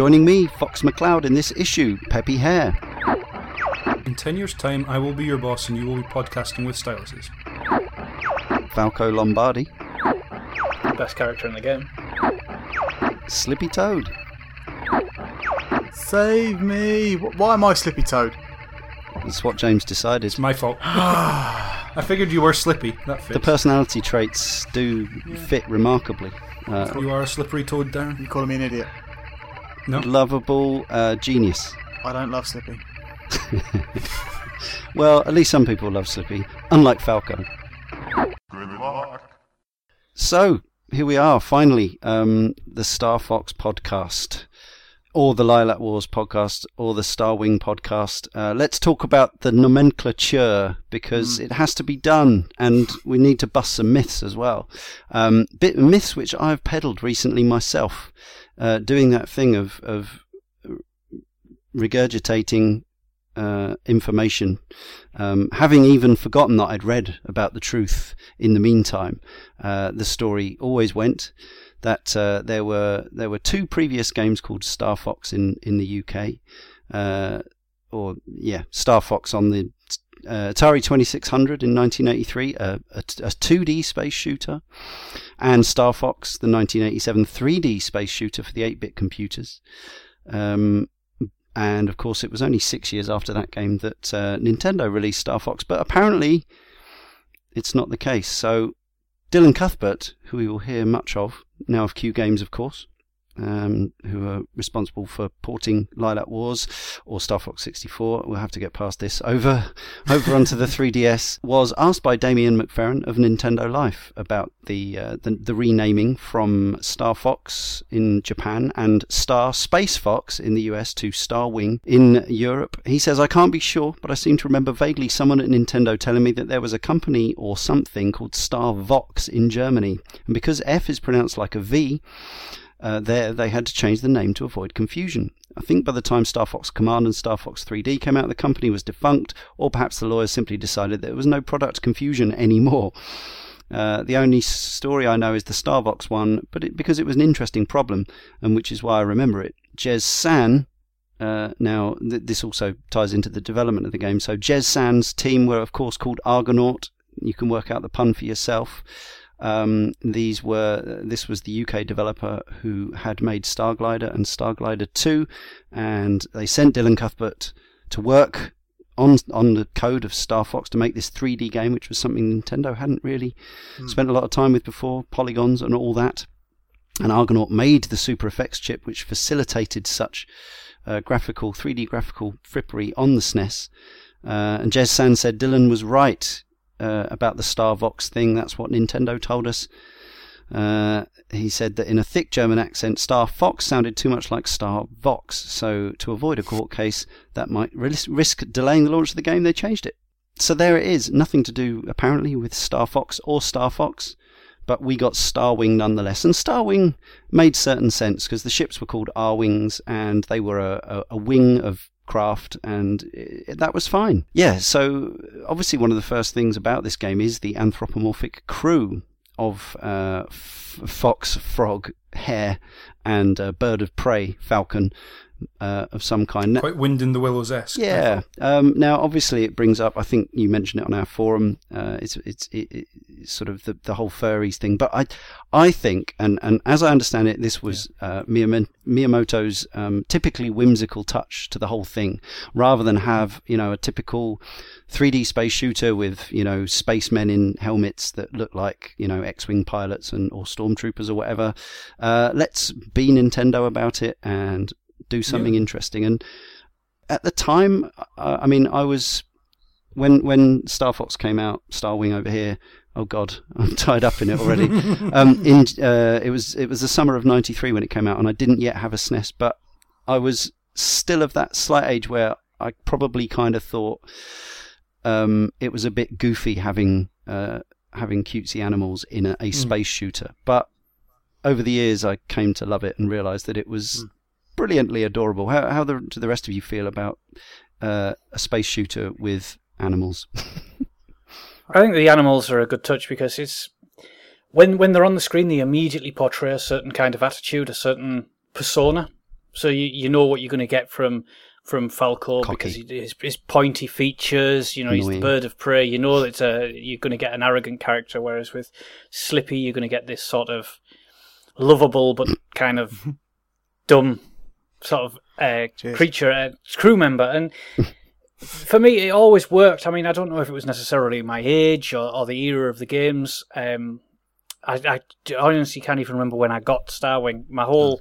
And joining me, Fox McCloud, in this issue, Peppy Hare. In 10 years' time, I will be your boss and you will be podcasting with styluses. Falco Lombardi. Best character in the game. Slippy Toad. Save me! Why am I Slippy Toad? That's what James decided. It's my fault. I figured you were Slippy. That fits. The personality traits do fit remarkably. Uh, you are a slippery toad, Darren. You call me an idiot? No. lovable uh, genius. I don't love Slippy. Well, at least some people love Slippy, unlike Falco. So, here we are, finally, um, the Star Fox podcast, or the Lylat Wars podcast, or the Star Wing podcast. Uh, let's talk about the nomenclature because it has to be done, and we need to bust some myths as well. Um, bit myths which I've peddled recently myself, uh, doing that thing of of regurgitating uh, information, um, having even forgotten that I'd read about the truth in the meantime. Uh, the story always went that uh, there were there were two previous games called Star Fox in in the UK, uh, or yeah, Star Fox on the uh, Atari 2600 in 1983, a, a, a 2D space shooter, and Star Fox, the 1987 3D space shooter for the 8-bit computers. Um, and of course, it was only six years after that game that uh, Nintendo released Star Fox. But apparently, it's not the case. So, Dylan Cuthbert, who we will hear much of now of Q Games, of course, um, who are responsible for porting Lylat Wars or Star Fox 64. We'll have to get past this over over onto the 3DS. Was asked by Damien McFerran of Nintendo Life about the, uh, the the renaming from Star Fox in Japan and Star Space Fox in the US to Star Wing in Europe. He says, "I can't be sure, but I seem to remember vaguely someone at Nintendo telling me that there was a company or something called Star Vox in Germany, and because F is pronounced like a V." uh, there they had to change the name to avoid confusion. I think by the time Star Fox Command and Star Fox 3D came out, the company was defunct, or perhaps the lawyers simply decided there was no product confusion anymore. Uh, the only story I know is the Starvox one, but it, because it was an interesting problem, and which is why I remember it. Jez San, uh, now th- this also ties into the development of the game. So Jez San's team were of course called Argonaut. You can work out the pun for yourself. Um, these were this was the UK developer who had made Starglider and Starglider 2, and they sent Dylan Cuthbert to work on on the code of Star Fox to make this 3D game, which was something Nintendo hadn't really spent a lot of time with before, polygons and all that. And Argonaut made the Super FX chip, which facilitated such uh, graphical 3D graphical frippery on the SNES. Uh, and Jez San said Dylan was right uh, about the Star Vox thing. That's what Nintendo told us. Uh, he said that in a thick German accent, Star Fox sounded too much like Star Vox. So, to avoid a court case that might risk delaying the launch of the game, they changed it. So, there it is. Nothing to do, apparently, with Star Fox or Star Fox. But we got Starwing nonetheless. And Starwing made certain sense because the ships were called Arwings and they were a, a, a wing of craft and i that was fine. Yeah, so obviously one of the first things about this game is the anthropomorphic crew of uh, f- fox, frog, hare, and uh, bird of prey, falcon uh, of some kind. Quite Wind in the Willows esque. Yeah. Um, now, obviously, it brings up. I think you mentioned it on our forum. Uh, it's it's, it, it's sort of the, the whole furries thing. But I I think, and, and as I understand it, this was uh, Miyamoto's um, typically whimsical touch to the whole thing, rather than have you know a typical 3D space shooter with you know spacemen in helmets that look like you know X-wing pilots and or stormtroopers or whatever. Uh, let's be Nintendo about it and do something interesting. And at the time, uh, I mean, I was when when Star Fox came out, Star Wing over here. Oh God, I'm tied up in it already. um, in uh, it was it was the summer of '93 when it came out, and I didn't yet have a SNES, but I was still of that slight age where I probably kind of thought um, it was a bit goofy having uh, having cutesy animals in a, a space shooter. But over the years, I came to love it and realised that it was brilliantly adorable. How how the, do the rest of you feel about uh, a space shooter with animals? I think the animals are a good touch because it's when when they're on the screen, they immediately portray a certain kind of attitude, a certain persona, so you you know what you're going to get from from Falco Cocky. because he- his, his pointy features. You know, he's the bird of prey. You know that you're going to get an arrogant character, whereas with Slippy, you're going to get this sort of lovable but kind of dumb sort of uh, creature, uh, crew member, and. For me, it always worked. I mean, I don't know if it was necessarily my age or, or the era of the games. Um, I, I honestly can't even remember when I got Starwing. My whole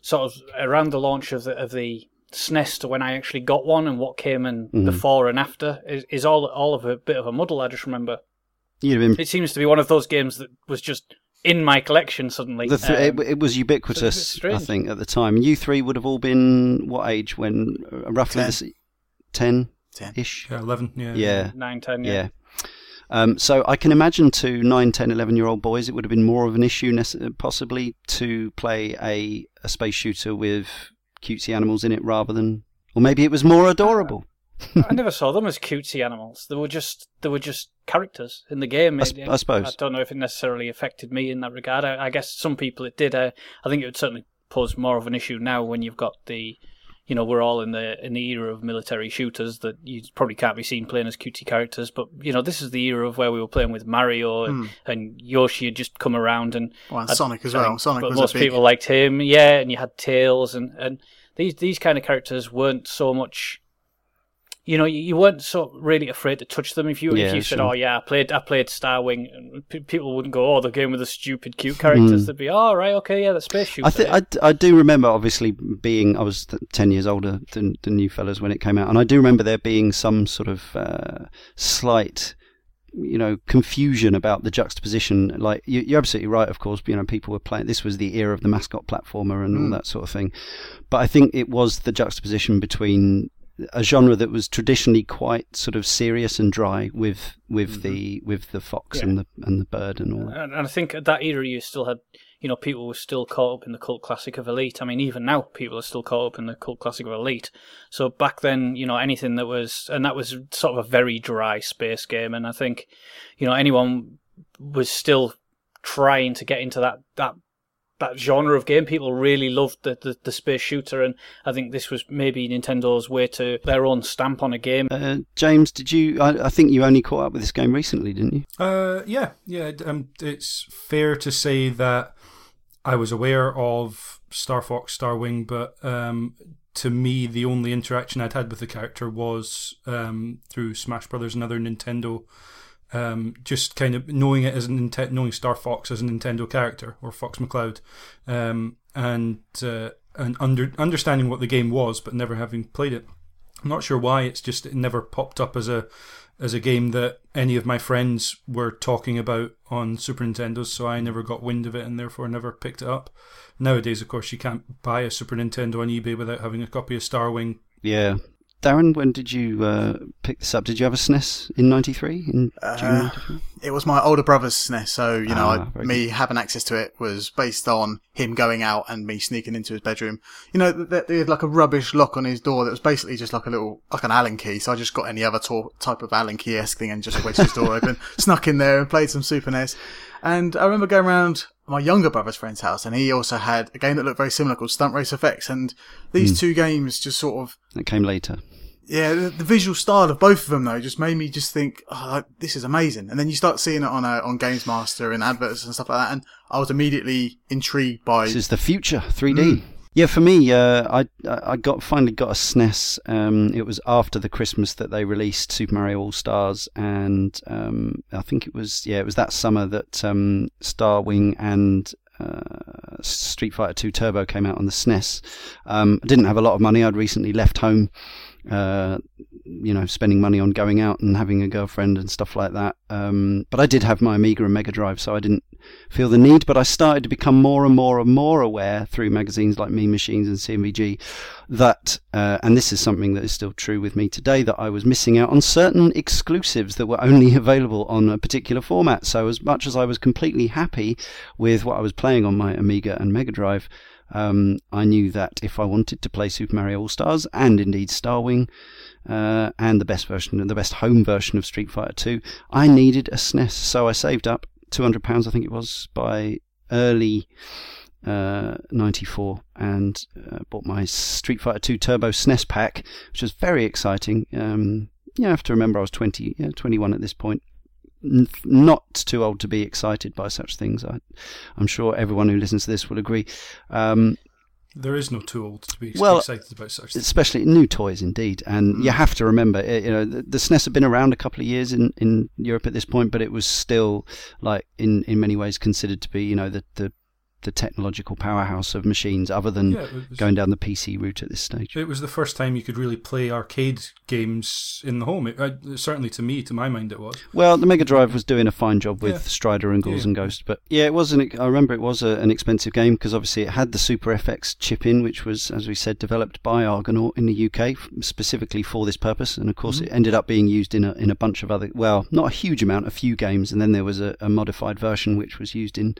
sort of around the launch of the of the SNES to when I actually got one and what came in Mhm. before and after is, is all all of a bit of a muddle. I just remember You'd have been it seems to be one of those games that was just in my collection suddenly. The th- Um, it, it was ubiquitous, strange. I think, at the time. You three would have all been what age when uh, roughly Ten. the s- ten Ten. ish. Yeah, 11, yeah. Yeah, nine, ten, yeah. yeah. Um, so I can imagine to 9, 10, 11 year old boys, it would have been more of an issue, nece- possibly, to play a, a space shooter with cutesy animals in it rather than, or maybe it was more adorable. I never saw them as cutesy animals. They were just they were just characters in the game. I It- I suppose. I don't know if it necessarily affected me in that regard. I, I guess some people it did. Uh, I think it would certainly pose more of an issue now when you've got the, you know, we're all in the in the era of military shooters that you probably can't be seen playing as cutesy characters. But you know, this is the era of where we were playing with Mario and, and Yoshi had just come around and Well, and Sonic as well. Sonic but was most big. people liked him, yeah. And you had Tails, and and these these kind of characters weren't so much. You know, you, weren't so really afraid to touch them. If you Yeah, if you said, sure. "Oh yeah, I played I played Starwing," and p- people wouldn't go, "Oh, the game with the stupid cute characters." Hmm. They'd be, "Oh right, okay, yeah, the space shooter." I, th- I, d- I do remember, obviously, being I was th- ten years older than than you fellas when it came out, and I do remember there being some sort of uh, slight, you know, confusion about the juxtaposition. Like you, you're absolutely right, of course. You know, people were playing. This was the era of the mascot platformer and all Mm. that sort of thing. But I think it was the juxtaposition between a genre that was traditionally quite sort of serious and dry with with mm-hmm. the with the fox Yeah. and the and the bird and all that. and, and I think at that era you still had, you know, people were still caught up in the cult classic of Elite. I mean, even now people are still caught up in the cult classic of Elite. So back then, you know, anything that was, and that was sort of a very dry space game. And I think, you know, anyone was still trying to get into that that that genre of game. People really loved the, the, the space shooter, and I think this was maybe Nintendo's way to their own stamp on a game. Uh, James, did you? I, I think you only caught up with this game recently, didn't you? Uh, yeah, yeah. Um, it's fair to say that I was aware of Star Fox, Starwing, but um, to me, the only interaction I'd had with the character was um, through Smash Brothers and other Nintendo. Um, just kind of knowing it as a Ninte- knowing Star Fox as a Nintendo character or Fox McCloud, um, and uh, and under understanding what the game was, but never having played it. I'm not sure why. It's just it never popped up as a as a game that any of my friends were talking about on Super Nintendos, so I never got wind of it and therefore never picked it up. Nowadays, of course, you can't buy a Super Nintendo on eBay without having a copy of Starwing. Yeah. Darren, when did you uh, pick this up? Did you have a SNES in '93? In Uh, June '93? It was my older brother's SNES, so you know, Ah, I, me having access to it was based on him going out and me sneaking into his bedroom. You know, th- th- they had like a rubbish lock on his door that was basically just like a little, like an Allen key. So I just got any other to- type of Allen key esque thing and just wedged his door open, snuck in there and played some Super NES. And I remember going around my younger brother's friend's house, and he also had a game that looked very similar called Stunt Race FX. And these Hmm. two games just sort of That came later. yeah, the, the visual style of both of them though just made me just think, oh, like, this is amazing. And then you start seeing it on uh, on Games Master and adverts and stuff like that, and I was immediately intrigued by. This is the future, 3D. Mm. Yeah, for me, uh, I I got finally got a SNES. Um, it was after the Christmas that they released Super Mario All Stars, and um, I think it was yeah, it was that summer that um, Starwing and uh, Street Fighter 2 Turbo came out on the SNES. Um, I didn't have a lot of money. I'd recently left home, uh, you know, spending money on going out and having a girlfriend and stuff like that. Um, but I did have my Amiga and Mega Drive, so I didn't feel the need. But I started to become more and more and more aware through magazines like Mean Machines and C&VG that, uh, and this is something that is still true with me today, that I was missing out on certain exclusives that were only available on a particular format. So as much as I was completely happy with what I was playing on my Amiga and Mega Drive, um, I knew that if I wanted to play Super Mario All Stars and indeed Starwing, uh, and the best version, the best home version of Street Fighter 2, I needed a SNES. So I saved up two hundred pounds, I think it was, by early uh, 94 and uh, bought my Street Fighter 2 Turbo SNES pack, which was very exciting. Um, you have to remember I was 20, yeah, 21 at this point. Not too old to be excited by such things. I, am sure everyone who listens to this will agree. Um, there is no too old to be well, excited about such things. Especially new toys, indeed. And mm. you have to remember, eh, you know, the, the, SNES had been around a couple of years in, in Europe at this point, but it was still, like, in, in many ways considered to be, you know, the, the the technological powerhouse of machines other than yeah, was, going down the PC route at this stage. It was the first time you could really play arcade games in the home. It, uh, certainly to me, to my mind, it was. Well, the Mega Drive was doing a fine job with yeah. Strider and Ghouls yeah. and Ghosts, but yeah, it was an. I remember it was a, an expensive game because obviously it had the Super FX chip in, which was, as we said, developed by Argonaut in the UK specifically for this purpose, and of course mm-hmm. it ended up being used in a in a bunch of other. Well, not a huge amount, a few games, and then there was a, a modified version which was used in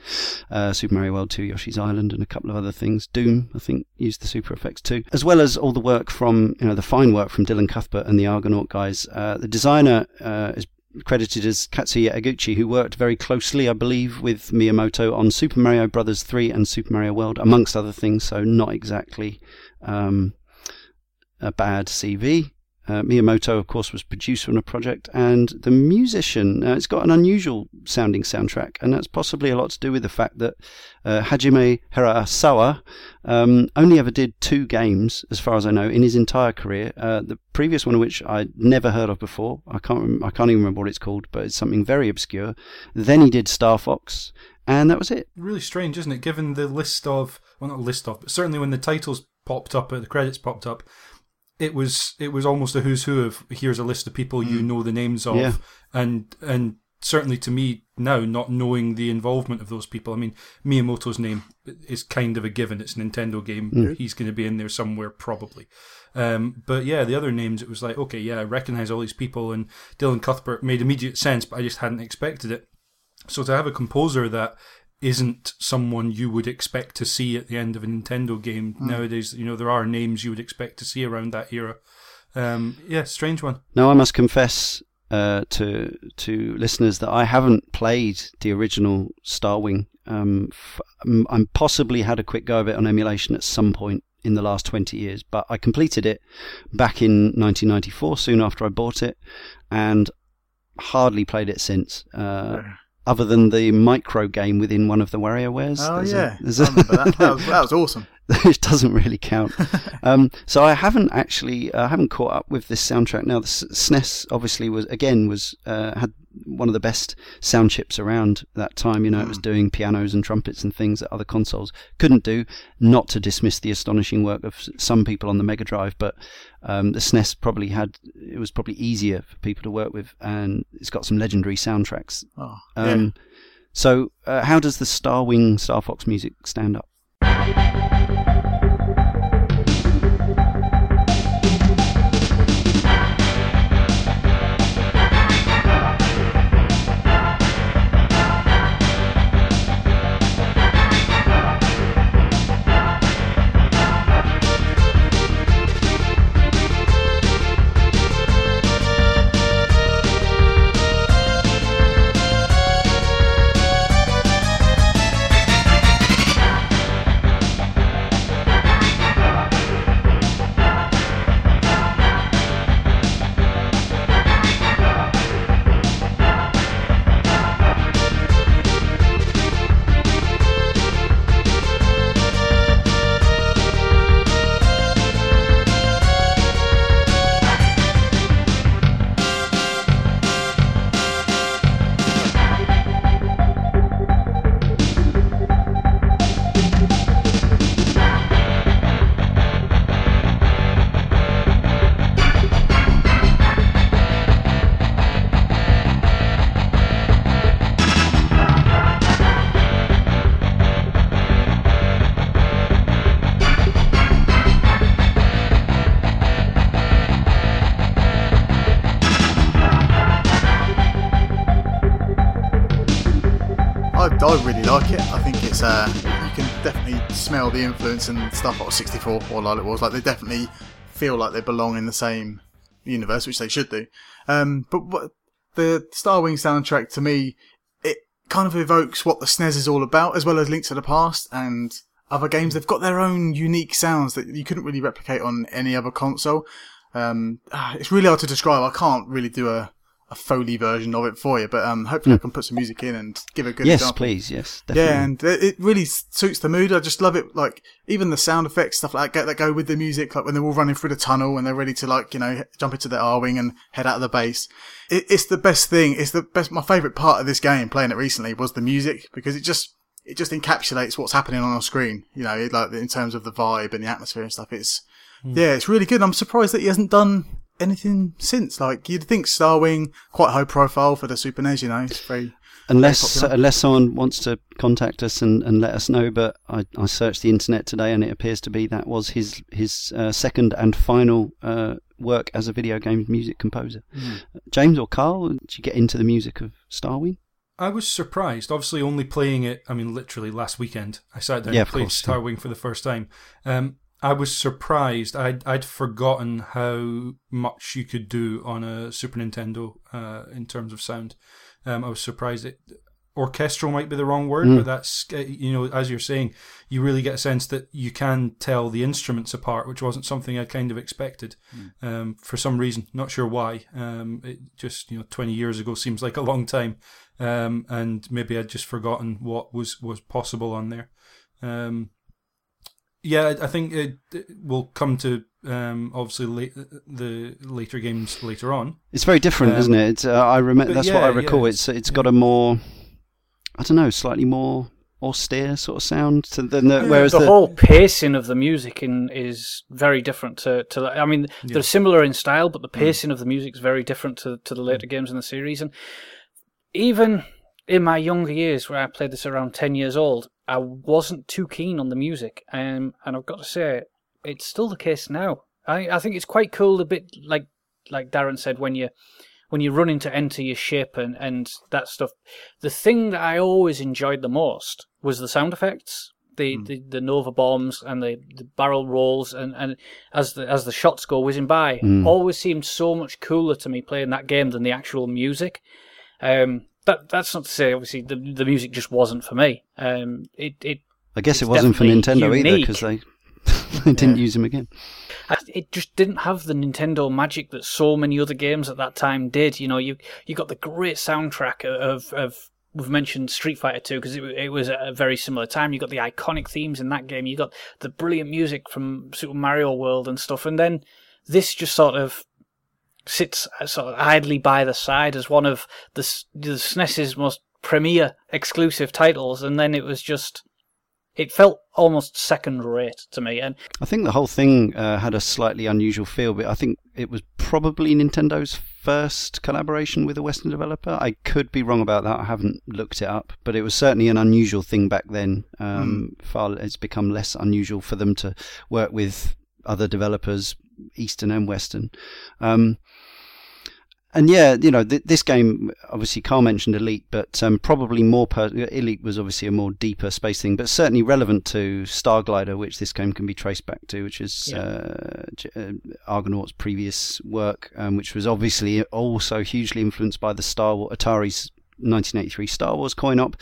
uh, Super Mario World 2, Yoshi's Island and a couple of other things. Doom, I think, used the Super FX too, as well as all the work from you know the fine work from Dylan Cuthbert and the Argonaut guys. Uh, the designer uh, is credited as Katsuya Eguchi, who worked very closely, I believe, with Miyamoto on Super Mario Brothers 3 and Super Mario World, amongst other things. So not exactly um, a bad CV. Uh, Miyamoto, of course, was producer on a project, and the musician. Uh, it's got an unusual sounding soundtrack, and that's possibly a lot to do with the fact that uh, Hajime Hirasawa um, only ever did two games, as far as I know, in his entire career. Uh, the previous one, of which I'd never heard of before, I can't, I can't even remember what it's called, but it's something very obscure. Then he did Star Fox, and that was it. Really strange, isn't it? Given the list of, well, not list of, but certainly when the titles popped up, uh, the credits popped up it was it was almost a who's who of here's a list of people you mm. know the names of, yeah. and and certainly to me now, not knowing the involvement of those people. I mean, Miyamoto's name is kind of a given. It's a Nintendo game. Mm. He's going to be in there somewhere probably. Um, but yeah, the other names, it was like, okay, yeah, I recognize all these people, and Dylan Cuthbert made immediate sense, but I just hadn't expected it. So to have a composer that isn't someone you would expect to see at the end of a Nintendo game mm. nowadays. You know, there are names you would expect to see around that era. Um, yeah, strange one. Now I must confess uh, to to listeners that I haven't played the original Starwing. Um, f- I possibly had a quick go of it on emulation at some point in the last 20 years, but I completed it back in 1994, soon after I bought it, and hardly played it since. Uh, other than the micro game within one of the WarioWares. Oh there's yeah, a, a, that. That, was, that was awesome. which doesn't really count. um, so I haven't actually, I uh, haven't caught up with this soundtrack. Now the SNES obviously was again was uh, had one of the best sound chips around that time. You know, mm. it was hmm. doing pianos and trumpets and things that other consoles couldn't do. Not to dismiss the astonishing work of some people on the Mega Drive, but um, the SNES probably had it was probably easier for people to work with, and it's got some legendary soundtracks. Oh, um, yeah. So, uh, how does the Starwing Star Fox music stand up? The influence and stuff of 64 or like it was. Like they definitely feel like they belong in the same universe, which they should do. Um, but what, the Starwing soundtrack to me, it kind of evokes what the SNES is all about, as well as Link to the Past. And other games. They've got their own unique sounds that you couldn't really replicate on any other console. Um, ah, it's really hard to describe. I can't really do a, a Foley version of it for you, but um, hopefully I can put some music in and give a good yes, example. please. Yes, definitely. Yeah, and it it really suits the mood. I just love it. Like even the sound effects, stuff like that, that go with the music. Like when they're all running through the tunnel and they're ready to like you know jump into their Arwing and head out of the base. It, it's the best thing. It's the best. My favorite part of this game, playing it recently, was the music because it just it just encapsulates what's happening on our screen. You know, like in terms of the vibe and the atmosphere and stuff. It's yeah, it's really good. I'm surprised that he hasn't done anything since. Like you'd think Starwing, quite high profile for the Super NES. You know, it's very Unless popular. unless someone wants to contact us and, and let us know, but I, I searched the internet today and it appears to be that was his his uh, second and final uh, work as a video game music composer. James or Carl, did you get into the music of Starwing? I was surprised. Obviously, only playing it. I mean, literally last weekend, I sat down Yeah, and played course, yeah. For the first time. Um, I was surprised. I'd I'd forgotten how much you could do on a Super Nintendo uh, in terms of sound. Um, I was surprised. It, orchestral might be the wrong word, Mm. but that's uh, you know, as you're saying, you really get a sense that you can tell the instruments apart, which wasn't something I kind of expected. Um, for some reason, not sure why. Um, it just you know, 20 years ago seems like a long time, um, and maybe I'd just forgotten what was was possible on there. Um, yeah, I I think it, it will come to um, obviously late, the later games later on. It's very different, Um, isn't it? It's, uh, I remember but that's what I recall. yeah, it's it's got a more, I don't know, slightly more austere sort of sound to than the, whereas the, the, whole pacing of the music in is very different to, to I mean they're similar in style but the pacing of the music is very different to, to the later games in the series. And even in my younger years where I played this around 10 years old I wasn't too keen on the music um, and I've got to say it's still the case now I, I think it's quite cool a bit like like Darren said when you when you're running to enter your ship and, and that stuff. The thing that I always enjoyed the most was the sound effects. The, the, the Nova bombs and the, the barrel rolls and, and as the as the shots go whizzing by always seemed so much cooler to me playing that game than the actual music. Um, that that's not to say obviously the the music just wasn't for me. Um, it it I guess it wasn't for Nintendo either because they they didn't use them again. It just didn't have the Nintendo magic that so many other games at that time did. You know, you you got the great soundtrack of of we've mentioned Street Fighter 2 because it, it was a very similar time. You got the iconic themes in that game. You got the brilliant music from Super Mario World and stuff, and then this just sort of sits sort of idly by the side as one of the the SNES's most premier exclusive titles, and then it was just. It felt almost second rate to me, and I think the whole thing uh, had a slightly unusual feel, but I think it was probably Nintendo's first collaboration with a Western developer. I could be wrong about that. I haven't looked it up, but it was certainly an unusual thing back then. Um, Far it's become less unusual for them to work with other developers, Eastern and Western. Um, and yeah, you know, th- this game, obviously, Carl mentioned Elite, but um, probably more. Per- Elite was obviously a more deeper space thing, but certainly relevant to Starglider, which this game can be traced back to, which is Yeah. uh, uh, Argonaut's previous work, um, which was obviously also hugely influenced by the Star Wars Atari's 1983 Star Wars coin op.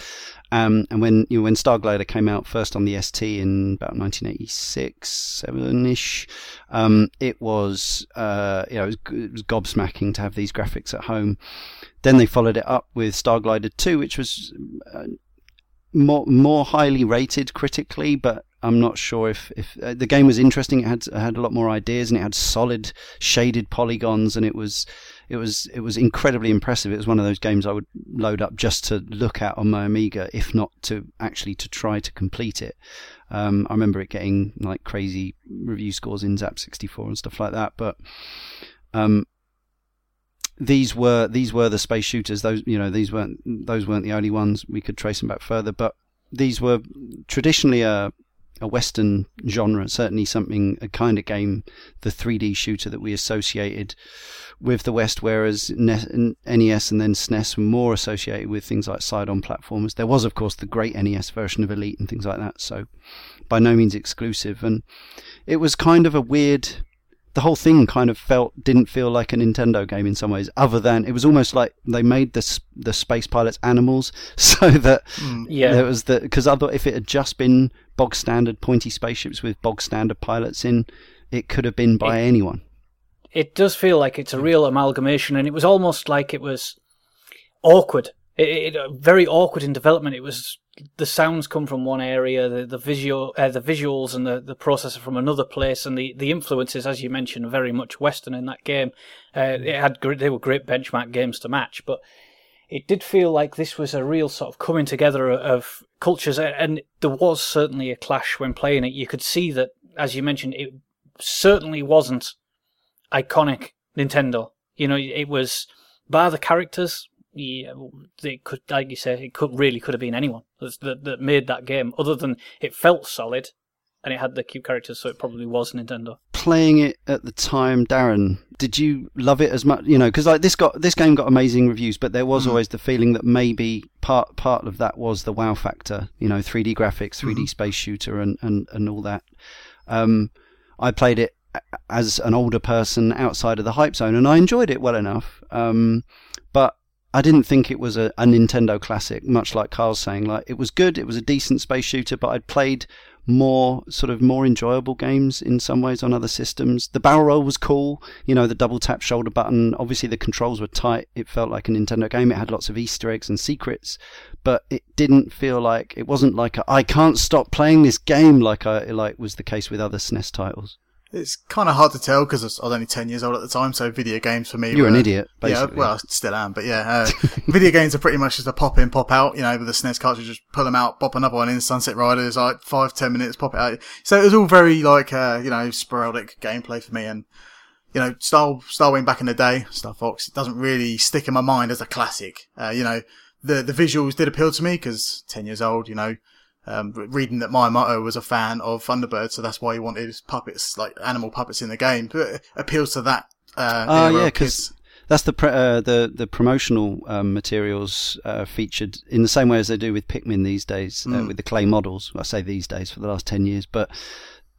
Um, and when you know, when Starglider came out first on the ST in about 1986, seven ish, um, it was uh, you know it was, it was gobsmacking to have these graphics at home. Then they followed it up with Starglider 2, which was uh, more more highly rated critically, but I'm not sure if if uh, the game was interesting. It had had a lot more ideas and it had solid shaded polygons, and it was it was it was incredibly impressive. It was one of those games I would load up just to look at on my Amiga, if not to actually to try to complete it. Um, I remember it getting like crazy review scores in Zzap!64 and stuff like that, but um, these were these were the space shooters. Those you know these weren't those weren't the only ones. We could trace them back further, but these were traditionally a a Western genre, certainly something a kind of game, the 3D shooter that we associated with the West, whereas NES and then SNES were more associated with things like side-on platformers. There was, of course, the great NES version of Elite and things like that, so by no means exclusive. And it was kind of a weird the whole thing kind of felt didn't feel like a Nintendo game in some ways. Other than it was almost like they made the the space pilots animals, so that Mm. Yeah. there was the because I thought if it had just been bog standard pointy spaceships with bog standard pilots in, it could have been by anyone. it does feel like it's a real amalgamation, and it was almost like it was awkward. It, it, it- very awkward in development. It was the sounds come from one area, the the visual, uh, the visuals, and the, the processor from another place, and the, the influences, as you mentioned, are very much Western in that game. Uh, it had great, they were great benchmark games to match, but it did feel like this was a real sort of coming together of cultures, and there was certainly a clash when playing it. You could see that, as you mentioned, it certainly wasn't iconic Nintendo. You know, it was bar the characters. Yeah, it could, like you say, it could really could have been anyone that that made that game. Other than it felt solid, and it had the cute characters, so it probably was Nintendo. Playing it at the time, Darren, did you love it as much? You know, because like this got this game got amazing reviews, but there was always the feeling that maybe part part of that was the wow factor. You know, 3D graphics, 3D space shooter, and and and all that. Um, I played it as an older person outside of the hype zone, and I enjoyed it well enough. Um, but I didn't think it was a, a Nintendo classic, much like Carl's saying. Like it was good, it was a decent space shooter, but I'd played more sort of more enjoyable games in some ways on other systems. The barrel roll was cool, you know, the double tap shoulder button. Obviously, the controls were tight. It felt like a Nintendo game. It had lots of Easter eggs and secrets, but it didn't feel like it wasn't like I can't stop playing this game like I like was the case with other SNES titles. It's kind of hard to tell because I was only 10 years old at the time, so video games for me You're an idiot, basically. Yeah, well, I still am, but yeah, uh, video games are pretty much just a pop in, pop out. You know, with the SNES cartridge, just pull them out, pop another one in. Sunset Riders, like five, ten minutes, pop it out. So it was all very like, uh, you know, sporadic gameplay for me. And you know, Star Starwing back in the day, Star Fox, it doesn't really stick in my mind as a classic. Uh, you know, the the visuals did appeal to me because ten years old, you know. Um, reading that Miyamoto was a fan of Thunderbird, so that's why he wanted his puppets, like animal puppets in the game. But it appeals to that. Uh, Oh, yeah, of 'cause kids. That's the pre- uh, the the promotional um, materials uh, featured in the same way as they do with Pikmin these days uh, Mm. with the clay models. I say these days for the last ten years, but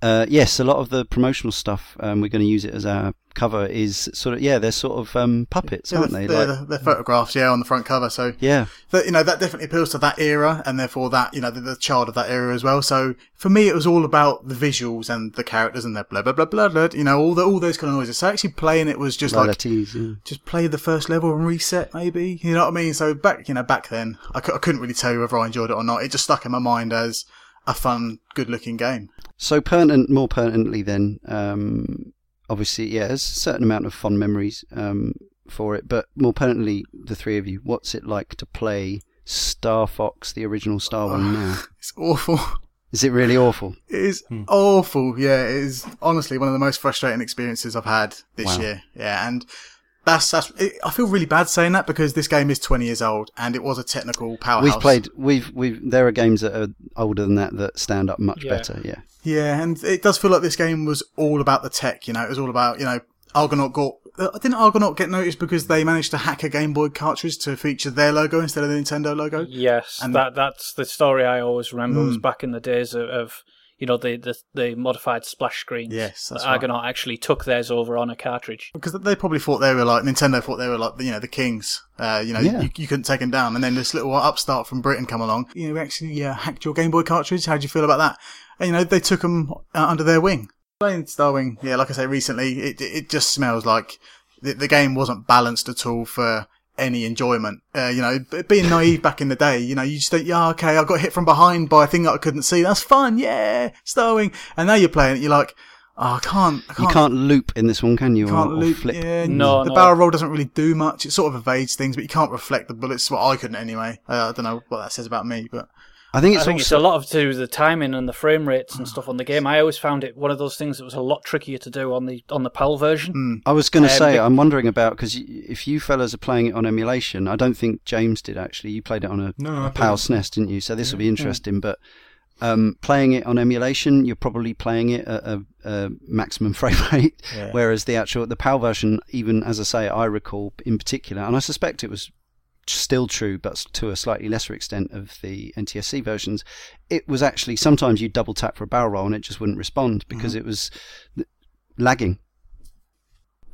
uh, yes, a lot of the promotional stuff um, we're going to use it as our cover is sort of yeah, they're sort of um, puppets, Yeah, aren't they're, they? they're, Like, they're photographs, yeah, on the front cover. So yeah, that, you know that definitely appeals to that era, and therefore that you know the, the child of that era as well. So for me, it was all about the visuals and the characters and their blah blah blah blah blah. You know all the all those kind of noises. So actually playing it was just like Lalities, yeah. just play the first level and reset, maybe. You know what I mean? So back you know back then, I, cou- I couldn't really tell you whether I enjoyed it or not. It just stuck in my mind as a fun, good-looking game. So pertinent, more pertinently, then, um, obviously, yeah, there's a certain amount of fond memories um, for it. But more pertinently, the three of you, what's it like to play Star Fox, the original Star one now? It's awful. Is it really awful? It is awful. Yeah, it is honestly one of the most frustrating experiences I've had this Wow. year. Yeah, and that's that's. It, I feel really bad saying that because this game is 20 years old and it was a technical powerhouse. We've played. We've we've. There are games that are older than that that stand up much Yeah. better. Yeah. Yeah, and it does feel like this game was all about the tech. You know, it was all about you know Argonaut got. Uh, didn't Argonaut get noticed because they managed to hack a Game Boy cartridge to feature their logo instead of the Nintendo logo? Yes, And- that that's the story I always remember. Was Mm. back in the days of, of you know the, the the modified splash screens. Yes, that's that right. Argonaut actually took theirs over on a cartridge. Because they probably thought they were like Nintendo thought they were like you know the kings. Uh, you know Yeah. you, you couldn't take them down, and then this little upstart from Britain come along. You know, we actually uh, hacked your Game Boy cartridge. How do you feel about that? And you know they took them uh, under their wing. Playing Starwing, yeah, like I say recently, it it just smells like the, the game wasn't balanced at all for any enjoyment. Uh, you know, being naive back in the day, you know, you just think, yeah, okay, I got hit from behind by a thing that I couldn't see. That's fun, yeah, Starwing. And now you're playing it, you're like, oh, I can't, I You can't can't loop in this one, can you? can't or, or loop. flip. Yeah, No, the no. barrel roll doesn't really do much. It sort of evades things, but you can't reflect the bullets. Well, I couldn't anyway. Uh, I don't know what that says about me, but I think it's I think it's a lot of to do with the timing and the frame rates and stuff on the game. I always found it one of those things that was a lot trickier to do on the on the PAL version. I was going to Um, say, Vic- I'm wondering about because if you fellas are playing it on emulation, I don't think James did actually. You played it on a, No, I a PAL SNES, didn't you? So this will be interesting. But um, playing it on emulation, you're probably playing it at a, a maximum frame rate, Yeah. whereas the actual the PAL version, even as I say, I recall in particular, and I suspect it was still true, but to a slightly lesser extent of the NTSC versions, it was actually sometimes you double tap for a barrel roll and it just wouldn't respond because it was lagging.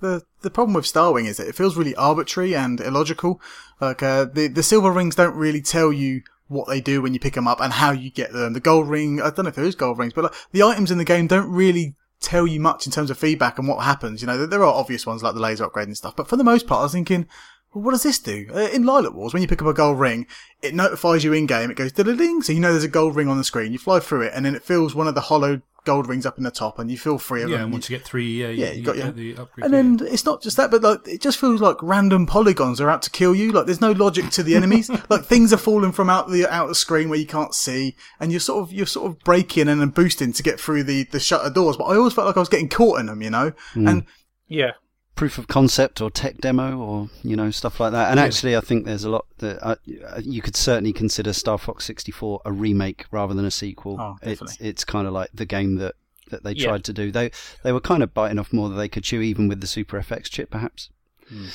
the the problem with Starwing is that it feels really arbitrary and illogical. Like uh, the the silver rings don't really tell you what they do when you pick them up and how you get them. The gold ring, I don't know if there is gold rings, but like, the items in the game don't really tell you much in terms of feedback and what happens. You know, there, there are obvious ones like the laser upgrade and stuff, but for the most part, I was thinking, well, what does this do? Uh, in Lylat Wars, when you pick up a gold ring, it notifies you in game. It goes ding, so you know there's a gold ring on the screen. You fly through it, and then it fills one of the hollow gold rings up in the top, and you feel free of Yeah, them. and once you get three, yeah, Yeah, you you got get your- the upgrade. and then it's not just that, but like it just feels like random polygons are out to kill you. Like there's no logic to the enemies. like things are falling from out the out the screen where you can't see, and you're sort of you're sort of braking and then boosting to get through the the shutter doors. But I always felt like I was getting caught in them, you know. And Yeah. Proof of concept or tech demo or you know stuff like that. And actually, I think there's a lot that uh, you could certainly consider Star Fox 64 a remake rather than a sequel. Oh, it's it's kind of like the game that that they Yeah. tried to do. They they were kind of biting off more than they could chew, even with the Super FX chip, perhaps. Hmm.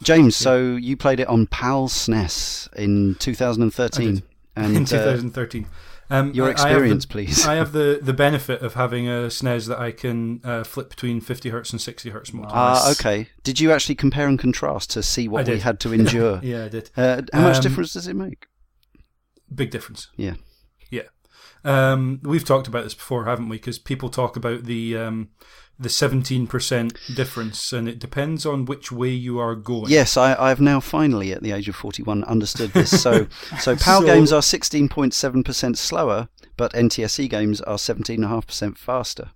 James, so you played it on PAL SNES in 2013, and in uh, 2013. Um, your I- I the- experience, please. I have the, the benefit of having a SNES that I can uh, flip between 50 hertz and 60 hertz mode. Ah, Nice. okay. Did you actually compare and contrast to see what we had to endure? yeah, I did. uh, how much Um, difference does it make? Big difference. Yeah. Yeah. Um, we've talked about this before, haven't we? Because people talk about the um, the 17% difference, and it depends on which way you are going. Yes, I, I've now finally, at the age of 41, understood this. So, so PAL So- games are 16.7% slower, but NTSC games are 17.5% faster.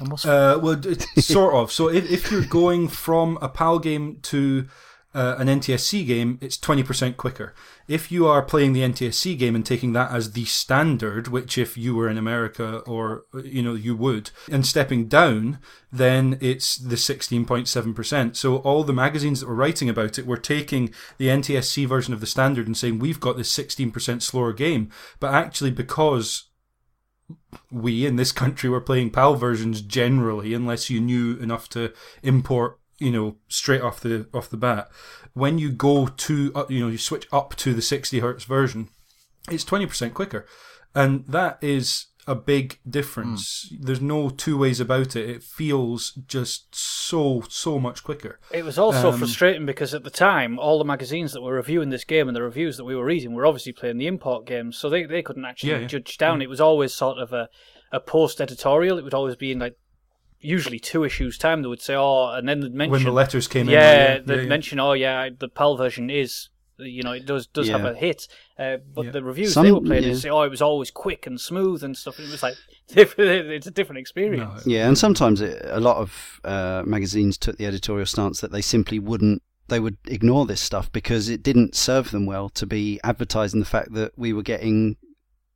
and Uh, well, sort of. So if, if you're going from a PAL game to uh, an NTSC game, it's 20% quicker. If you are playing the NTSC game and taking that as the standard, which if you were in America or, you know, you would, and stepping down, then it's the 16.7%. So all the magazines that were writing about it were taking the NTSC version of the standard and saying, we've got this 16% slower game. But actually, because we in this country were playing PAL versions generally, unless you knew enough to import, you know, straight off the off the bat. When you go to, uh, you know, you switch up to the 60 hertz version, it's 20% quicker, and that is a big difference. There's no two ways about it. It feels just so so much quicker. It was also Um, frustrating because at the time, all the magazines that were reviewing this game and the reviews that we were reading were obviously playing the import games, so they, they couldn't actually Yeah, yeah. judge down. It was always sort of a, a post editorial. It would always be in like usually two issues time. They would say, "Oh," and then they'd mention When the letters came yeah, in, they'd yeah. mention, "Oh, yeah, the PAL version is." You know, it does does have a hit, uh, but Yeah. the reviews Some- they were playing yeah. they say, "Oh, it was always quick and smooth and stuff." It was like it's a different experience. No, Yeah, and sometimes it, a lot of uh, magazines took the editorial stance that they simply wouldn't. They would ignore this stuff because it didn't serve them well to be advertising the fact that we were getting,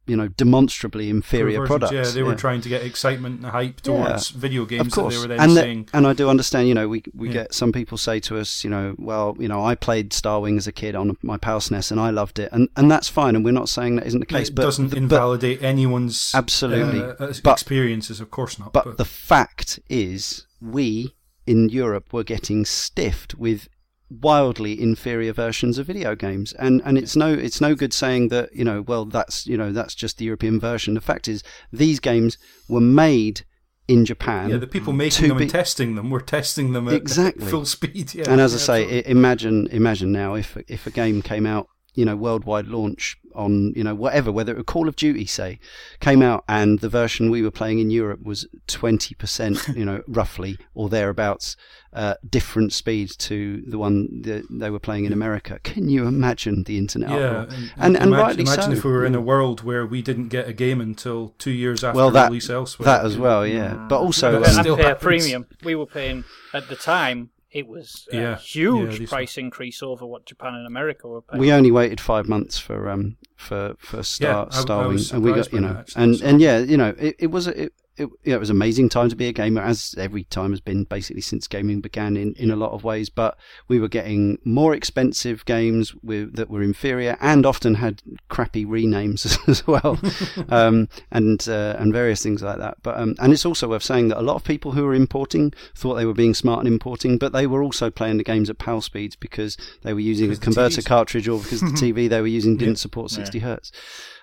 you know, demonstrably inferior products. Yeah, they were trying to get excitement and hype Yeah. towards video of course, that they were then and, the- and I do understand. You know, we we Yeah. get some people say to us, you know, well, you know, I played Star Wing as a kid on my PAL SNES and I loved it, and and that's fine, and we're not saying that isn't the case, it but doesn't the- but invalidate anyone's Absolutely. uh, uh, But- experiences, of course not. But the fact is, we in Europe were getting stiffed with wildly inferior versions of video games, and and it's no it's no good saying that you know well that's you know that's just the European version. The fact is, these games were made in Japan. yeah, the people making them be- and testing them were testing them at Exactly. full speed. Yeah, and as I say, absolutely. imagine imagine now if if a game came out, you know, worldwide launch on you know whatever, whether it were Call of Duty, say, came out, and the version we were playing in Europe was twenty percent, you know, roughly or thereabouts, uh, different speed to the one that they were playing in America. Can you imagine the internet? yeah, uproar? and, and, and imagine, rightly imagine so. if we were in a world where we didn't get a game until two years after well, that release elsewhere. that as well, yeah. But also, But But um, still and pay a premium. We were paying at the time. It was a Yeah. Yeah, huge these- price increase over what Japan and America were paying. we only waited five months for um for for Star I- I Starwing, and we got you know, and and yeah, you know, it, it was a, it, it yeah, it was an amazing time to be a gamer, as every time has been basically since gaming began in in a lot of ways. But we were getting more expensive games with that were inferior and often had crappy renames as well, um, and uh, and various things like that. But um, and it's also worth saying that a lot of people who were importing thought they were being smart in importing, but they were also playing the games at PAL speeds because they were using Because a converter TVs cartridge or because the TV they were using didn't Yeah. support 60 hertz.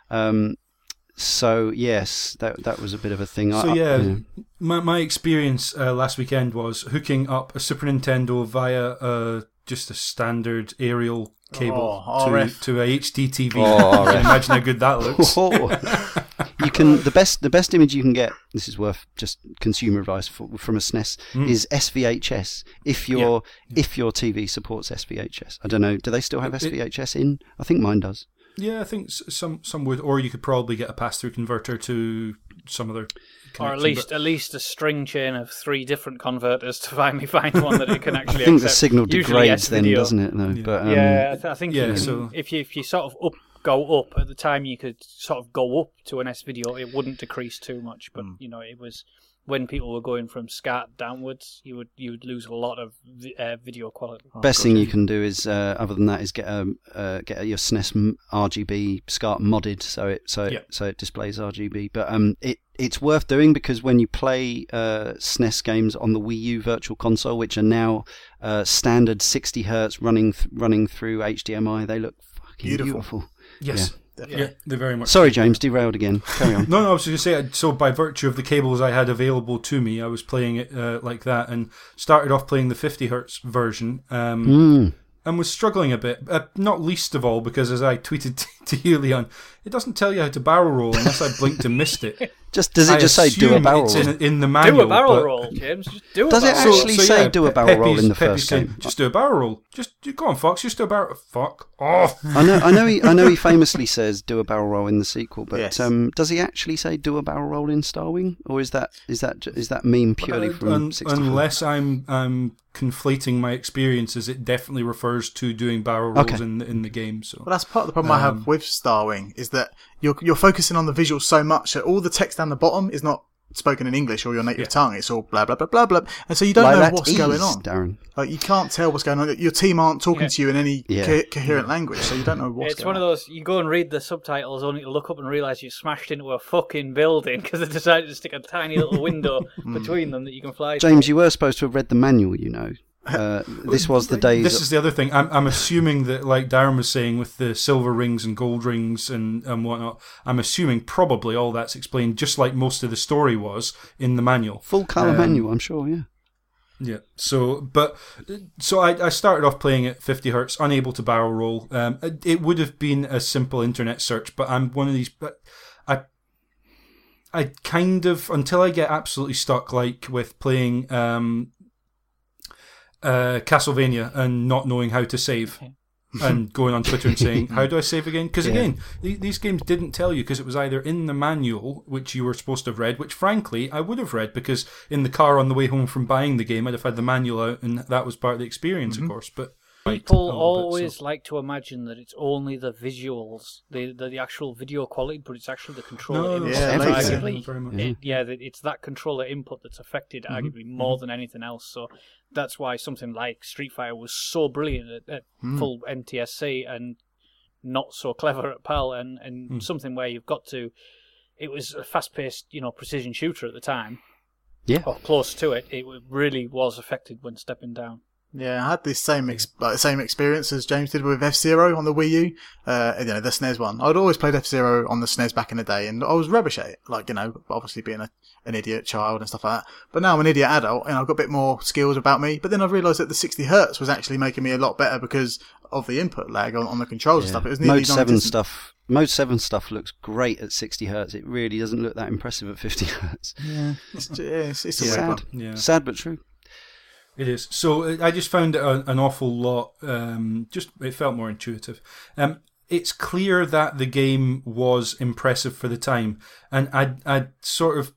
Um, so yes, that that was a bit of a thing. So I- I- yeah, my my experience uh, last weekend was hooking up a Super Nintendo via uh, just a standard aerial cable Oh, to, RF. to a HD TV. Oh, can imagine how good that looks. Oh. you can the best the best image you can get. This is worth just consumer advice for, from a SNES Mm. is SVHS. If your if your TV supports SVHS, I don't know. Do they still have It- it- SVHS in? I think mine does. Yeah, I think some some would, or you could probably get a pass through converter to some other. or at least but- at least a string chain of three different converters to finally find one that it can actually. I actually. think the signal degrades then, doesn't it? Though, Yeah. but um, yeah, I, th- I think yeah, you can- so- if you if you sort of up go up at the time, you could sort of go up to an S video. It wouldn't decrease too much, but Hmm. you know it was when people were going from SCART downwards, you would you would lose a lot of vi- uh, video quality. best thing you can do is, uh, other than that, is get a uh, get your SNES RGB SCART modded so it so it, Yeah. so it displays RGB. But um, it it's worth doing because when you play uh, SNES games on the Wii U Virtual Console, which are now uh, standard 60 hertz running th- running through HDMI, they look fucking Beautiful. beautiful. yes, yeah, they very much. Sorry, James, derailed again. Carry on. No, no, I was just going to say, so by virtue of the cables I had available to me, I was playing it uh, like that and started off playing the 50 hertz version um, Mm. and was struggling a bit. Uh, not least of all because, as I tweeted to you, Leon, it doesn't tell you how to barrel roll unless I blinked and missed it. Just does it I just say do a barrel it's roll? in, in the manual. Do a barrel roll, James. Just do a Does it barrel roll. actually say do a Pe- barrel roll in the Peppy's first saying, game? Just do a barrel roll. Just go on, Fox. Just do a barrel. Fuck off. I know, I know, he, I know. He famously says "do a barrel roll" in the sequel, but Yes. um, does he actually say "do a barrel roll" in Starwing, or is that is that ju- that meme purely Uh, from un- 64? unless I'm I'm conflating my experiences, it definitely refers to doing barrel rolls Okay. in the, in the game. So Well, that's part of the problem I Um, have with Starwing is that you're you're focusing on the visuals so much that all the text down the bottom is not spoken in English or your native Yeah. tongue. It's all blah blah blah blah blah, and so you don't like know what's ease, going on. Darren. Like you can't tell what's going on. Your team aren't talking Yeah. to you in any Yeah. co- coherent language, so you don't know what's going on. It's going one of those you go and read the subtitles only to look up and realize you smashed into a fucking building because they decided to stick a tiny little window mm. between them that you can fly. James, through. you were supposed to have read the manual. You know, uh, this was the days. this is the other thing. I'm I'm assuming that, like Darren was saying, with the silver rings and gold rings and and whatnot, I'm assuming probably all that's explained, just like most of the story was in the manual. full color um, manual. I'm sure. Yeah. Yeah. So, but so I, I started off playing at 50 hertz, unable to barrel roll. Um, it, it would have been a simple internet search, but I'm one of these. But I, I kind of until I get absolutely stuck, like with playing um, uh, Castlevania and not knowing how to save. and going on Twitter and saying, "How do I save again?" Because Yeah. again, th- these games didn't tell you because it was either in the manual, which you were supposed to have read, which frankly I would have read because in the car on the way home from buying the game, I'd have had the manual out, and that was part of the experience, of course. But People a little bit, always so- like to imagine that it's only the visuals, the the, the actual video quality, but it's actually the controller No, input. yeah, that's arguably- Very much. it- yeah, it's that controller input that's affected Mm-hmm. arguably more than anything else. So that's why something like Street Fighter was so brilliant at, at Hmm. full NTSC and not so clever at PAL, and and Hmm. something where you've got to. It was a fast-paced, you know, precision shooter at the time, Yeah. or close to it. It really was affected when stepping down. Yeah, I had this same ex- like, the same experience as James did with F Zero on the Wii U. Uh, you know, the SNES one. I'd always played F Zero on the SNES back in the day, and I was rubbish at it. Like, you know, obviously being a, an idiot child and stuff like that. But now I'm an idiot adult, and I've got a bit more skills about me. But then I've realised that the 60 hertz was actually making me a lot better because of the input lag on, on the controls and stuff. It was nearly Mode seven non-existent. stuff. Mode seven stuff looks great at 60 hertz. It really doesn't look that impressive at 50 hertz. Yeah, it's, it's, it's a weird Sad. one. Yeah. Sad but true. It is. So uh, I just found it a, an awful lot. Um, just it felt more intuitive. Um, it's clear that the game was impressive for the time, and I I sort of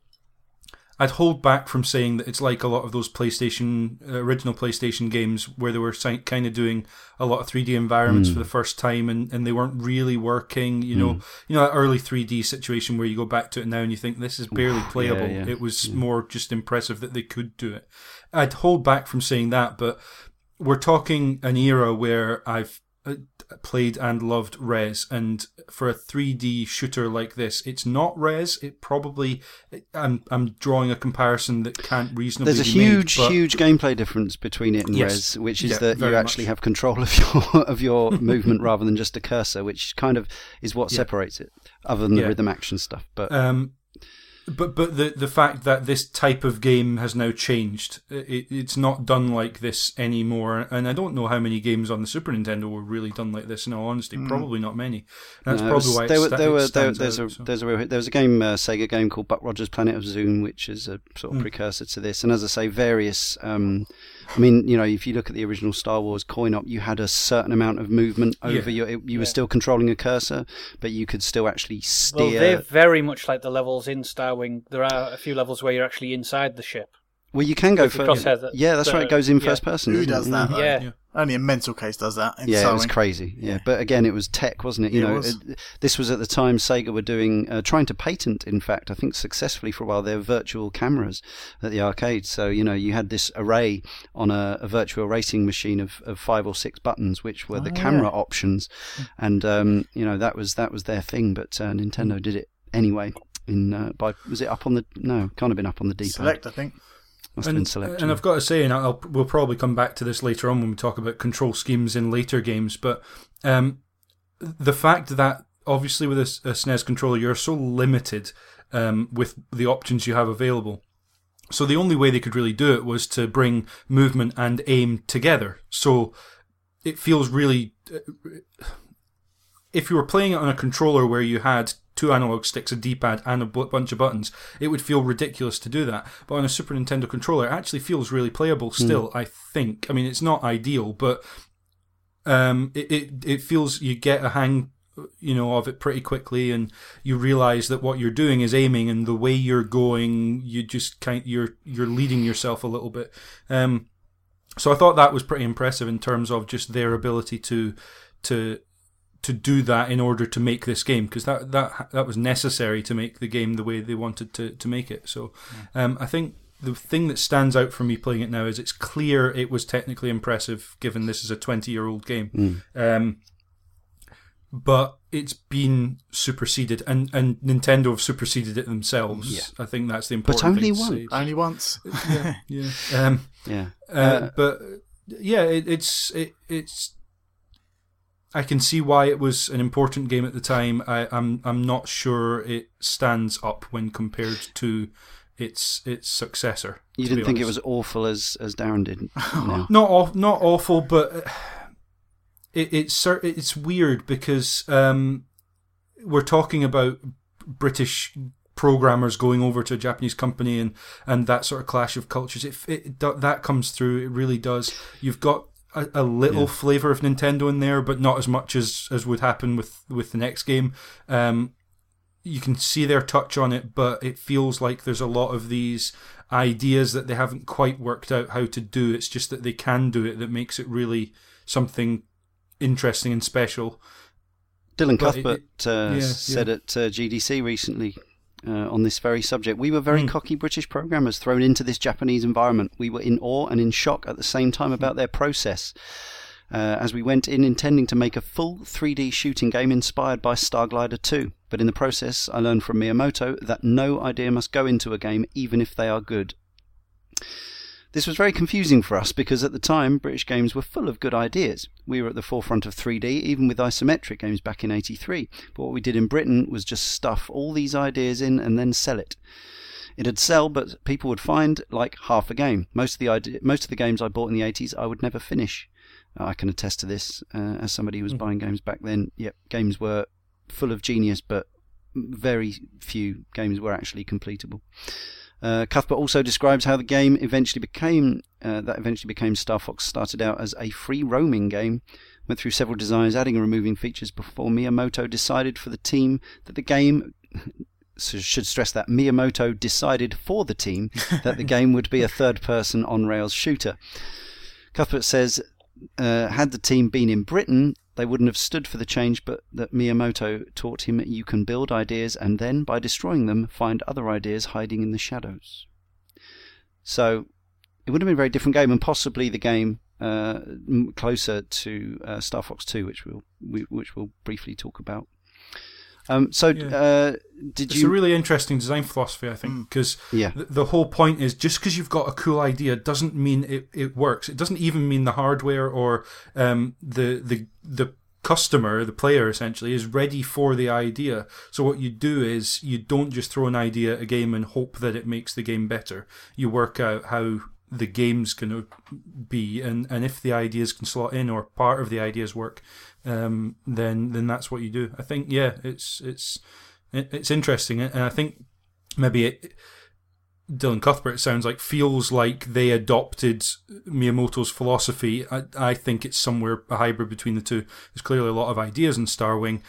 I'd hold back from saying that it's like a lot of those PlayStation uh, original PlayStation games where they were si- kind of doing a lot of 3D environments for the first time and, and they weren't really working. You know, you know that early 3D situation where you go back to it now and you think this is barely playable. yeah. It was more just impressive that they could do it. I'd hold back from saying that, but we're talking an era where I've uh, played and loved Rez, and for a 3D shooter like this, it's not Rez. It probably I'm I'm drawing a comparison that can't reasonably. There's a be made, huge, huge gameplay difference between it and Yes. Rez, which is Yeah, that you actually much. have control of your of your movement rather than just a cursor, which kind of is what Yeah. separates it. other than the Yeah. rhythm action stuff. But Um, but but the the fact that this type of game has now changed, it, it's not done like this anymore. And I don't know how many games on the Super Nintendo were really done like this. In all honesty, probably not many. That's No, probably why there, were, there were there, there's out, a so. there's a real, there was a game uh, Sega game called Buck Rogers Planet of Zoom, which is a sort of precursor to this. And as I say, various. Um, I mean, you know, if you look at the original Star Wars coin op, you had a certain amount of movement over Yeah. your. You were still controlling a cursor, but you could still actually steer. Well, they're very much like the levels in Starwing. There are a few levels where you're actually inside the ship. Well, you can go first. crosshair yeah, that's that- right. It goes in yeah. first person. Who doesn't it? that? Yeah. though? Yeah. Yeah. Only a mental case does that. In Yeah, it was crazy. Yeah. Yeah. but again, it was tech, wasn't it? You It know, was. it- this was at the time Sega were doing, uh, trying to patent, in fact, I think successfully for a while, their virtual cameras at the arcade. So you know, you had this array on a, a Virtua Racing machine of, of five or six buttons, which were the Oh, camera yeah. options, and um, you know that was that was their thing. But uh, Nintendo did it anyway. In uh, by was it up on the no? Can't have been up on the D pad. Select, I think. Must And, and I've got to say, and I'll, we'll probably come back to this later on when we talk about control schemes in later games, but um, the fact that obviously with a SNES controller, you're so limited um, with the options you have available. So the only way they could really do it was to bring movement and aim together. So it feels really. If you were playing it on a controller where you had two analog sticks, a D-pad, and a bunch of buttons, it would feel ridiculous to do that. But on a Super Nintendo controller, it actually feels really playable still. I think. I mean, it's not ideal, but um, it, it it feels you get a hang, you know, of it pretty quickly, and you realize that what you're doing is aiming, and the way you're going, you just kind you're you're leading yourself a little bit. Um, so I thought that was pretty impressive in terms of just their ability to to to do that in order to make this game because that that that was necessary to make the game the way they wanted to to make it. So um, I think the thing that stands out for me playing it now is it's clear it was technically impressive given this is a 20 year old game. Um, but it's been superseded, and, and Nintendo have superseded it themselves. Yeah. I think that's the important. But only thing to one. say. Only once. yeah, yeah. Um, yeah. uh, Uh, but yeah, it, it's it, it's. I can see why it was an important game at the time. I, I'm I'm not sure it stands up when compared to its its successor. You didn't think it was awful as as Darren did. No. not aw- not awful, but uh, it, it's it's weird because um, we're talking about British programmers going over to a Japanese company and, and that sort of clash of cultures. It, it that comes through. It really does. You've got a, a little Yeah. flavor of Nintendo in there, but not as much as as would happen with with the next game. Um, you can see their touch on it, but it feels like there's a lot of these ideas that they haven't quite worked out how to do. It's just that they can do it that makes it really something interesting and special. Dylan But it- Cuthbert uh, yeah, said at uh, GDC recently uh, on this very subject. We were very Mm. cocky British programmers thrown into this Japanese environment. We were in awe and in shock at the same time about their process. Uh, as we went in intending to make a full 3D shooting game inspired by Star Starglider 2. But in the process, I learned from Miyamoto that no idea must go into a game, even if they are good. This was very confusing for us because at the time British games were full of good ideas. We were at the forefront of 3D, even with isometric games back in 83. But what we did in Britain was just stuff all these ideas in and then sell it. It'd sell, but people would find like half a game. Most of the idea, most of the games I bought in the 80s, I would never finish. I can attest to this uh, as somebody who was buying games back then. Yep, games were full of genius, but very few games were actually completable. Uh, Cuthbert also describes how the game eventually became uh, that eventually became Star Fox started out as a free roaming game, went through several designs, adding and removing features before Miyamoto decided for the team that the game. Should stress that Miyamoto decided for the team that the game would be a third-person on-rails shooter. Cuthbert says, uh, had the team been in Britain, they wouldn't have stood for the change, but that Miyamoto taught him you can build ideas and then, by destroying them, find other ideas hiding in the shadows. So, it would have been a very different game, and possibly the game uh, closer to uh, Star Fox 2, which we'll we, which we'll briefly talk about. Um, so, Yeah. uh, did It's you? a really interesting design philosophy, I think, because yeah, the, the whole point is just because you've got a cool idea doesn't mean it, it works. It doesn't even mean the hardware or um, the the the customer, the player essentially, is ready for the idea. So what you do is you don't just throw an idea at a game and hope that it makes the game better. You work out how the game's going to be, and, and if the ideas can slot in or part of the ideas work, um, then then that's what you do. I think yeah, it's it's it's interesting, and I think maybe it Dylan Cuthbert sounds like feels like they adopted Miyamoto's philosophy. I, I think it's somewhere a hybrid between the two. There's clearly a lot of ideas in Starwing.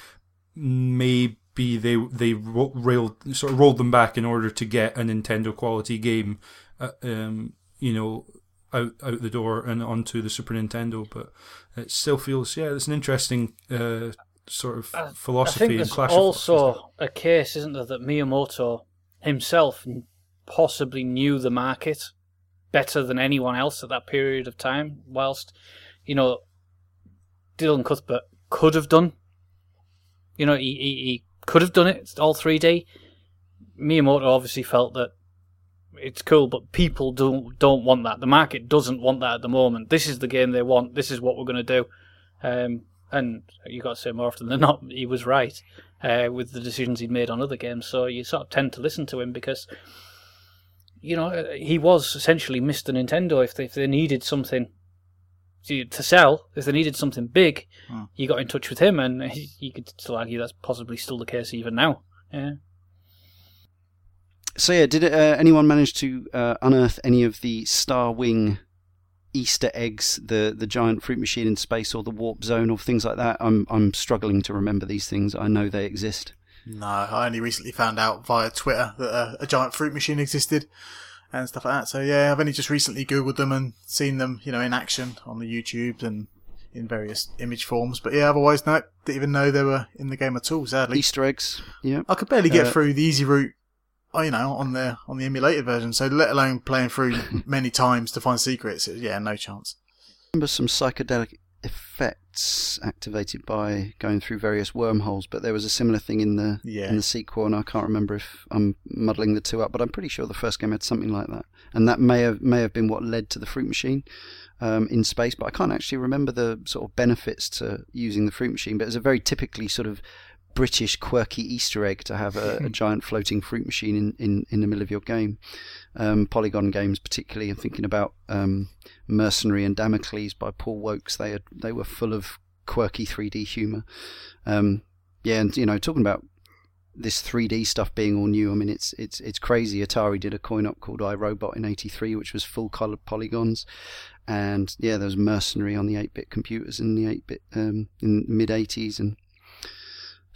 Maybe they they railed sort of rolled them back in order to get a Nintendo quality game, uh, um, you know, out out the door and onto the Super Nintendo. But it still feels yeah, it's an interesting uh, sort of philosophy. I think there's also a case, isn't there, that Miyamoto himself possibly knew the market better than anyone else at that period of time, whilst, you know, Dylan Cuthbert could have done. You know, he, he, he could have done it all 3D. Miyamoto obviously felt that it's cool, but people don't don't want that. The market doesn't want that at the moment. This is the game they want. This is what we're going to do. Um, and you got to say more often than not, he was right uh, with the decisions he'd made on other games. So you sort of tend to listen to him because you know, uh, he was essentially Mr. Nintendo. If they, if they needed something to, to sell, if they needed something big, hmm. you got in touch with him, and he, you could still argue that's possibly still the case even now. Yeah. So yeah, did uh, anyone manage to uh, unearth any of the Star Wing Easter eggs, the the giant fruit machine in space, or the warp zone, or things like that? I'm I'm struggling to remember these things. I know they exist. No, I only recently found out via Twitter that a, a, giant fruit machine existed and stuff like that. So yeah, I've only just recently googled them and seen them, you know, in action on the YouTube and in various image forms. But yeah, otherwise, no, didn't even know they were in the game at all. Sadly, Easter eggs. Yeah, I could barely get uh, through the easy route. Oh, you know, on the on the emulated version. So let alone playing through many times to find secrets. Yeah, no chance. Remember some psychedelic effects activated by going through various wormholes, but there was a similar thing in the yeah. in the sequel, and I can't remember if I'm muddling the two up, but I'm pretty sure the first game had something like that, and that may have may have been what led to the fruit machine um, in space. But I can't actually remember the sort of benefits to using the fruit machine. But it's a very typically sort of British quirky Easter egg to have a, a giant floating fruit machine in, in, in the middle of your game. Um, Polygon games, particularly, I'm thinking about um, Mercenary and Damocles by Paul Woakes. They had, they were full of quirky 3D humor. Um, yeah, and you know, talking about this 3D stuff being all new. I mean, it's it's it's crazy. Atari did a coin op called iRobot in '83, which was full color polygons, and yeah, there was Mercenary on the 8-bit computers in the 8-bit um, in mid '80s, and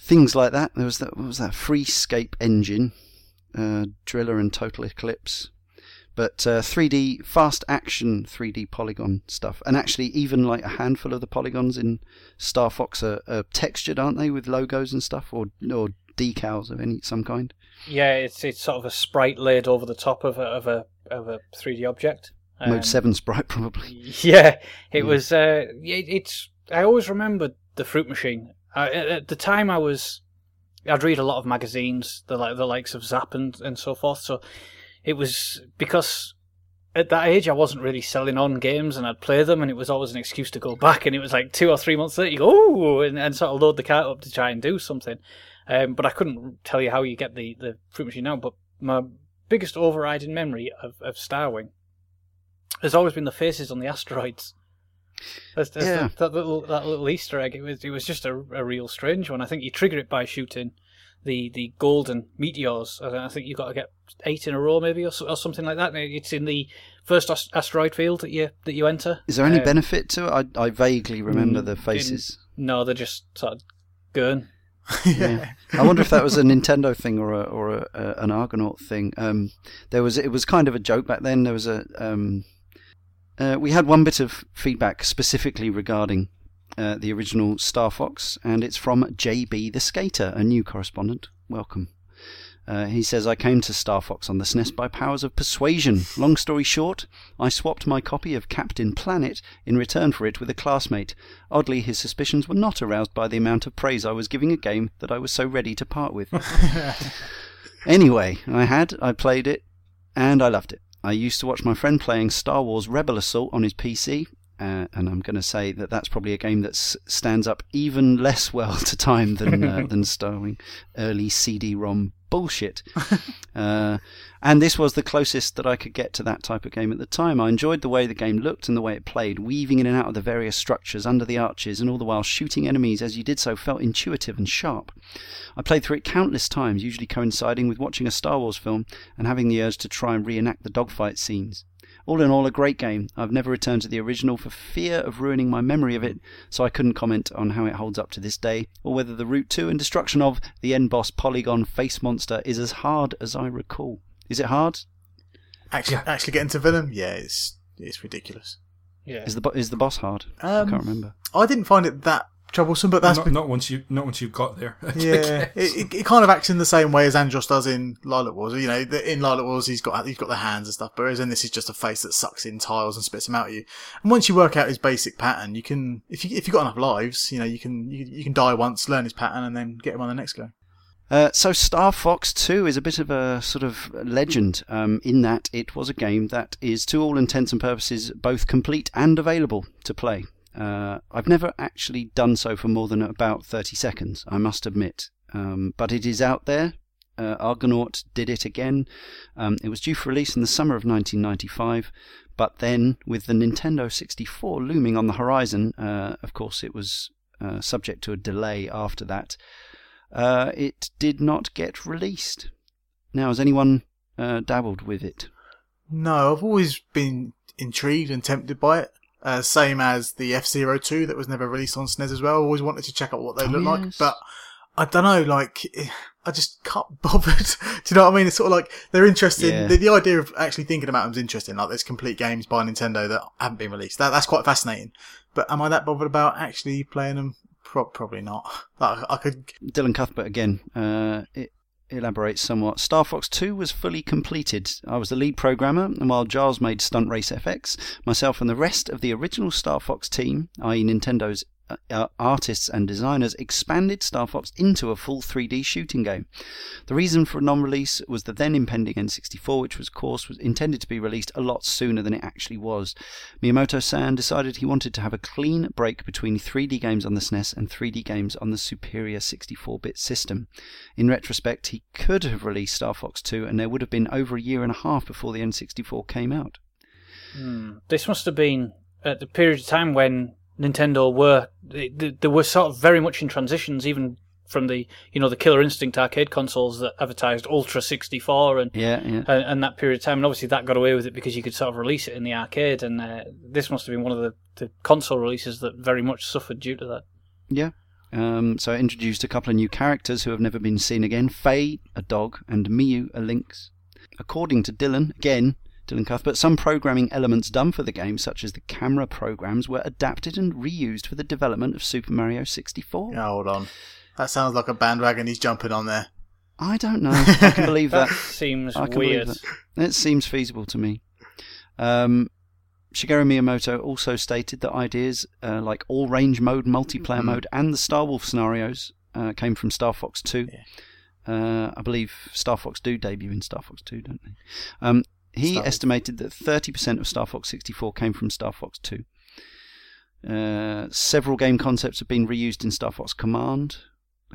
things like that. There was that what was that Freescape engine, uh, Driller and Total Eclipse, but uh, 3D fast action 3D polygon stuff, and actually even like a handful of the polygons in Star Fox are, are textured, aren't they, with logos and stuff, or or decals of any some kind. Yeah, it's it's sort of a sprite laid over the top of a of a of a 3D object. Um, Mode seven sprite, probably. Yeah, it yeah. was. Uh, it, it's. I always remembered the fruit machine uh, at the time, I was I'd read a lot of magazines, the like the likes of Zap and, and so forth. So it was because at that age I wasn't really selling on games, and I'd play them, and it was always an excuse to go back. And it was like two or three months later, you go and, and sort of load the cart up to try and do something. Um, but I couldn't tell you how you get the the fruit machine now. But my biggest overriding memory of of Starwing has always been the faces on the asteroids. That's, that's yeah. that, that, little that little Easter egg. It was it was just a, a real strange one. I think you trigger it by shooting the the golden meteors. I think you've got to get eight in a row, maybe, or, or something like that. It's in the first asteroid field that you that you enter. Is there any um, benefit to it? I, I vaguely remember mm, the faces. In, no, they're just sort of going. yeah. I wonder if that was a Nintendo thing or a, or a, a, an Argonaut thing. Um, there was it was kind of a joke back then. There was a um, uh, we had one bit of feedback specifically regarding uh, the original Star Fox, and it's from JB the Skater, a new correspondent. Welcome. Uh, he says, I came to Star Fox on the SNES by powers of persuasion. Long story short, I swapped my copy of Captain Planet in return for it with a classmate. Oddly, his suspicions were not aroused by the amount of praise I was giving a game that I was so ready to part with. anyway, I had, I played it, and I loved it. I used to watch my friend playing Star Wars Rebel Assault on his PC, Uh, and I'm going to say that that's probably a game that s- stands up even less well to time than uh, than Starwing early CD-ROM bullshit. uh, and this was the closest that I could get to that type of game at the time. I enjoyed the way the game looked and the way it played, weaving in and out of the various structures under the arches, and all the while shooting enemies as you did so felt intuitive and sharp. I played through it countless times, usually coinciding with watching a Star Wars film and having the urge to try and reenact the dogfight scenes. All in all, a great game. I've never returned to the original for fear of ruining my memory of it, so I couldn't comment on how it holds up to this day, or whether the route to and destruction of the end boss Polygon face monster is as hard as I recall. Is it hard? Actually, Yeah. actually getting to Venom, yeah, it's it's ridiculous. Yeah. Is the is the boss hard? I Um, can't remember. I didn't find it that troublesome, but that's not, not once you not once you've got there. Yeah, it, it, it kind of acts in the same way as Andross does in Lylat Wars. You know, the, in Lylat Wars, he's got he's got the hands and stuff, but whereas in this, is just a face that sucks in tiles and spits them out at you. And once you work out his basic pattern, you can if you if you've got enough lives, you know, you can you, you can die once, learn his pattern, and then get him on the next go. Uh, so Star Fox 2 is a bit of a sort of legend um, in that it was a game that is, to all intents and purposes, both complete and available to play. Uh, I've never actually done so for more than about 30 seconds, I must admit. Um, but it is out there. Uh, Argonaut did it again. Um, it was due for release in the summer of 1995, but then, with the Nintendo 64 looming on the horizon, uh, of course, it was uh, subject to a delay after that uh, it did not get released. Now, has anyone uh, dabbled with it? No, I've always been intrigued and tempted by it. Uh, same as the F Zero Two that was never released on SNES as well. I always wanted to check out what they Oh, look like, but I don't know. Like, I just can't bothered. Do you know what I mean? It's sort of like they're interesting. Yeah. The, the idea of actually thinking about them's interesting. Like, there's complete games by Nintendo that haven't been released. That that's quite fascinating. But am I that bothered about actually playing them? Pro- probably not. Like, I could. Dylan Cuthbert again. Uh, it elaborates somewhat. Star Fox 2 was fully completed. I was the lead programmer, and while Giles made Stunt Race FX, myself and the rest of the original Star Fox team, i.e., Nintendo's uh, uh, artists and designers, expanded Star Fox into a full 3D shooting game. The reason for non-release was the then impending N64, which was, of course, was intended to be released a lot sooner than it actually was. Miyamoto-san decided he wanted to have a clean break between 3D games on the SNES and 3D games on the superior 64-bit system. In retrospect, he could have released Star Fox 2, and there would have been over a year and a half before the N64 came out. Hmm. This must have been at the period of time when Nintendo were they, they, were sort of very much in transitions, even from the you know the Killer Instinct arcade consoles that advertised Ultra 64 and Yeah, yeah. and, and that period of time. And obviously that got away with it because you could sort of release it in the arcade, and uh, this must have been one of the, the console releases that very much suffered due to that. Yeah. Um, so it introduced a couple of new characters who have never been seen again Faye, a dog, and Miyu, a lynx. According to Dylan, again, Dylan Cuthbert, some programming elements done for the game, such as the camera programs, were adapted and reused for the development of Super Mario 64. Yeah, hold on. That sounds like a bandwagon he's jumping on there. I don't know. I can believe That that. seems I can weird. believe that. It seems feasible to me. Um, Shigeru Miyamoto also stated that ideas uh, like all range mode, multiplayer Mhm. mode, and the Star Wolf scenarios uh, came from Star Fox 2. Uh, I believe Star Fox do debut in Star Fox 2, don't they? Um, he Star estimated that 30% of Star Fox 64 came from Star Fox 2. Uh, several game concepts have been reused in Star Fox Command,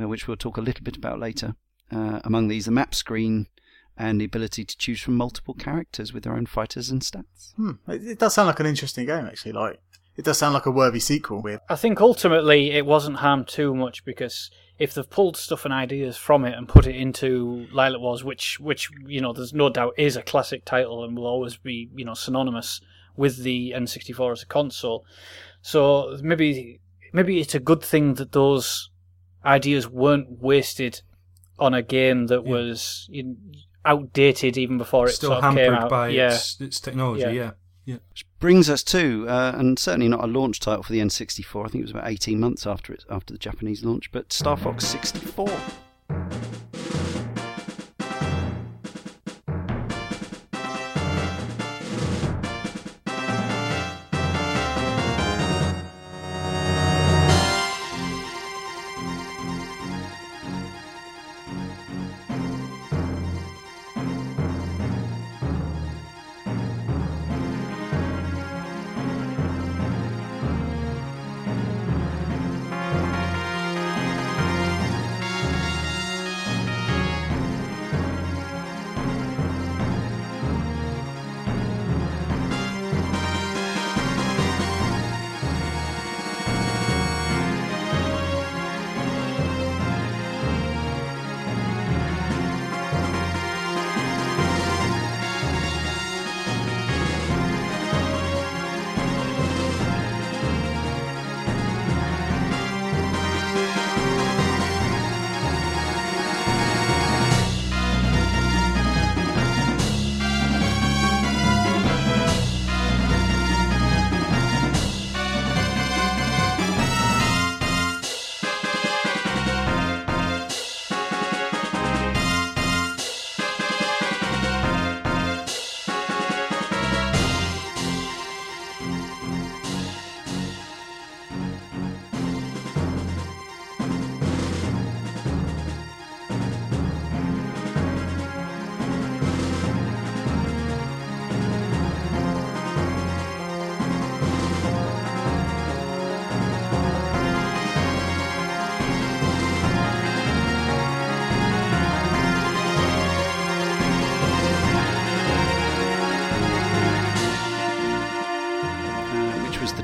uh, which we'll talk a little bit about later. Uh, among these, the map screen and the ability to choose from multiple characters with their own fighters and stats. Hmm. It, it does sound like an interesting game, actually. Like, it does sound like a worthy sequel. Weird. I think ultimately it wasn't harmed too much because if they've pulled stuff and ideas from it and put it into Lylat Wars, which which you know there's no doubt is a classic title and will always be you know synonymous with the N64 as a console, so maybe maybe it's a good thing that those ideas weren't wasted on a game that Yeah. was you outdated even before it Still sort of came hampered out. by yeah. its, its technology. Yeah. Yeah. Brings us to, uh, and certainly not a launch title for the N64. I think it was about 18 months after it, after the Japanese launch, but Star Fox 64.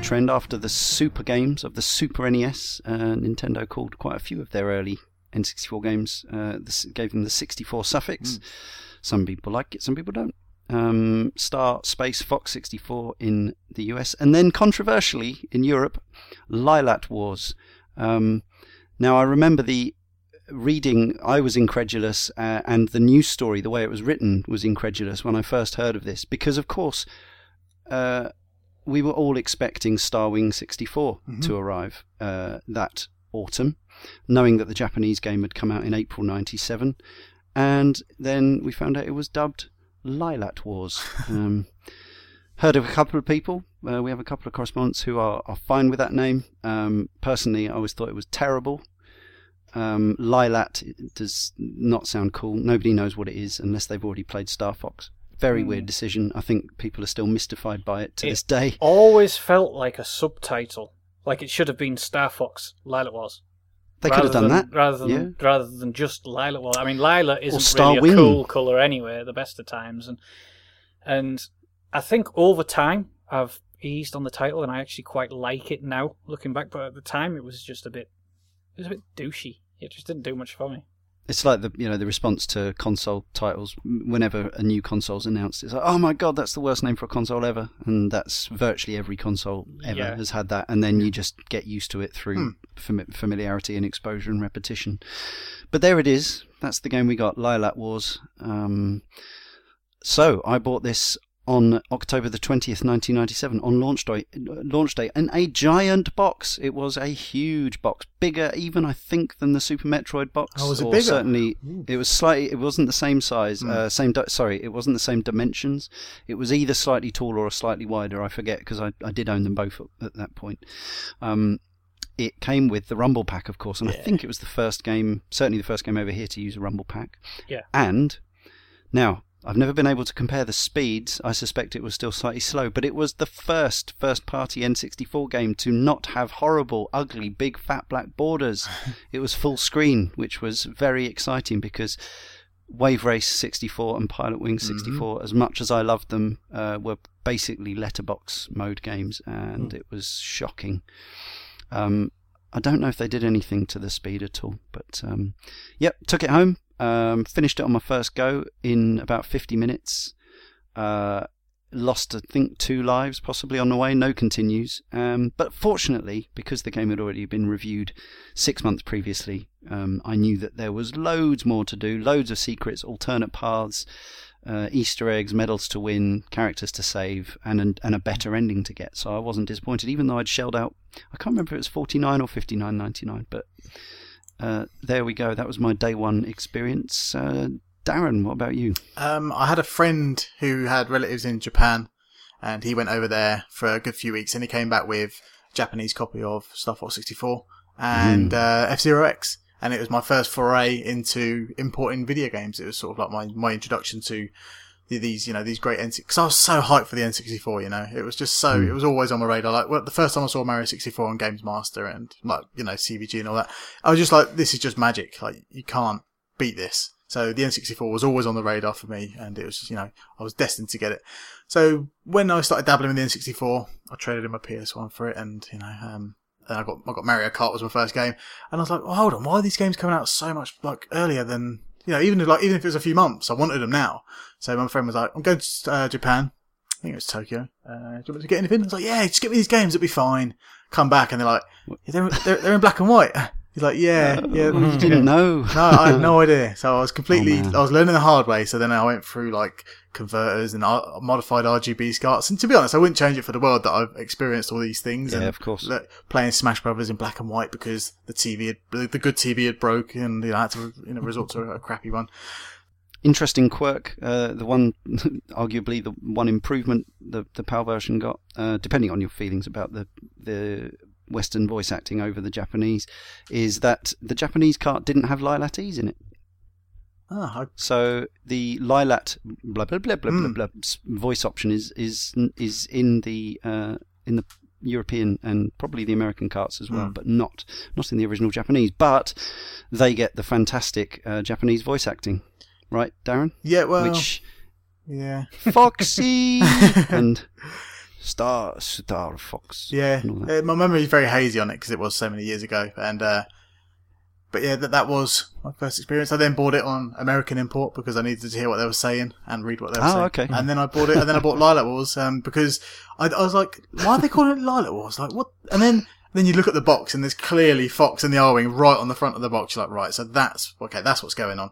Trend after the Super games of the Super NES. Uh, Nintendo called quite a few of their early N64 games, uh, this gave them the 64 suffix. Some people like it, some people don't. Um, Star Space Fox 64 in the US, and then controversially in Europe, Lylat Wars. Um, now I remember the reading, I was incredulous, uh, and the news story, the way it was written, was incredulous when I first heard of this, because of course, uh, we were all expecting Starwing 64 to arrive uh, that autumn, knowing that the Japanese game had come out in April 97, and then we found out it was dubbed Lylat Wars. Um, heard of a couple of people. Uh, we have a couple of correspondents who are, are fine with that name. Um, personally, I always thought it was terrible. Um, Lylat does not sound cool. Nobody knows what it is unless they've already played Star Fox. Very weird hmm. decision. I think people are still mystified by it to It- this day. Always felt like a subtitle, like it should have been Star Fox. Lilac was. They could have done than, that. rather than yeah. rather than just lilac. Well, I mean, lilac isn't really a cool color anyway at the best of times, and and I think over time I've eased on the title, and I actually quite like it now. Looking back, but at the time it was just a bit, it was a bit douchey. It just didn't do much for me. It's like the you know the response to console titles. Whenever a new console's announced, it's like, oh my god, that's the worst name for a console ever, and that's virtually every console ever Yeah. has had that. And then you just get used to it through fami- familiarity and exposure and repetition. But there it is. That's the game we got, Lylat Wars. Um, so I bought this on October the twentieth, nineteen ninety-seven, on launch day. Launch day, in a giant box. It was a huge box, bigger even I think than the Super Metroid box. Oh, was it or bigger? Certainly, it was slightly. It wasn't the same size. Uh, same. Di- sorry, it wasn't the same dimensions. It was either slightly taller or slightly wider. I forget because I, I did own them both at, at that point. Um, it came with the Rumble Pack, of course, and I think it was the first game, certainly the first game over here to use a Rumble Pack. Yeah. And now I've never been able to compare the speeds. I suspect it was still slightly slow, but it was the first first-party N64 game to not have horrible, ugly, big, fat black borders. it was full screen, which was very exciting because. Wave Race 64 and Pilot Wing 64, as much as I loved them, uh, were basically letterbox mode games, and it was shocking. Um, I don't know if they did anything to the speed at all, but um, yep, took it home, um, finished it on my first go in about 50 minutes. Uh, lost, I think, two lives possibly on the way, no continues. Um, but fortunately, because the game had already been reviewed six months previously, um, I knew that there was loads more to do, loads of secrets, alternate paths, uh, Easter eggs, medals to win, characters to save, and an, and a better ending to get. So I wasn't disappointed, even though I'd shelled out. I can't remember if it was forty nine or fifty nine ninety nine, but uh, there we go. That was my day one experience. Uh, Darren, what about you? Um, I had a friend who had relatives in Japan, and he went over there for a good few weeks, and he came back with a Japanese copy of Star Fox 64 and uh, F Zero X, and it was my first foray into importing video games. It was sort of like my my introduction to these, you know, these great N because I was so hyped for the N64. You know, it was just so it was always on my radar. Like well, the first time I saw Mario 64 on Games Master and like you know CVG and all that, I was just like, this is just magic. Like you can't beat this. So the N64 was always on the radar for me, and it was, you know, I was destined to get it. So when I started dabbling with the N64, I traded in my PS1 for it, and you know, um, and I got I got Mario Kart was my first game, and I was like, hold on, why are these games coming out so much like earlier than you know, even if, like even if it was a few months, I wanted them now. So my friend was like, I'm going to uh, Japan. I think it was Tokyo. Uh, do you want me to get anything? I was like, yeah, just get me these games, it'll be fine. Come back, and they're like, yeah, they're, they're they're in black and white. He's like, yeah, yeah. You didn't know. No, I had no idea. So I was completely, Oh. I was learning the hard way. So then I went through like converters and uh, modified RGB SCARTs. And to be honest, I wouldn't change it for the world that I've experienced all these things. Yeah, and of course. le- playing Smash Brothers in black and white because the TV had, the the good TV had broken and you know, I had to, you know, resort to a crappy one. Interesting quirk. Uh, the one, arguably the one improvement the the PAL version got, uh, depending on your feelings about the the Western voice acting over the Japanese, is that the Japanese cart didn't have Lilates in it. Ah, So the Lylat blah blah blah blah blah, Mm. blah s- voice option is is is in the uh, in the European and probably the American carts as well, Mm. but not not in the original Japanese. But they get the fantastic uh, Japanese voice acting, right, Darren? yeah, well, Which yeah. Foxy and Star Star Fox. Yeah, uh, my memory is very hazy on it because it was so many years ago. And uh, but yeah, that that was my first experience. I then bought it on American import because I needed to hear what they were saying and read what they were Oh, saying. okay. And then I bought it, and then I bought Lylat Wars um, because I, I was like, why are they calling it Lylat Wars? Like what? And then. Then you look at the box and there's clearly Fox and the Arwing right on the front of the box. You're like, right, so that's, okay, that's what's going on.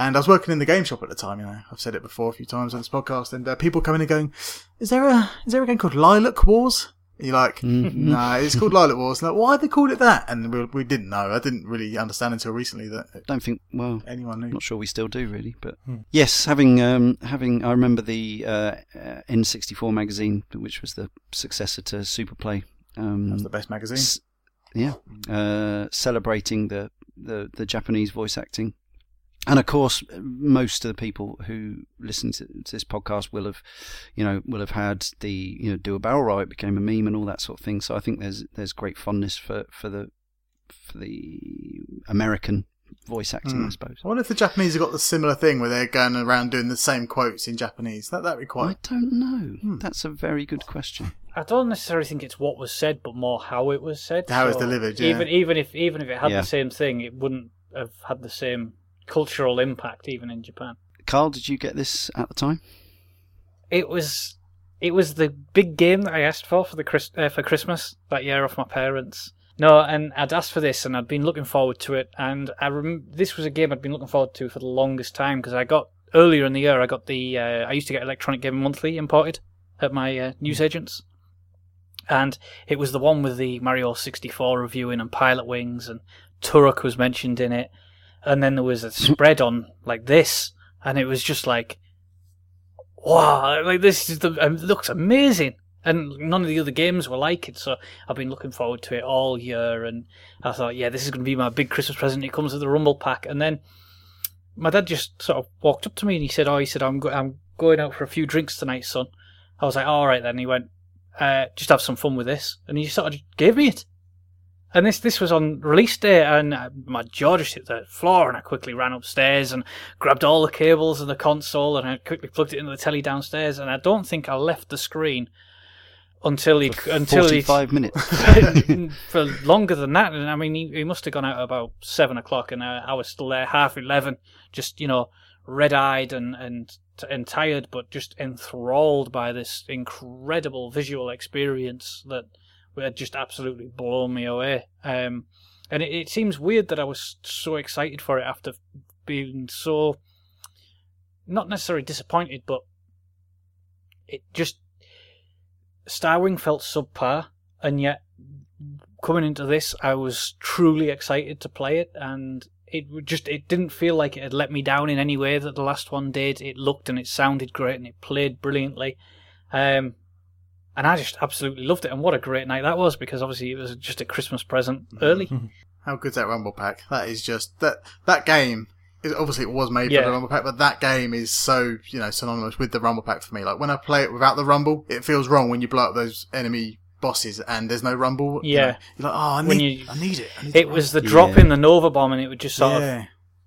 And I was working in the game shop at the time, you know, I've said it before a few times on this podcast, and uh, people coming in and going, is there a, is there a game called Lilac Wars? And you're like, Mm-hmm. no, it's called Lylat Wars. Like, why they called it that? And we, we didn't know. I didn't really understand until recently that I Don't think. Well, anyone knew. not sure we still do really, but yes, having um, having I remember the uh, uh, N64 magazine, which was the successor to Superplay. Um, That was the best magazine. s- yeah, uh, celebrating the, the the Japanese voice acting. And of course, most of the people who listen to, to this podcast will have, you know, will have had the, you know, do a barrel roll. It became a meme and all that sort of thing. So I think there's there's great fondness for, for the for the American voice acting, I Mm. suppose. I wonder if the Japanese have got the similar thing where they're going around doing the same quotes in Japanese. That that'd be quite I don't know. Hmm. That's a very good question. I don't necessarily think it's what was said, but more how it was said. How it's delivered, yeah. Even even if even if it had Yeah. the same thing, it wouldn't have had the same cultural impact even in Japan. Carl, did you get this at the time? It was it was the big game that I asked for for the Chris, uh, for Christmas that year off my parents. No, and I'd asked for this, and I'd been looking forward to it. And I rem- this was a game I'd been looking forward to for the longest time because I got earlier in the year. I got the uh, I used to get Electronic Game Monthly imported at my uh, newsagents, and it was the one with the Mario 64 reviewing and Pilot Wings, and Turok was mentioned in it. And then there was a spread on like this, and it was just like wow, like this is the it looks amazing. And none of the other games were like it, so I've been looking forward to it all year. And I thought, yeah, this is going to be my big Christmas present. It comes with the Rumble pack, and then my dad just sort of walked up to me and he said, "Oh, he said I'm go- I'm going out for a few drinks tonight, son." I was like, "All right then." He went, uh, "Just have some fun with this," and he sort of gave me it. And this this was on release day, and uh, my jaw just hit the floor, and I quickly ran upstairs and grabbed all the cables and the console, and I quickly plugged it into the telly downstairs. And I don't think I left the screen until he until he Forty-five minutes. for longer than that. And I mean, he, he must have gone out at about seven o'clock, and I, I was still there half eleven, just you know, red-eyed and and and tired, but just enthralled by this incredible visual experience that had just absolutely blown me away. Um, and it, it seems weird that I was so excited for it after being so not necessarily disappointed, but it just Starwing felt subpar, and yet coming into this, I was truly excited to play it, and it just it didn't feel like it had let me down in any way that the last one did. It looked and it sounded great, and it played brilliantly, um, and I just absolutely loved it. And what a great night that was, because obviously it was just a Christmas present mm-hmm. early. How good's that Rumble Pack? That is just that that game. Is, obviously, it was made Yeah. for the Rumble Pack, but that game is so you know synonymous with the Rumble Pack for me. Like when I play it without the Rumble, it feels wrong when you blow up those enemy bosses and there's no Rumble. you Yeah. know. you're like, oh, I need, When you- I need it. I need It was the Yeah. drop in the Nova bomb, and it would just sort of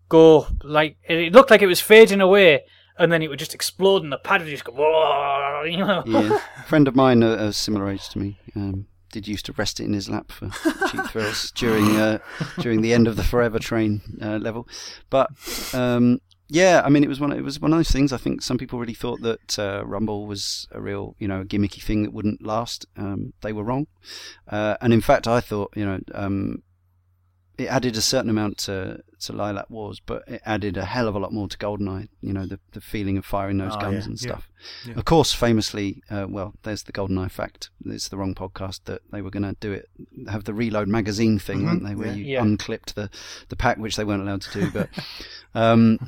go like it it looked like it was fading away, and then it would just explode, and the pad would just go, "Whoa," you know. yeah, a friend of mine, a, a similar age to me, um, did used to rest it in his lap for cheap thrills during uh, during the end of the Forever Train uh, level. But um, yeah, I mean, it was one. It was one of those things. I think some people really thought that uh, Rumble was a real, you know, gimmicky thing that wouldn't last. Um, they were wrong, uh, and in fact, I thought, you know. Um, it added a certain amount to, to Lylat Wars, but it added a hell of a lot more to Goldeneye. You know, the the feeling of firing those Oh, guns yeah, and stuff. Yeah. Of course, famously, uh, well, there's the GoldenEye fact. It's the wrong podcast that they were going to do it, have the Reload magazine thing, Mhm, weren't they, where yeah. you Yeah. unclipped the, the pack, which they weren't allowed to do. But um,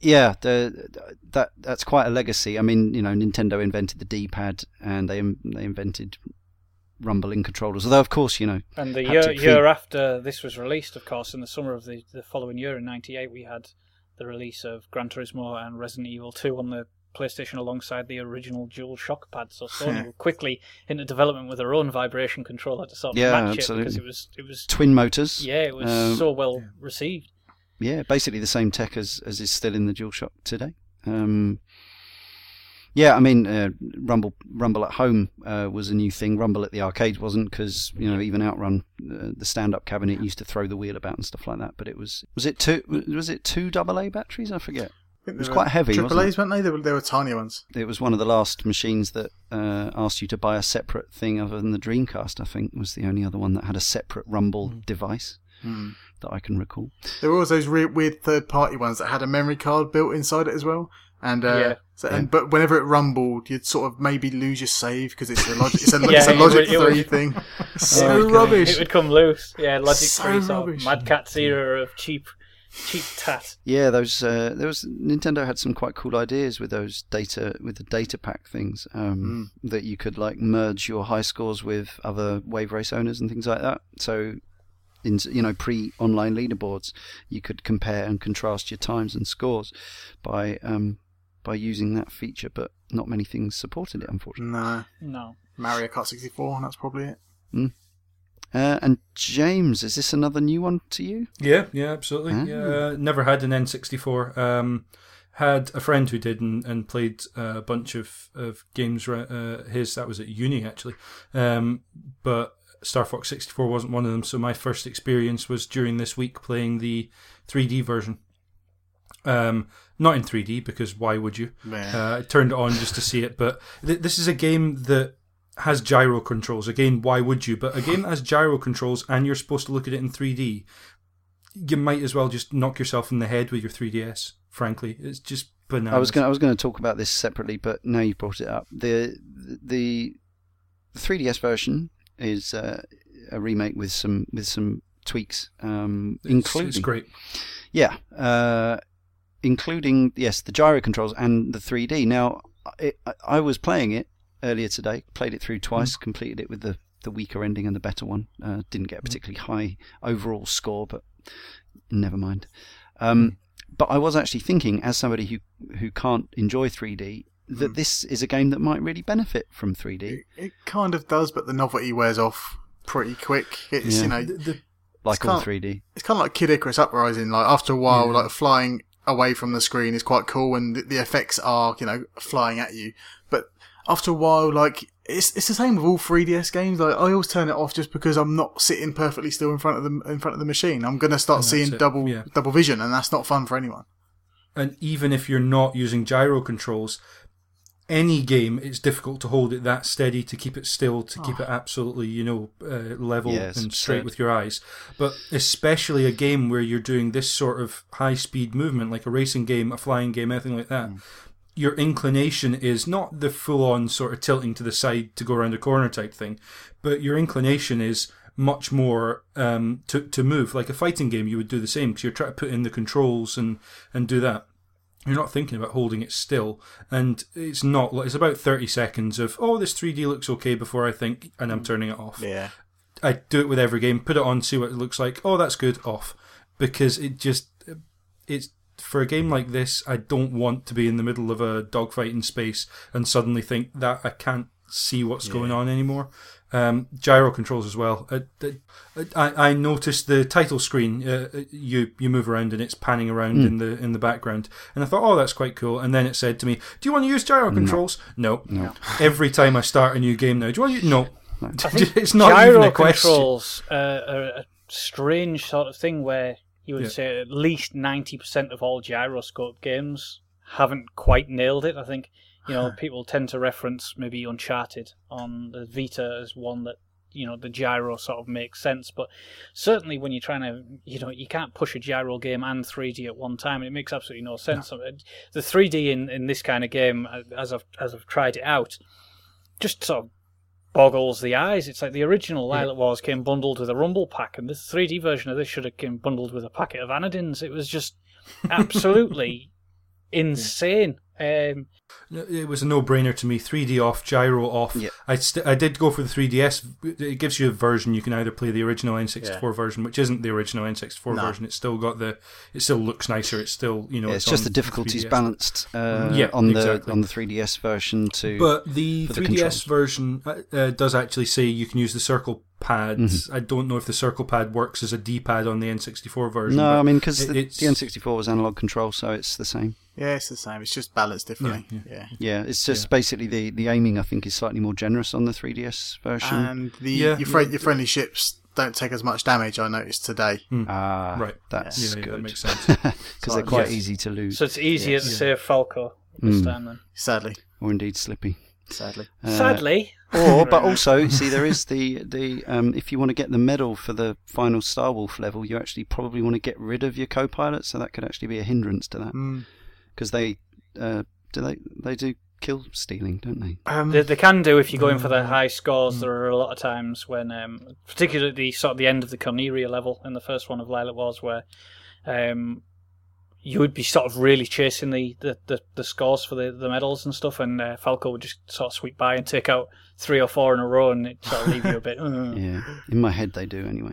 yeah, the, that that's quite a legacy. I mean, you know, Nintendo invented the D-pad and they they invented rumbling controllers. Although, of course, you know, And the year, feed. year after this was released, of course, in the summer of the, the following year in '98, we had the release of Gran Turismo and Resident Evil 2 on the PlayStation alongside the original Dual Shock pad. So Sony were quickly into development with their own vibration controller to sort of Yeah, match absolutely. it because it was it was twin motors. yeah it was Um, so well received. yeah, basically the same tech as, as is still in the DualShock today. Um, Yeah, I mean, uh, Rumble Rumble at home uh, was a new thing. Rumble at the arcade wasn't because you know even Outrun, uh, the stand-up cabinet used to throw the wheel about and stuff like that. But it was was it two was it two AA batteries? I forget. It was quite heavy, Triple A's, weren't they? They were, they were tiny ones. It was one of the last machines that uh, asked you to buy a separate thing other than the Dreamcast. I think was the only other one that had a separate Rumble device Hmm. that I can recall. There were also those re- weird third-party ones that had a memory card built inside it as well. And, uh, Yeah. so, and but whenever it rumbled, you'd sort of maybe lose your save because it's a logic, it's a, Yeah, it's a it logic would- it would- three thing. so Oh, God. rubbish. It would come loose. Yeah, Logic So 3 sort rubbish. of Mad Catz era of cheap, cheap tat. Yeah, those uh, there was Nintendo had some quite cool ideas with those data with the data pack things um, that you could like merge your high scores with other wave race owners and things like that. So in you know pre online leaderboards, you could compare and contrast your times and scores by um, by using that feature. But not many things supported it, unfortunately. No, No. Mario Kart 64, that's probably it. Uh, and James, is this another new one to you? Yeah, yeah, absolutely. Ah. Yeah, uh, never had an N64. Um, had a friend who did and, and played uh, a bunch of, of games. Uh, his that was at uni actually, um, but Star Fox 64 wasn't one of them. So my first experience was during this week playing the 3D version. Um, not in 3D because why would you? Yeah. Uh, I turned it on just to see it, but th- this is a game that has gyro controls. Again, why would you? But a game that has gyro controls and you're supposed to look at it in 3D, you might as well just knock yourself in the head with your 3DS. Frankly, it's just bananas. I was going I was going to talk about this separately, but now you brought it up. The the, the 3DS version is uh, a remake with some with some tweaks, um, It's- including it's great. yeah, uh, including yes the gyro controls and the 3D. Now I, I was playing it earlier today, played it through twice, completed it with the the weaker ending and the better one. Uh, didn't get a particularly high overall score, but never mind. Um, But I was actually thinking, as somebody who who can't enjoy 3D, that this is a game that might really benefit from 3D. It, it kind of does, but the novelty wears off pretty quick. It's Yeah. you know, The, the, like It's all can't- 3D. it's kind of like Kid Icarus Uprising. Like after a while, Yeah. like flying away from the screen is quite cool, and the, effects are you know flying at you. But after a while, like it's it's the same with all 3DS games. Like I always turn it off just because I'm not sitting perfectly still in front of the in front of the machine. I'm gonna start seeing it, double yeah. double vision, and that's not fun for anyone. and even if you're not using gyro controls, any game it's difficult to hold it that steady to keep it still to keep it absolutely you know uh, level Yeah, it's and straight absurd. with your eyes. But especially a game where you're doing this sort of high speed movement like a racing game a flying game anything like that your inclination is not the full on sort of tilting to the side to go around a corner type thing but your inclination is much more um, to, to move. Like a fighting game you would do the same because you're trying to put in the controls and and do that you're not thinking about holding it still and it's not it's about 30 seconds of oh this 3d looks okay before i think and i'm mm. turning it off. Yeah, i do it with every game put it on see what it looks like. Oh that's good off. Because it just it's for a game like this i don't want to be in the middle of a dogfight in space and suddenly think that i can't see what's going on anymore um, gyro controls as well. Uh, th- I, I noticed the title screen. Uh, you you move around and it's panning around in the in the background, and I thought, oh, that's quite cool. And then it said to me, "Do you want to use gyro controls?" No. No. Every time I start a new game now, do you want to? Use? No. I it's not gyro even a question. controls uh, are a strange sort of thing where you would Yeah. say at least 90% of all gyroscope games haven't quite nailed it. I think, you know, people tend to reference maybe Uncharted on the Vita as one that, you know, the gyro sort of makes sense. But certainly when you're trying to, you know, you can't push a gyro game and 3D at one time. It makes absolutely no sense. The 3D in, in this kind of game, uh, as I've, as I've tried it out, just sort of boggles the eyes. It's like the original Lylat Wars came bundled with a Rumble pack, and this 3D version of this should have came bundled with a packet of Anadins. It was just absolutely insane. Um, It was a no-brainer to me. 3D off, gyro off. Yeah. I st- I did go for the 3DS. It gives you a version. You can either play the original N64 version, which isn't the original N64 No. version. It's still got the. It still looks nicer. It's still you know. Yeah, it's just the difficulties 3DS. balanced uh, Yeah, on the exactly. on the 3DS version too. But the the 3DS controls. version uh, uh, does actually say you can use the circle pads. Mm-hmm. I don't know if the circle pad works as a D pad on the N64 version. no, I mean because it- the, the N64 was analog control, so it's the same. Yeah, it's the same. It's just balanced differently. Yeah, Yeah. Yeah, it's just Yeah. basically the, the aiming. I think is slightly more generous on the 3DS version. And the Yeah. your, fri- your friendly ships don't take as much damage. I noticed today. ah, Right. That's Yeah, yeah, good that makes sense. because they're quite Yes. easy to lose, So it's easier to Yeah. save Falco this Mm. time then. Sadly, or indeed Slippy. sadly. Uh, Sadly, or but also see there is the the um, if you want to get the medal for the final Star Wolf level, you actually probably want to get rid of your co-pilot, so that could actually be a hindrance to that Mm. Because they uh, do they they do kill stealing, don't they? Um, they, they can do if you go in for Mm. the high scores. There are a lot of times when, um, particularly the sort of the end of the Corneria level in the first one of Lylat Wars, where um, you would be sort of really chasing the, the, the, the scores for the, the medals and stuff, and uh, Falco would just sort of sweep by and take out three or four in a row, and it sort of leave you a bit. "Uh." Yeah, in my head they do anyway.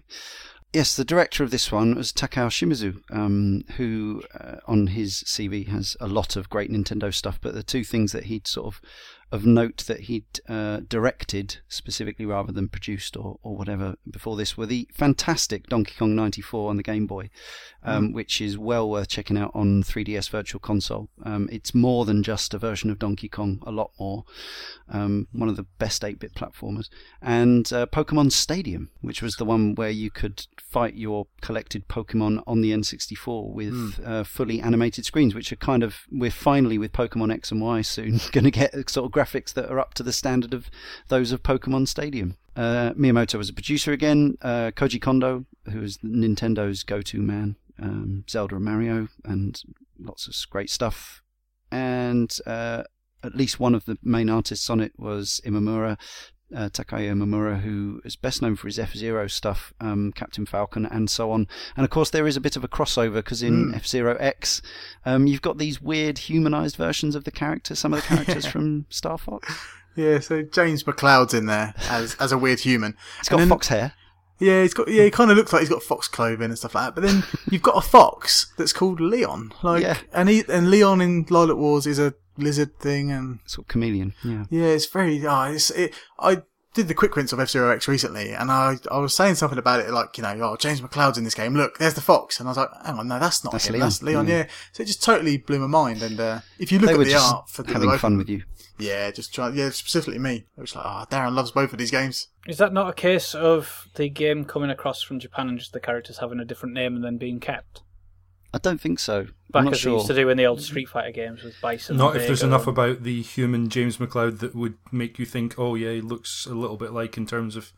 Yes, the director of this one was Takao Shimizu, um, who uh, on his CV has a lot of great Nintendo stuff. But the two things that he'd sort of of note that he'd uh, directed specifically rather than produced or, or whatever before this were the fantastic Donkey Kong 94 on the Game Boy, um, which is well worth checking out on 3DS Virtual Console. Um, it's more than just a version of Donkey Kong, a lot more. Um, one of the best 8 bit platformers. And uh, Pokemon Stadium, which was the one where you could fight your collected Pokemon on the N64 with uh, fully animated screens, which are kind of, we're finally with Pokemon X and Y soon going to get sort of graphics that are up to the standard of those of Pokemon Stadium. Uh, Miyamoto was a producer again. Uh, Koji Kondo, who is Nintendo's go-to man, um, Zelda and Mario, and lots of great stuff. And uh, at least one of the main artists on it was Imamura, uh, Takaya Imamura, who is best known for his F Zero stuff, um, Captain Falcon, and so on. And of course, there is a bit of a crossover because in F Zero X, um, you've got these weird humanized versions of the characters, some of the characters from Star Fox. yeah, so James McCloud's in there as as a weird human. It's got then- fox hair. Yeah, he's got. Yeah, he kind of looks like he's got fox clothing and stuff like that. But then you've got a fox that's called Leon. Like, Yeah. and he and Leon in Lylat Wars is a lizard thing, and Sort of chameleon. Yeah. yeah, it's very. Oh, it's, it, I did the quick rinse of F Zero X recently, and I I was saying something about it, like you know, oh James McCloud's in this game. Look, there's the fox, and I was like, hang on, no, that's not That's him. Leon. That's Leon. Yeah. Yeah. So it just totally blew my mind. And uh, if you look They at were the just art for the having both- fun with you. yeah, just try. Yeah, specifically me. It was like, oh, Darren loves both of these games. Is that not a case of the game coming across from Japan and just the characters having a different name and then being kept? I don't think so. Back I'm not as they sure. used to do in the old Street Fighter games with Bison. Not if there's enough and- about the human James McCloud that would make you think, oh yeah, he looks a little bit like in terms of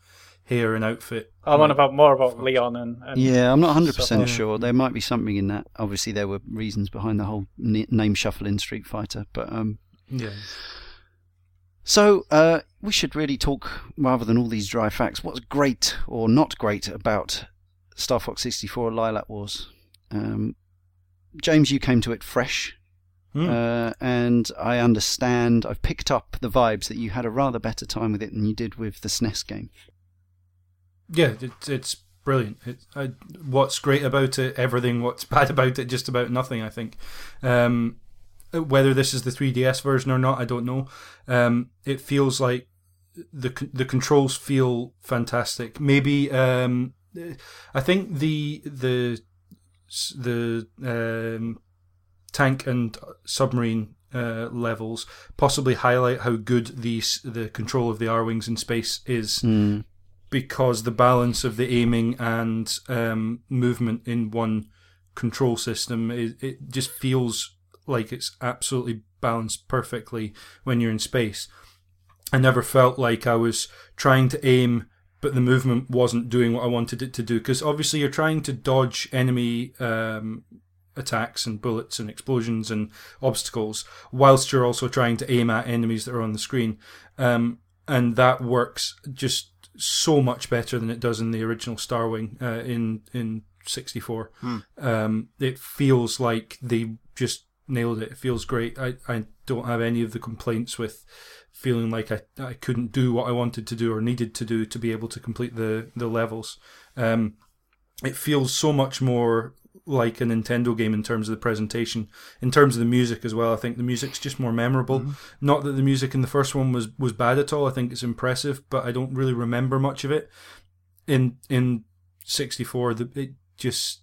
hair and outfit. I'm on about more about Leon and, and Yeah, I'm not 100% stuff. sure. There might be something in that. Obviously, there were reasons behind the whole name shuffle in Street Fighter. But um, Yeah. So, uh, we should really talk, rather than all these dry facts, what's great or not great about Star Fox 64 Lylat Wars. Um, James, you came to it fresh, Hmm. uh, and I understand, I've picked up the vibes that you had a rather better time with it than you did with the SNES game. Yeah, it, it's brilliant. It, I, what's great about it, everything. What's bad about it, just about nothing. I think. Um, whether this is the 3DS version or not, I don't know. Um, it feels like the the controls feel fantastic. Maybe um, I think the the the um, tank and submarine uh, levels possibly highlight how good these the control of the Arwings in space is Mm. because the balance of the aiming and um, movement in one control system it, it just feels like it's absolutely balanced perfectly when you're in space. I never felt like I was trying to aim, but the movement wasn't doing what I wanted it to do. Because obviously, you're trying to dodge enemy um, attacks and bullets and explosions and obstacles, whilst you're also trying to aim at enemies that are on the screen. Um, and that works just so much better than it does in the original Starwing uh, in in 64. Um, it feels like they just nailed it. It feels great. I, I don't have any of the complaints with feeling like I, I couldn't do what I wanted to do or needed to do to be able to complete the, the levels. Um, it feels so much more like a Nintendo game in terms of the presentation, in terms of the music as well. I think the music's just more memorable. Not that the music in the first one was, was bad at all. I think it's impressive, but I don't really remember much of it. In in '64, the, it just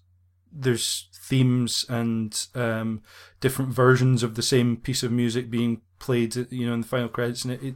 there's themes and um, different versions of the same piece of music being played, you know, in the final credits, and it, it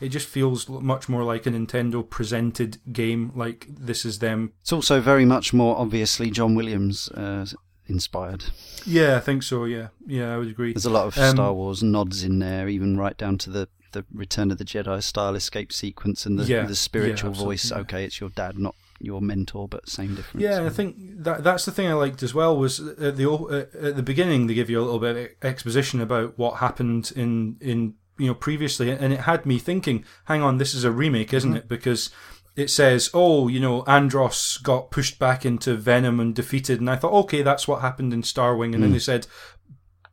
it just feels much more like a Nintendo presented game. Like this is them. It's also very much more obviously John Williams uh, inspired. Yeah, I think so. Yeah, yeah, I would agree. There's a lot of Um, Star Wars nods in there, even right down to the the Return of the Jedi style escape sequence and the Yeah, the spiritual yeah, voice. Okay, it's your dad, not your mentor, but same difference. Yeah, I think that that's the thing I liked as well was at the at the beginning they give you a little bit of exposition about what happened in in you know previously, and it had me thinking, hang on, this is a remake, isn't mm-hmm. it? Because it says, oh, you know, Andross got pushed back into Venom and defeated, and I thought, okay, that's what happened in Starwing, and then mm. they said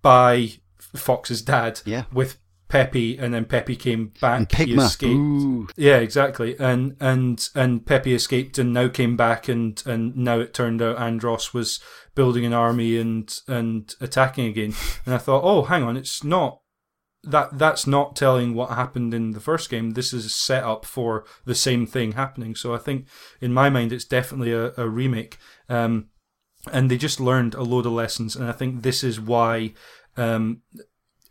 by Fox's dad Yeah. with Peppy, and then Peppy came back. and he Pigma. escaped. Ooh. Yeah, exactly. And and and Peppy escaped and now came back and and now it turned out Andross was building an army and and attacking again. And I thought, "Oh, hang on, it's not that that's not telling what happened in the first game. This is a setup for the same thing happening." So I think in my mind it's definitely a, a remake. Um and they just learned a load of lessons and I think this is why um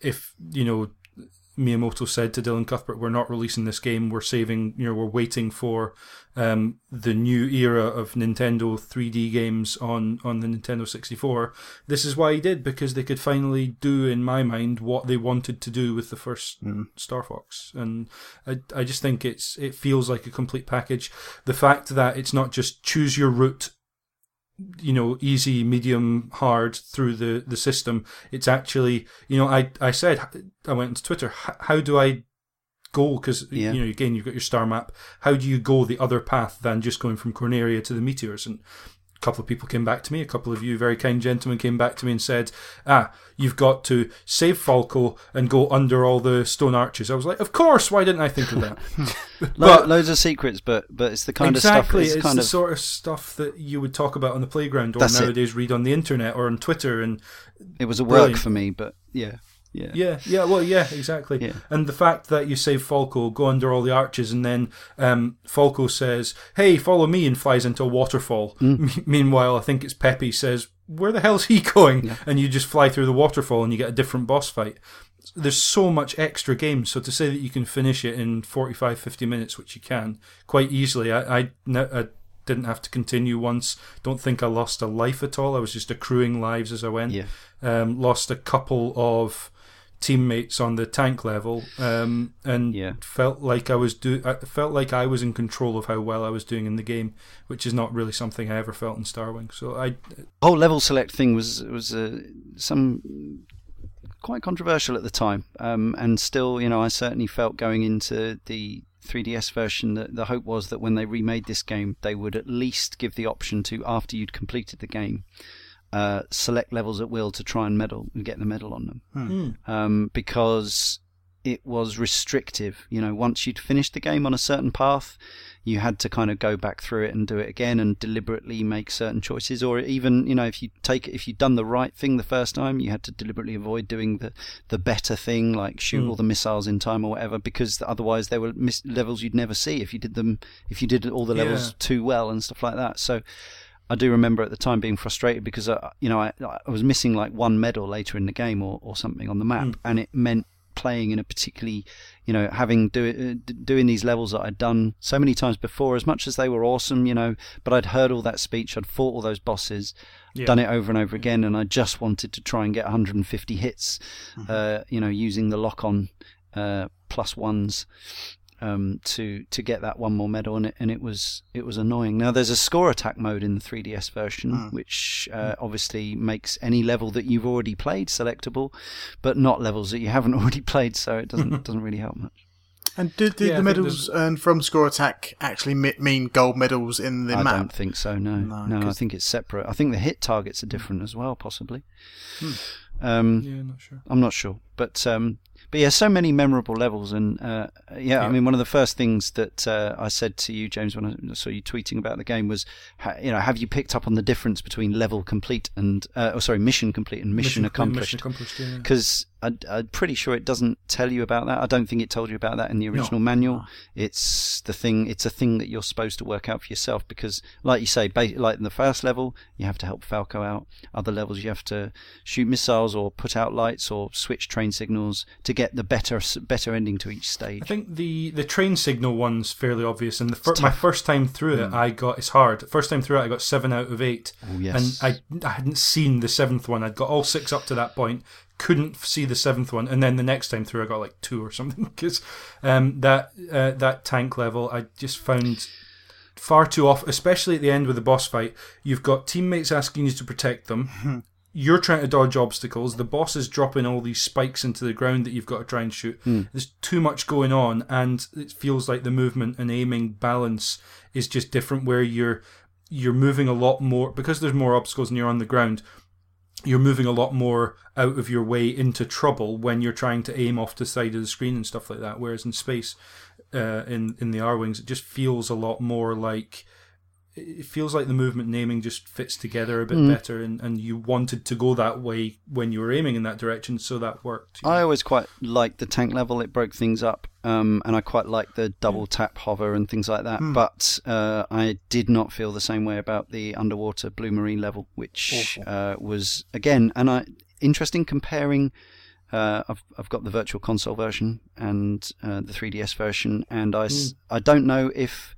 if you know Miyamoto said to Dylan Cuthbert, "We're not releasing this game. We're saving. You know, we're waiting for um, the new era of Nintendo 3D games on on the Nintendo 64." This is why he did because they could finally do, in my mind, what they wanted to do with the first Star Fox, and I I just think it's it feels like a complete package. The fact that it's not just choose your route you know easy medium hard through the the system. It's actually you know i i said i went to twitter how do i go? Because Yeah. you know again you've got your star map. How do you go the other path than just going from corneria to the meteors? And a couple of people came back to me a couple of you very kind gentlemen came back to me and said ah you've got to save falco and go under all the stone arches i was like of course why didn't i think of that Lo- loads of secrets, but but it's the kind exactly, of stuff. Exactly, it's kind the of sort of stuff that you would talk about on the playground or That's it. nowadays read on the internet or on Twitter. And it was a work brilliant. for me, but yeah, yeah, yeah, yeah, well, yeah, exactly. Yeah. And the fact that you save Falco, go under all the arches, and then um, Falco says, "Hey, follow me," and flies into a waterfall. Hmm. M- Meanwhile, I think it's Peppy says, "Where the hell's he going?" And you just fly through the waterfall, and you get a different boss fight. There's so much extra game, so to say that you can finish it in 45, 50 minutes, which you can quite easily, I, I, I didn't have to continue once. Don't think I lost a life at all. I was just accruing lives as I went yeah. um, lost a couple of teammates on the tank level, um, and Yeah. felt like I was do. I felt like I was in control of how well I was doing in the game, which is not really something I ever felt in Starwing. So I, whole level select thing was was uh, some quite controversial at the time, um, and still, you know, I certainly felt going into the 3DS version that the hope was that when they remade this game, they would at least give the option to after you'd completed the game. Uh, select levels at will to try and medal and get the medal on them, um, because it was restrictive. You know, once you'd finished the game on a certain path, you had to kind of go back through it and do it again and deliberately make certain choices. Or even you know if you take if you'd done the right thing the first time you had to deliberately avoid doing the the better thing like shoot all the missiles in time or whatever because otherwise there were mis- levels you'd never see if you did them if you did all the levels Yeah. too well and stuff like that. So I do remember at the time being frustrated because uh, you know I, I was missing like one medal later in the game or, or something on the map, and it meant playing in a particularly you know having do, uh, doing these levels that I'd done so many times before, as much as they were awesome, you know, but I'd heard all that speech, I'd fought all those bosses, done it over and over again, and I just wanted to try and get 150 hits, uh, you know, using the lock on uh, plus ones um, to to get that one more medal, and it and it was it was annoying. Now there's a score attack mode in the 3DS version, which uh, obviously makes any level that you've already played selectable, but not levels that you haven't already played. So it doesn't doesn't really help much. And did, did Yeah, the medals earned from Score Attack actually mean gold medals in the I map? I don't think so. No, No, no, I 'cause- think it's separate. I think the hit targets are different as well, possibly. Um, yeah, not sure. I'm not sure, But um, but yeah, so many memorable levels, and uh, yeah, yeah, I mean, one of the first things that uh, I said to you, James, when I saw you tweeting about the game was, you know, have you picked up on the difference between level complete and, uh, oh, sorry, mission complete and mission, mission accomplished? Because yeah. I'm pretty sure it doesn't tell you about that. I don't think it told you about that in the original no. manual. It's the thing. It's a thing that you're supposed to work out for yourself because, like you say, like in the first level, you have to help Falco out. Other levels, you have to shoot missiles or put out lights or switch train signals to get the better better ending to each stage. I think the the train signal one's fairly obvious, and the fir- my first time through mm. it, I got it's hard. First time through it, I got seven out of eight, oh, yes. and I I hadn't seen the seventh one. I'd got all six up to that point, couldn't see the seventh one, and then the next time through, I got like two or something because um, that uh, that tank level I just found far too off, especially at the end with the boss fight. You've got teammates asking you to protect them. you're trying to dodge obstacles. The boss is dropping all these spikes into the ground that you've got to try and shoot. Mm. There's too much going on, and it feels like the movement and aiming balance is just different. Where you're you're moving a lot more because there's more obstacles and you're on the ground. You're moving a lot more out of your way into trouble when you're trying to aim off the side of the screen and stuff like that. Whereas in space, uh, in in the Arwings, it just feels a lot more like it feels like the movement naming just fits together a bit mm. better and, and you wanted to go that way when you were aiming in that direction so that worked i always quite liked the tank level it broke things up um, and i quite liked the double tap hover and things like that mm. but uh, i did not feel the same way about the underwater blue marine level which uh, was again and i interesting comparing uh, I've I've got the Virtual Console version and uh, the 3DS version, and I, mm. I don't know if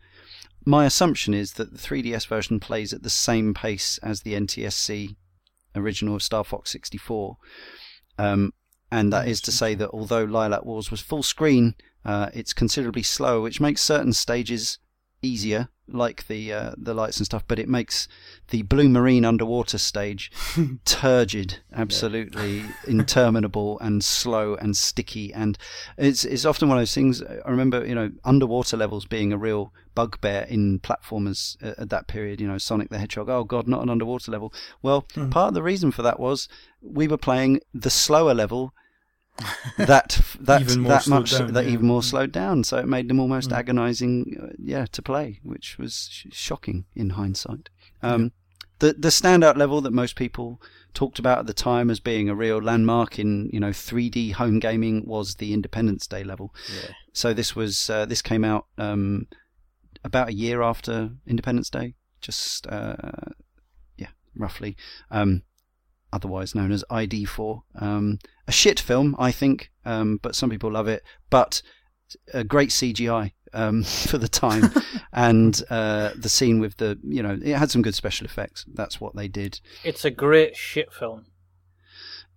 my assumption is that the 3DS version plays at the same pace as the NTSC original of Star Fox 64. Um, and that is to say that although Lylat Wars was full screen, uh, it's considerably slower, which makes certain stages easier, like the uh, the lights and stuff, but it makes the Blue Marine underwater stage turgid, absolutely interminable and slow and sticky, and it's it's often one of those things. I remember, you know, underwater levels being a real bugbear in platformers at that period. You know, Sonic the Hedgehog. Oh God, not an underwater level. Well, mm. part of the reason for that was we were playing the slower level that that that much down, that yeah. even more slowed down. So it made them almost mm. agonising, uh, yeah, to play, which was sh- shocking in hindsight. Um, yeah. The the standout level that most people talked about at the time as being a real landmark in you know 3D home gaming was the Independence Day level. Yeah. So this was uh, this came out um, about a year after Independence Day, just uh, yeah, roughly. Um, otherwise known as ID4. Um, a shit film, I think, um, but some people love it. But a great CGI um, for the time, and uh, the scene with the you know it had some good special effects. That's what they did. It's a great shit film.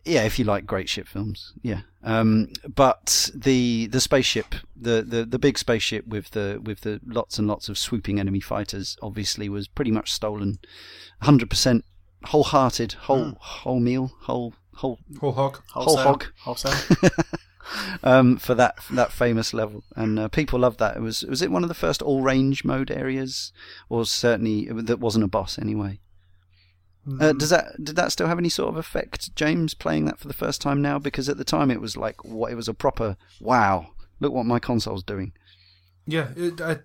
Yeah, if you like great ship films, yeah. Um, but the the spaceship, the, the, the big spaceship with the with the lots and lots of swooping enemy fighters, obviously was pretty much stolen, hundred percent wholehearted, whole mm. whole meal, whole whole whole hog, whole hog, wholesale. um, for that that famous level, and uh, people loved that. It was was it one of the first all range mode areas, or certainly that wasn't a boss anyway. Mm. Uh, hmm. does that did that still have any sort of effect, James, playing that for the first time now? Because at the time it was like what it was a proper wow. Look what my console's doing. Yeah, it, I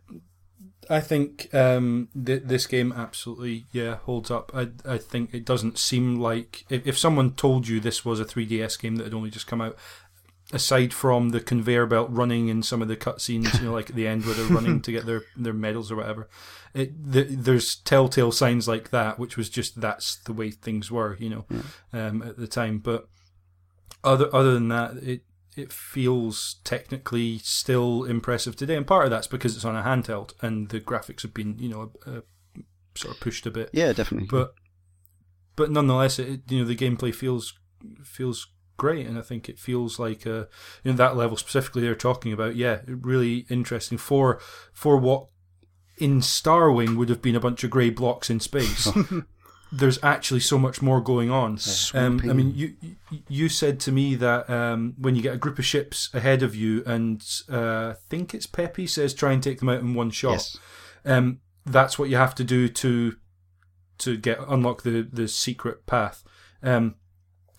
I think um, th- this game absolutely yeah holds up. I I think it doesn't seem like if, if someone told you this was a 3DS game that had only just come out, aside from the conveyor belt running in some of the cutscenes, you know, like at the end where they're running to get their, their medals or whatever, it the, there's telltale signs like that, which was just that's the way things were, you know, yeah. um, at the time. But other other than that, it it feels technically still impressive today, and part of that's because it's on a handheld and the graphics have been, you know, uh, sort of pushed a bit. Yeah, definitely. But but nonetheless, it you know the gameplay feels feels great, and I think it feels like uh, you know that level specifically they're talking about. Yeah, really interesting for for what in Starwing would have been a bunch of grey blocks in space. there's actually so much more going on. Um, I mean, you you said to me that um, when you get a group of ships ahead of you, and uh, I think it's Peppy says try and take them out in one shot. Yes. Um, that's what you have to do to to get unlock the the secret path. Um,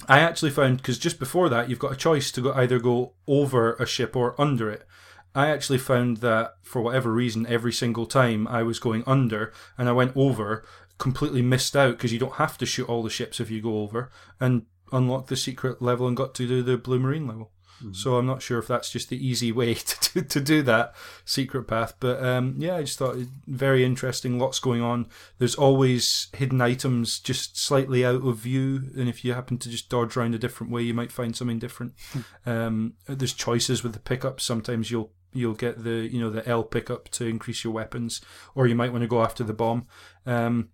I actually found because just before that you've got a choice to go either go over a ship or under it. I actually found that for whatever reason, every single time I was going under and I went over, completely missed out because you don't have to shoot all the ships if you go over, and unlocked the secret level and got to do the blue marine level. So I'm not sure if that's just the easy way to do, to do that secret path, but um, yeah, I just thought it very interesting. Lots going on. There's always hidden items just slightly out of view, and if you happen to just dodge around a different way, you might find something different. um, there's choices with the pickups. Sometimes you'll you'll get the you know the L pickup to increase your weapons, or you might want to go after the bomb. Um,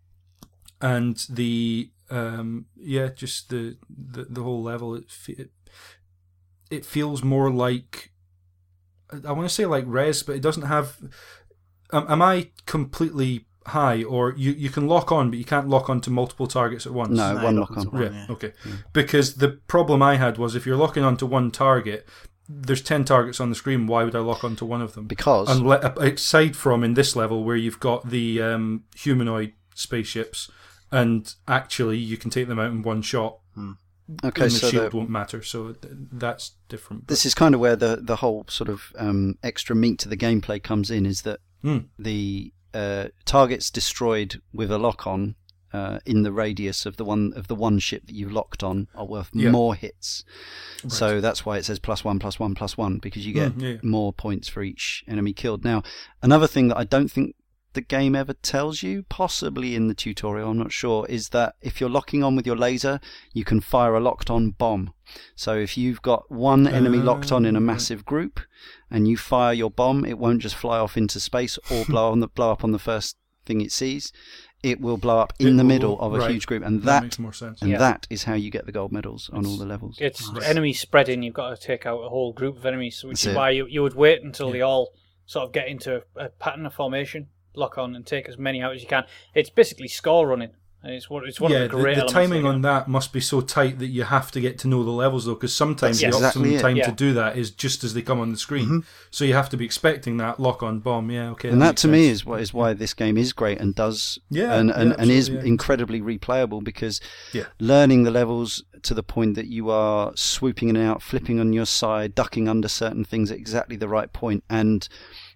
and the um, yeah, just the, the the whole level. It, it it feels more like I want to say like Rez, but it doesn't have. Um, am I completely high, or you you can lock on, but you can't lock on to multiple targets at once? No, No, one lock lock on. one. Yeah, yeah. okay. Because the problem I had was if you're locking onto one target, there's ten targets on the screen. Why would I lock onto one of them? Because Unle- aside from in this level where you've got the um, humanoid spaceships, and actually you can take them out in one shot, okay, and the so shield the, won't matter. So th- that's different. this is kind of where the the whole sort of um, extra meat to the gameplay comes in. Is that Mm. the uh, targets destroyed with a lock on uh, in the radius of the one of the one ship that you've locked on are worth Yeah. more hits. So that's why it says plus one, plus one, plus one because you get Mm, yeah. more points for each enemy killed. Now, another thing that I don't think the game ever tells you, possibly in the tutorial, I'm not sure, is that if you're locking on with your laser, you can fire a locked on bomb. So if you've got one enemy locked on in a Oh, massive group and you fire your bomb, it won't just fly off into space or blow on the blow up on the first thing it sees. It will blow up in It the will- middle of a right. huge group, and that, that makes more sense. and Yeah. that is how you get the gold medals on all the levels. It's Right. enemy spreading. You've got to take out a whole group of enemies, which That's is it. why you, you would wait until they all sort of get into a, a pattern of formation, lock on, and take as many out as you can. It's basically score running, and it's one it's one yeah, of the great the, the timing on that must be so tight that you have to get to know the levels though, because sometimes That's the exactly optimum it. time Yeah. to do that is just as they come on the screen. So you have to be expecting that lock on bomb. Yeah, okay. and that makes to me is what is why this game is great and does Yeah, and and, yeah, and is yeah. incredibly replayable because Yeah. learning the levels to the point that you are swooping in and out, flipping on your side, ducking under certain things at exactly the right point, and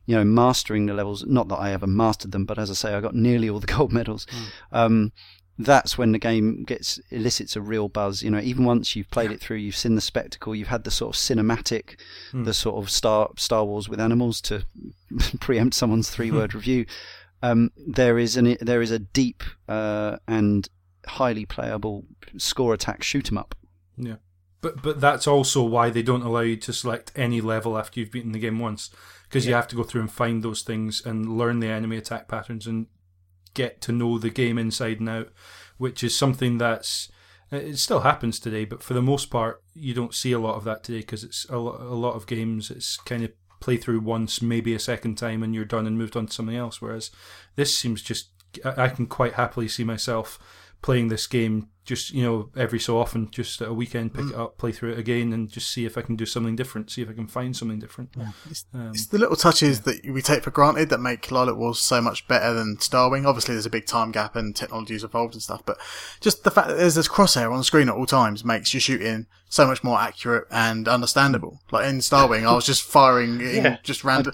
you know mastering the levels. Not that I ever mastered them, but as I say, I got nearly all the gold medals. Um, that's when the game gets elicits a real buzz. You know, even once you've played it through, you've seen the spectacle, you've had the sort of cinematic, the sort of Star Star Wars with animals to preempt someone's three word review. Um, there is an there is a deep uh, and highly playable score attack shoot 'em up. Yeah. But but that's also why they don't allow you to select any level after you've beaten the game once, because you have to go through and find those things and learn the enemy attack patterns and get to know the game inside and out, which is something that's it still happens today, but for the most part you don't see a lot of that today because it's a lot, of games it's kind of play through once, maybe a second time, and you're done and moved on to something else. Whereas this seems just I can quite happily see myself playing this game just you know every so often just at a weekend pick it up play through it again and just see if i can do something different see if i can find something different It's, Um, it's the little touches that we take for granted that make Lylat Wars so much better than Starwing. Obviously, there's a big time gap and technology's evolved and stuff, but just the fact that there's this crosshair on the screen at all times makes your shooting so much more accurate and understandable. Like in Starwing, I was just firing in Yeah. just random.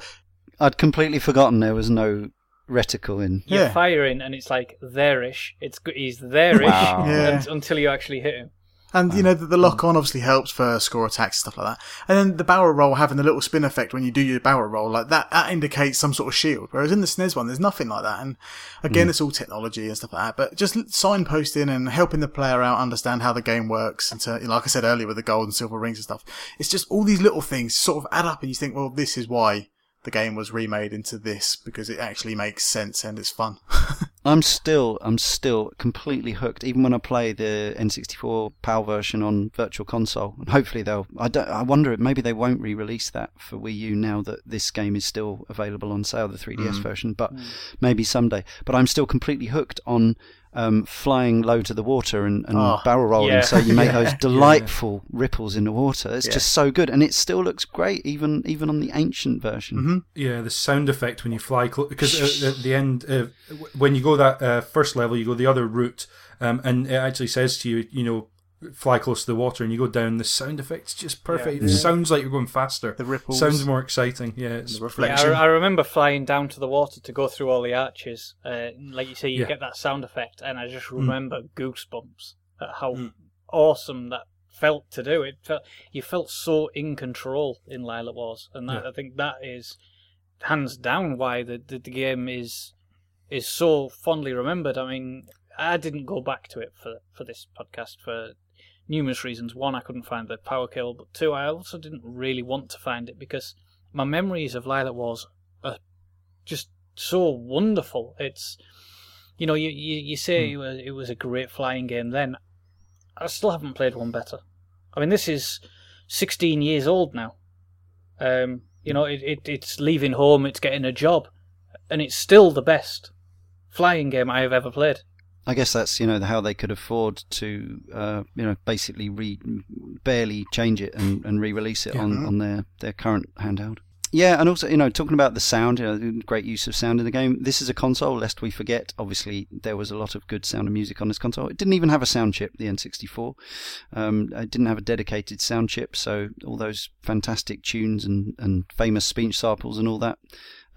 I'd completely forgotten there was no reticle in. You're Yeah. firing, and it's like there-ish. It's good. He's there-ish Wow. Yeah. un- until you actually hit him. And you know the, the lock on obviously helps for score attacks and stuff like that. And then the barrel roll having the little spin effect when you do your barrel roll like that that indicates some sort of shield. Whereas in the SNES one, there's nothing like that. And again, mm. it's all technology and stuff like that. But just signposting and helping the player out understand how the game works. And to, you know, like I said earlier with the gold and silver rings and stuff, it's just all these little things sort of add up, and you think, well, this is why the game was remade into this because it actually makes sense and it's fun. I'm still I'm still completely hooked. Even when I play the N64 PAL version on Virtual Console, and hopefully they'll. I don't. I wonder if maybe they won't re-release that for Wii U now that this game is still available on sale, the 3DS mm. version. But mm. maybe someday. But I'm still completely hooked on um, flying low to the water and, and Oh, barrel rolling. yeah. So you make Yeah. those delightful ripples in the water. It's Yeah. just so good, and it still looks great, even even on the ancient version. Mm-hmm. yeah the sound effect when you fly close because at the end uh, when you go that uh, first level you go the other route um, and it actually says to you you know fly close to the water and you go down, the sound effects just perfect. Yeah. It sounds like you're going faster. The ripples. Sounds more exciting. Yeah, it's the Yeah, reflection. I, I remember flying down to the water to go through all the arches. Uh, like you say, you Yeah. get that sound effect, and I just Mm. remember goosebumps at how Mm. awesome that felt to do. It felt you felt so in control in Lylat Wars, and that, Yeah. I think that is hands down why the, the the game is is so fondly remembered. I mean, I didn't go back to it for for this podcast for numerous reasons. One, I couldn't find the power cable, but two, I also didn't really want to find it because my memories of Lylat Wars are just so wonderful. It's you know, you you, you say Hmm. it, was, it was a great flying game then. I still haven't played one better. I mean, this is 16 years old now. Um, you know, it, it it's leaving home, it's getting a job, and it's still the best flying game I have ever played. I guess that's you know how they could afford to uh, you know basically re- barely change it and, and re-release it Yeah. on, on their, their current handheld. Yeah, and also you know talking about the sound, you know, great use of sound in the game. This is a console, lest we forget. Obviously, there was a lot of good sound and music on this console. It didn't even have a sound chip, the N64. Um, it didn't have a dedicated sound chip, so all those fantastic tunes and, and famous speech samples and all that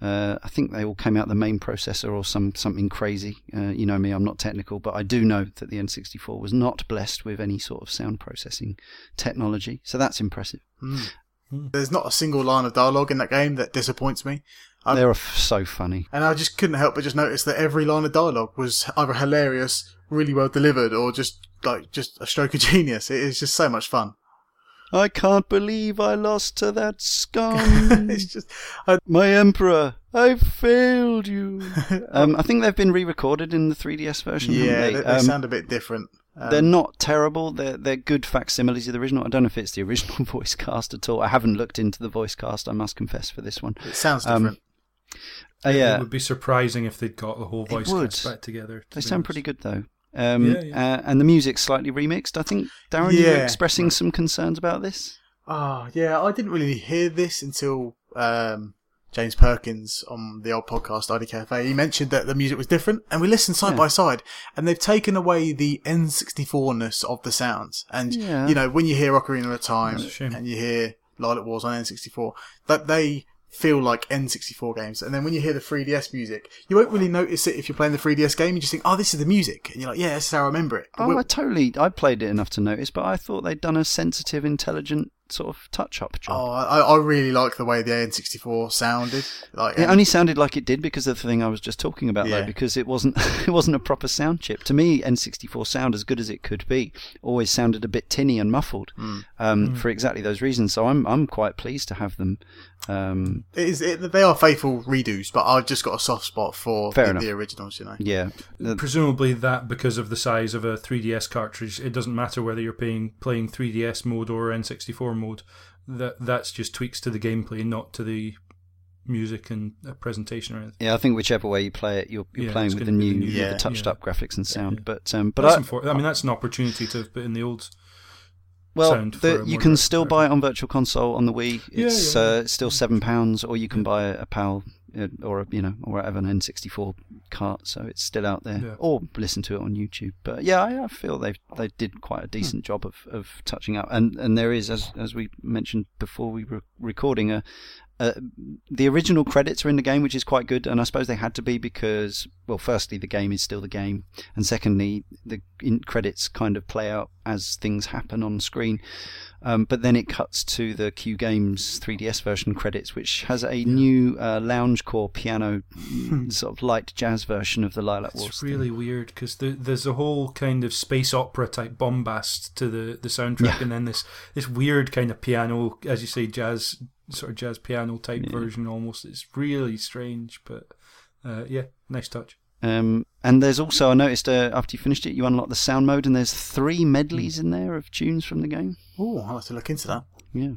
uh, I think they all came out the main processor or some something crazy. Uh, you know me, I'm not technical, but I do know that the N64 was not blessed with any sort of sound processing technology. So that's impressive. Mm. Hmm. There's not a single line of dialogue in that game that disappoints me. I- They're f- so funny. And I just couldn't help but just notice that every line of dialogue was either hilarious, really well delivered, or just like just a stroke of genius. It is just so much fun. I can't believe I lost to that scum. it's just I, My emperor, I failed you. um, I think they've been re-recorded in the 3DS version. yeah, they? they, they Um, sound a bit different. Um, They're not terrible. They're they're good facsimiles of the original. I don't know if it's the original voice cast at all. I haven't looked into the voice cast. I must confess for this one. It sounds um, different. Uh, It would be surprising if they'd got the whole voice cast back together. to they sound honest. pretty good though. Um, Yeah, yeah. Uh, and the music's slightly remixed. I think Darren, you were Yeah. expressing some concerns about this. Ah, yeah, I didn't really hear this until um, James Perkins on the old podcast ID Cafe. He mentioned that the music was different, and we listened side by side, and they've taken away the N64ness of the sounds. And you know, when you hear Ocarina of Time and you hear Lylat Wars on N64, that they feel like N64 games. And then when you hear the 3DS music, you won't really notice it if you're playing the 3DS game. You just think, oh, this is the music, and you're like, yeah, this is how I remember it. Oh, We'll- I totally. I played it enough to notice, but I thought they'd done a sensitive, intelligent sort of touch-up job. Oh, I, I really like the way the N64 sounded. Like, It only sounded like it did because of the thing I was just talking about, Yeah. though, because it wasn't it wasn't a proper sound chip. To me, N64 sound, as good as it could be, always sounded a bit tinny and muffled Mm. um, for exactly those reasons. So I'm I'm quite pleased to have them. Um, It is, it, they are faithful redos, but I've just got a soft spot for the, enough. the originals, you know. yeah, Presumably that because of the size of a 3DS cartridge, it doesn't matter whether you're playing playing 3DS mode or N64 mode. That that's just tweaks to the gameplay, not to the music and uh, presentation or anything. yeah. I think whichever way you play it, you're, you're Yeah, playing with the new, the new- Yeah. the touched up graphics and sound. Yeah. But um, but But I, I, I mean, that's an opportunity to put in the old. Well, the, you can still buy it on Virtual Console on the Wii. It's yeah, uh, yeah. it's still seven pounds, or you can buy a, a PAL uh, or a, you know or whatever an N64 cart, so it's still out there. Or listen to it on YouTube. But yeah, I, I feel they they did quite a decent job of, of touching up, and and there is as as we mentioned before we were recording a. Uh, the original credits are in the game, which is quite good, and I suppose they had to be because, well, firstly, the game is still the game, and secondly, the in credits kind of play out as things happen on screen. Um, but then it cuts to the Q Games 3DS version credits, which has a new uh, loungecore piano, sort of light jazz version of the Lylat Wars. It's really weird because there's a whole kind of space opera type bombast to the, the soundtrack, Yeah. and then this this weird kind of piano, as you say, jazz sort of jazz piano type Yeah. version almost. It's really strange, but uh, yeah, nice touch. Um, and there's also I noticed uh, after you finished it, you unlock the sound mode, and there's three medleys in there of tunes from the game. Oh, I'll have to look into that. Yeah.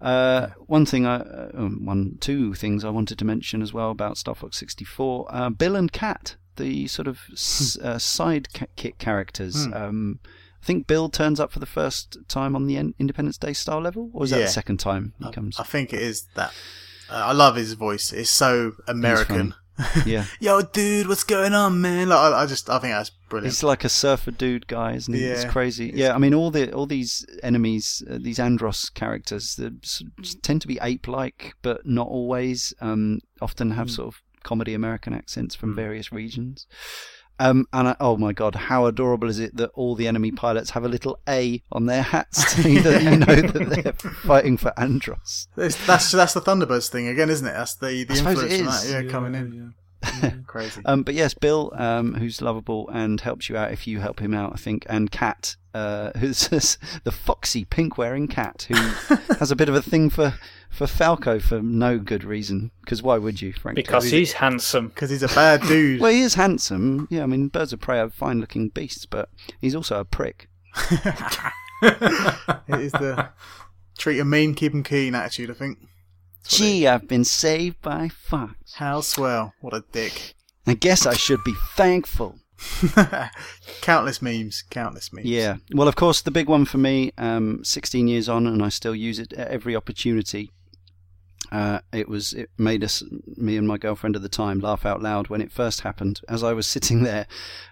Uh, one thing, I, uh, um, one, two things I wanted to mention as well about Star Fox 64. Uh, Bill and Cat, the sort of s- uh, sidekick characters. Hmm. Um, I think Bill turns up for the first time on the Independence Day star level, or is that Yeah. the second time he I, comes? I think it is that. Uh, I love his voice. It's so American. Yeah. Yo, dude, what's going on, man? Like, I, I just, I think that's brilliant. He's like a surfer dude guy, isn't he? It's Yeah. crazy. Yeah, I mean, all the all these enemies, uh, these Andross characters, tend to be ape-like, but not always. Um, often have sort of comedy American accents from various regions. Um, and I, oh my god, how adorable is it that all the enemy pilots have a little A on their hats so that you know that they're fighting for Andross. It's- that's that's the Thunderbirds thing again, isn't it? That's the the influence from that. Yeah, coming in. yeah. Crazy. Um, but yes, Bill, um, who's lovable and helps you out if you help him out, I think, and Cat, uh, who's the foxy pink wearing cat who has a bit of a thing for, for Falco for no good reason. Because why would you, frankly? Because he's handsome. Because he's a bad dude. Well, he is handsome. Yeah, I mean, birds of prey are fine looking beasts, but he's also a prick. it is the treat him mean, keep him keen attitude. I think. Gee, I've been saved by Fox. How swell! What a dick. I guess I should be thankful. countless memes. Countless memes. Yeah. Well, of course, the big one for me, um, 16 years on, and I still use it at every opportunity. Uh, it was it made us me and my girlfriend at the time laugh out loud when it first happened as I was sitting there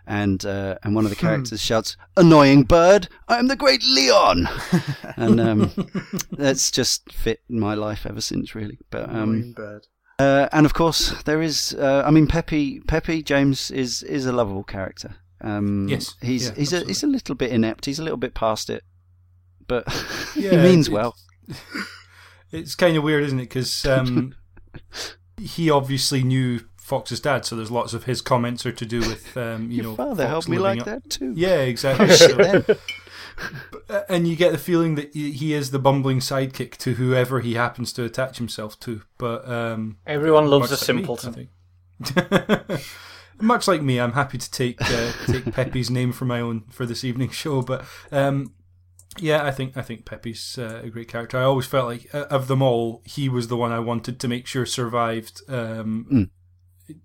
and uh, and one of the characters shouts annoying bird I am the great Leon and um, that's just fit my life ever since really but um, Annoying bird. Uh, and of course, there is. Uh, I mean, Peppy. Peppy James is is a lovable character. Um, Yes, he's yeah, he's a he's a little bit inept. He's a little bit past it, but he means well. It's kind of weird, isn't it? Because um, he obviously knew Fox's dad, so there's lots of his comments are to do with um, you Your know. father Fox helped me like up- that too. Yeah, exactly. Shit, So- then. and you get the feeling that he he is the bumbling sidekick to whoever he happens to attach himself to. But um, Everyone loves a much like simpleton. I think. much like me, I'm happy to take uh, take Peppy's name for my own for this evening's show. But um, yeah, I think I think Peppy's uh, a great character. I always felt like uh, of them all, he was the one I wanted to make sure survived. Um, Mm.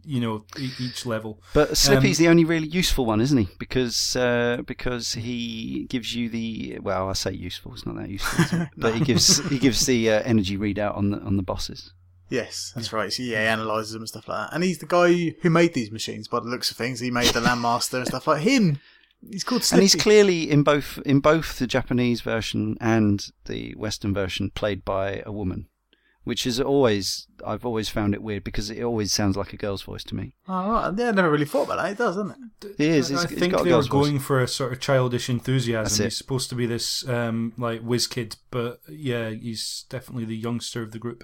You know, e- each level. But Slippy's Um, the only really useful one, isn't he? Because uh, because he gives you the well, I say useful. It's not that useful, is it? but he gives he gives the uh, energy readout on the on the bosses. Yes, that's right. So, yeah, he analyzes them and stuff like that. And he's the guy who made these machines. By the looks of things, he made the Landmaster and stuff like him. He's called Slippy. And he's clearly in both in both the Japanese version and the Western version played by a woman, which is always I've always found it weird because it always sounds like a girl's voice to me. Oh, right. Yeah, I never really thought about that. It does, doesn't it? It is. I It's, it's think got a they were girl's voice. going for a sort of childish enthusiasm. He's supposed to be this um, like whiz kid, but yeah, he's definitely the youngster of the group.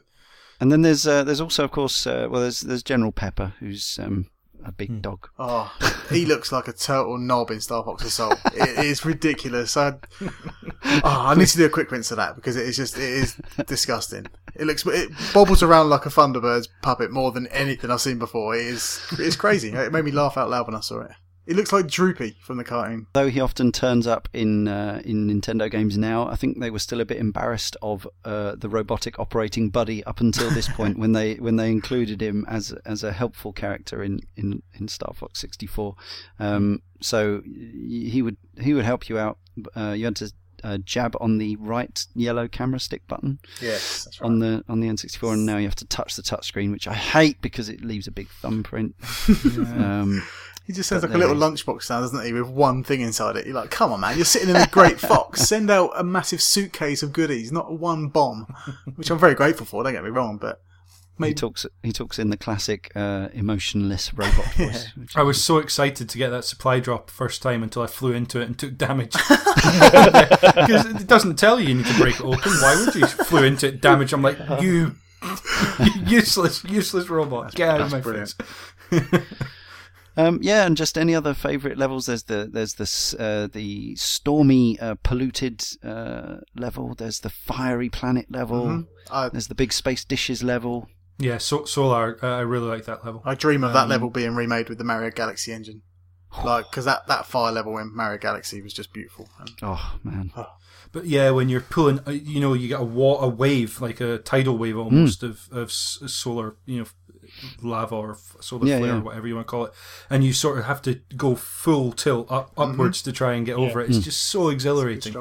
And then there's uh, there's also of course uh, well there's there's General Pepper who's um, a big Hmm. dog. Oh, he looks like a total knob in Star Fox Assault. it is ridiculous. I, oh, I need to do a quick rinse of that because it is just it is disgusting. It looks it bobbles around like a Thunderbird's puppet more than anything I've seen before. It is it's crazy. It made me laugh out loud when I saw it. It looks like Droopy from the cartoon. Though he often turns up in uh, in Nintendo games now, I think they were still a bit embarrassed of uh, the robotic operating buddy up until this point when they when they included him as as a helpful character in in, in Star Fox 64. Um, so he would he would help you out. Uh, you had to uh, jab on the right yellow camera stick button Yes, that's on the on the N64, and now you have to touch the touchscreen, which I hate because it leaves a big thumbprint. Um, He just sounds But like a little there lunchbox now, doesn't he? With one thing inside it. You're like, come on, man! You're sitting in a Great Fox. Send out a massive suitcase of goodies, not one bomb. Which I'm very grateful for. Don't get me wrong, but He talks. He talks in the classic uh, emotionless robot voice. which- I was so excited to get that supply drop first time until I flew into it and took damage. Because it doesn't tell you you need to break it open. Why would you? Flew into it, damage. I'm like, you, you useless, useless robot. Get out of my brilliant. face. Um, yeah, and just any other favourite levels. There's the there's this uh, the stormy, uh, polluted uh, level. There's the fiery planet level. Mhm. I, There's the big space dishes level. Yeah, so, Solar. Uh, I really like that level. I dream of that Um, level being remade with the Mario Galaxy engine. Like, because that, that fire level in Mario Galaxy was just beautiful. And Oh man, But yeah, when you're pulling, uh, you know, you get a, wa- a wave, like a tidal wave almost of, of solar, you know, lava or f- solar Yeah, flare, yeah. or whatever you want to call it. And you sort of have to go full tilt up, upwards to try and get over it. It's just so exhilarating.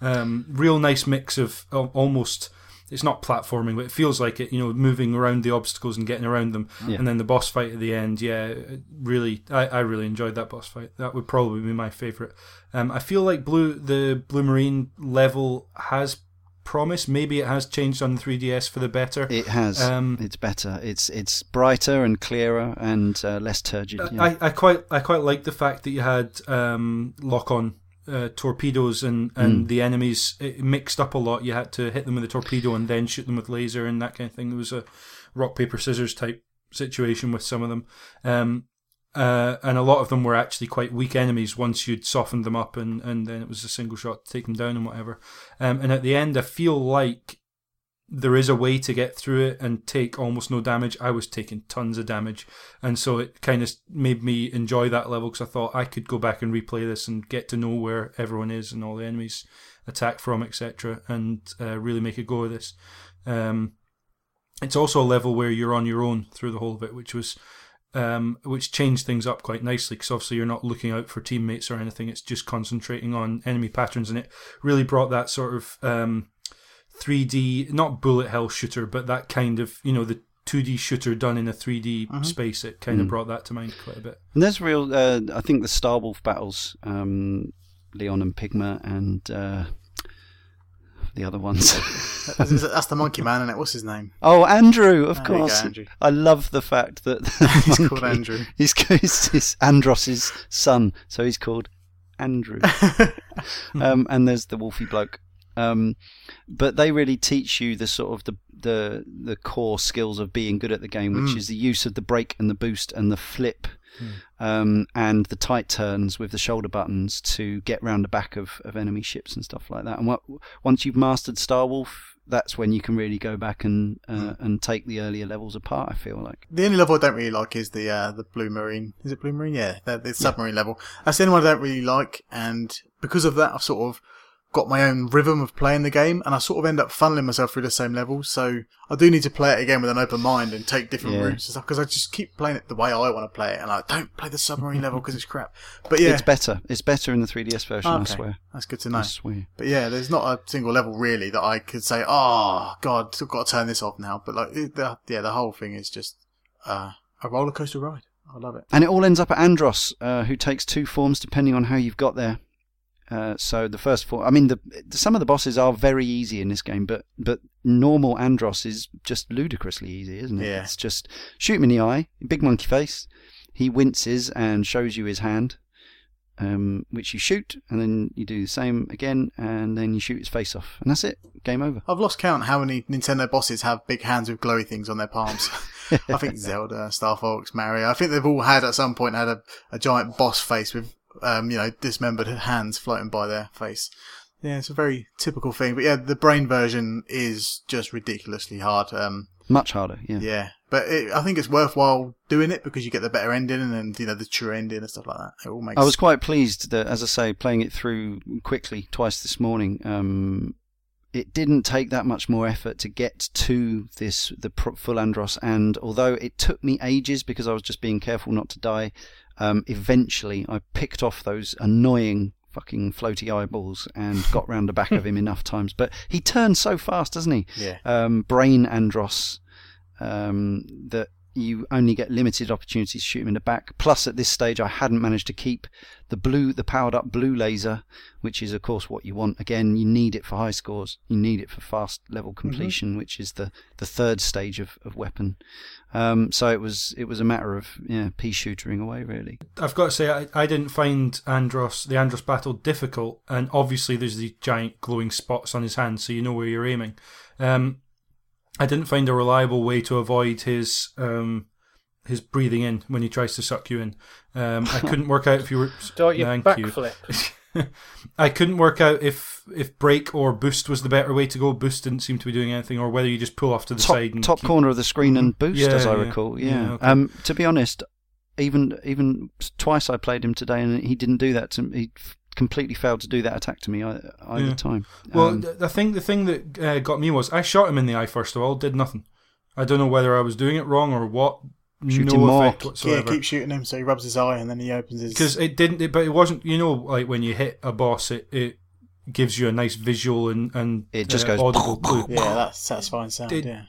Um, real nice mix of al- almost. it's not platforming, but it feels like it. You know, moving around the obstacles and getting around them, Yeah. and then the boss fight at the end. Yeah, really, I, I really enjoyed that boss fight. That would probably be my favorite. Um, I feel like blue the blue marine level has promise. Maybe it has changed on the 3ds for the better. It has. Um, it's better. It's it's brighter and clearer and uh, less turgid. yeah. I, I quite I quite like the fact that you had um, lock on uh, torpedoes and, and Mm. the enemies it mixed up a lot. You had to hit them with a torpedo and then shoot them with laser and that kind of thing. It was a rock paper scissors type situation with some of them, um, uh, and a lot of them were actually quite weak enemies once you'd softened them up and, and then it was a single shot to take them down and whatever. Um, and at the end, I feel like there is a way to get through it and take almost no damage. I was taking tons of damage, and so it kind of made me enjoy that level because I thought I could go back and replay this and get to know where everyone is and all the enemies attack from, etc., and uh, really make a go of this. Um, it's also a level where you're on your own through the whole of it, which was um, which changed things up quite nicely because obviously you're not looking out for teammates or anything. It's just concentrating on enemy patterns, and it really brought that sort of um, 3D, not bullet hell shooter, but that kind of you know the 2D shooter done in a 3D space. It kind of Mm. brought that to mind quite a bit. And there's real. Uh, I think the Star Wolf battles, um, Leon and Pigma, and uh, the other ones. That's the monkey man, isn't it? What's his name? oh, Andrew, of There go, course. Andrew. I love the fact that He's the called Andrew. He's, he's, he's Andross's son, so he's called Andrew. um, and there's the wolfy bloke. Um, but they really teach you the sort of the, the the core skills of being good at the game, which Mm. is the use of the brake and the boost and the flip, um, and the tight turns with the shoulder buttons to get round the back of, of enemy ships and stuff like that. And what, once you've mastered Star Wolf, that's when you can really go back and uh, and take the earlier levels apart. I feel like. The only level I don't really like is the uh, the blue marine. Is it blue marine? Yeah, the, the submarine level. That's the only one I don't really like, and because of that, I've sort of got my own rhythm of playing the game, and I sort of end up funneling myself through the same levels. So I do need to play it again with an open mind and take different Yeah. routes and stuff because I just keep playing it the way I want to play it, and I don't play the submarine level because it's crap. But yeah, It's better. It's better in the 3DS version. I swear. that's good to know. I swear. But yeah, there's not a single level really that I could say, oh god, I've got to turn this off now. But like, the, yeah, the whole thing is just uh, a roller coaster ride. I love it. And it all ends up at Andross, uh, who takes two forms depending on how you've got there. Uh, so the first four, I mean, the, some of the bosses are very easy in this game, but but normal Andross is just ludicrously easy, isn't it? Yeah. It's just shoot him in the eye, big monkey face. He winces and shows you his hand, um, which you shoot, and then you do the same again, and then you shoot his face off, and that's it. Game over. I've lost count how many Nintendo bosses have big hands with glowy things on their palms. I think Zelda, Star Fox, Mario. I think they've all had at some point had a, a giant boss face with um, you know dismembered hands floating by their face. Yeah, it's a very typical thing. But yeah, the brain version is just ridiculously hard. Um, Much harder, yeah. yeah, but it, I think it's worthwhile doing it because you get the better ending and you know the true ending and stuff like that. It all makes. I was quite pleased that, as I say, playing it through quickly twice this morning. Um, it didn't take that much more effort to get to this the full Andross, and although it took me ages because I was just being careful not to die, um, eventually I picked off those annoying fucking floaty eyeballs and got round the back of him enough times. But he turns so fast, doesn't he? Yeah. um, brain Andross um, that you only get limited opportunities to shoot him in the back. Plus, at this stage, I hadn't managed to keep the blue, the powered up blue laser, which is of course what you want. Again, you need it for high scores. You need it for fast level completion, which is the, the third stage of, of weapon. Um, so it was it was a matter of yeah, pea shootering away really. I've got to say, I, I didn't find Andross the Andross battle difficult, and obviously there's these giant glowing spots on his hand, so you know where you're aiming. Um, I didn't find a reliable way to avoid his um, his breathing in when he tries to suck you in. Um, I couldn't work out if you were. Start your Thank you. backflip. I couldn't work out if if brake or boost was the better way to go. Boost didn't seem to be doing anything, or whether you just pull off to the top side and top keep- corner of the screen and boost, Yeah, as I yeah. recall. Yeah. Yeah, okay. Um, to be honest, even even twice I played him today, and he didn't do that. To me. He f- completely failed to do that attack to me ei- either Yeah. time. Well, Um, th- the thing the thing that uh, got me was I shot him in the eye first of all, did nothing. I don't know whether I was doing it wrong or what. Shoot no him more. effect yeah, keep shooting him so he rubs his eye and then he opens his. Because it didn't, it, but it wasn't. You know, like when you hit a boss, it it gives you a nice visual and and It just uh, goes audible blue. Yeah, that's satisfying sound. Did- yeah.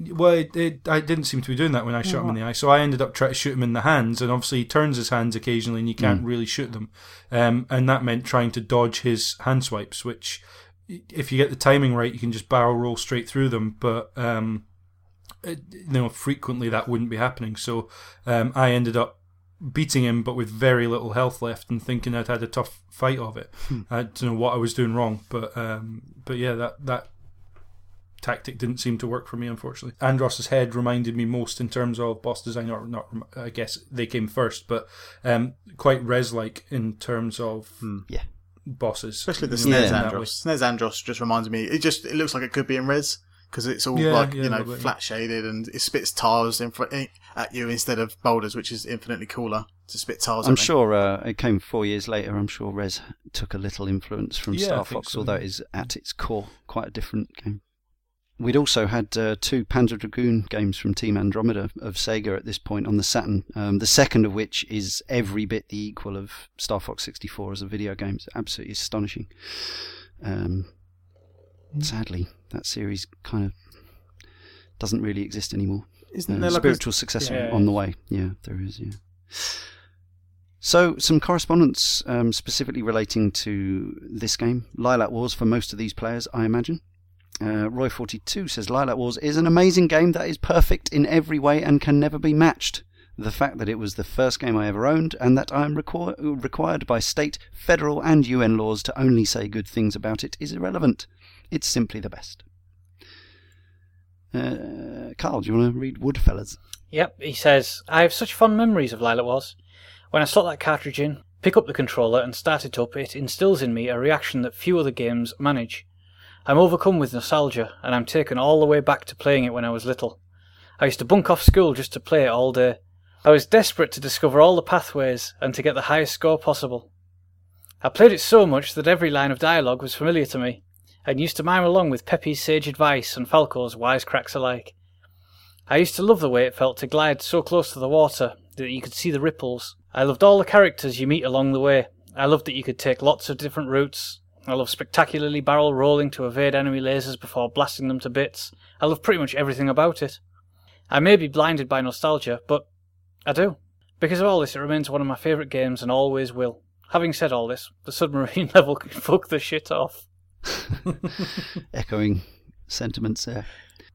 Well, it, it, I didn't seem to be doing that when I shot him in the eye, so I ended up trying to shoot him in the hands, and obviously he turns his hands occasionally, and you can't really shoot them, um, and that meant trying to dodge his hand swipes, which, if you get the timing right, you can just barrel roll straight through them, but um, it, you know frequently that wouldn't be happening, so um, I ended up beating him, but with very little health left, and thinking I'd had a tough fight of it. I don't know what I was doing wrong, but um, but yeah, that that tactic didn't seem to work for me, unfortunately. Andross's head reminded me most in terms of boss design, or not, I guess they came first, but um, quite Rez like in terms of Yeah. bosses. Especially the You Snares in that way. Andross. Snares Andros just reminds me. It just it looks like it could be in Rez because it's all Yeah, like yeah, you know little bit, flat shaded and it spits tiles in front at you instead of boulders, which is infinitely cooler to spit tiles. I'm at sure uh, it came four years later. I'm sure Rez took a little influence from Yeah, Star Fox, so, although it is at its core quite a different game. We'd also had uh, two Panzer Dragoon games from Team Andromeda of Sega at this point on the Saturn. Um, the second of which is every bit the equal of Star Fox 64 as a video game. It's absolutely astonishing. Um, sadly, that series kind of doesn't really exist anymore. Isn't Uh, there like a, spiritual successor Yeah. on the way. Yeah, there is. Yeah. So, some correspondence um, specifically relating to this game, Lylat Wars, for most of these players, I imagine. Uh, Roy42 says Lylat Wars is an amazing game that is perfect in every way and can never be matched. The fact that it was the first game I ever owned and that I am requir- required by state, federal, and UN laws to only say good things about it is irrelevant. It's simply the best. Uh, Carl, do you want to read Woodfellas? Yep, he says, I have such fond memories of Lylat Wars. When I slot that cartridge in, pick up the controller and start it up, it instills in me a reaction that few other games manage. I'm overcome with nostalgia, and I'm taken all the way back to playing it when I was little. I used to bunk off school just to play it all day. I was desperate to discover all the pathways and to get the highest score possible. I played it so much that every line of dialogue was familiar to me, and used to mime along with Peppy's sage advice and Falco's wisecracks alike. I used to love the way it felt to glide so close to the water that you could see the ripples. I loved all the characters you meet along the way. I loved that you could take lots of different routes. I love spectacularly barrel rolling to evade enemy lasers before blasting them to bits. I love pretty much everything about it. I may be blinded by nostalgia, but I do. Because of all this, it remains one of my favourite games and always will. Having said all this, the submarine level can fuck the shit off. Echoing sentiments there.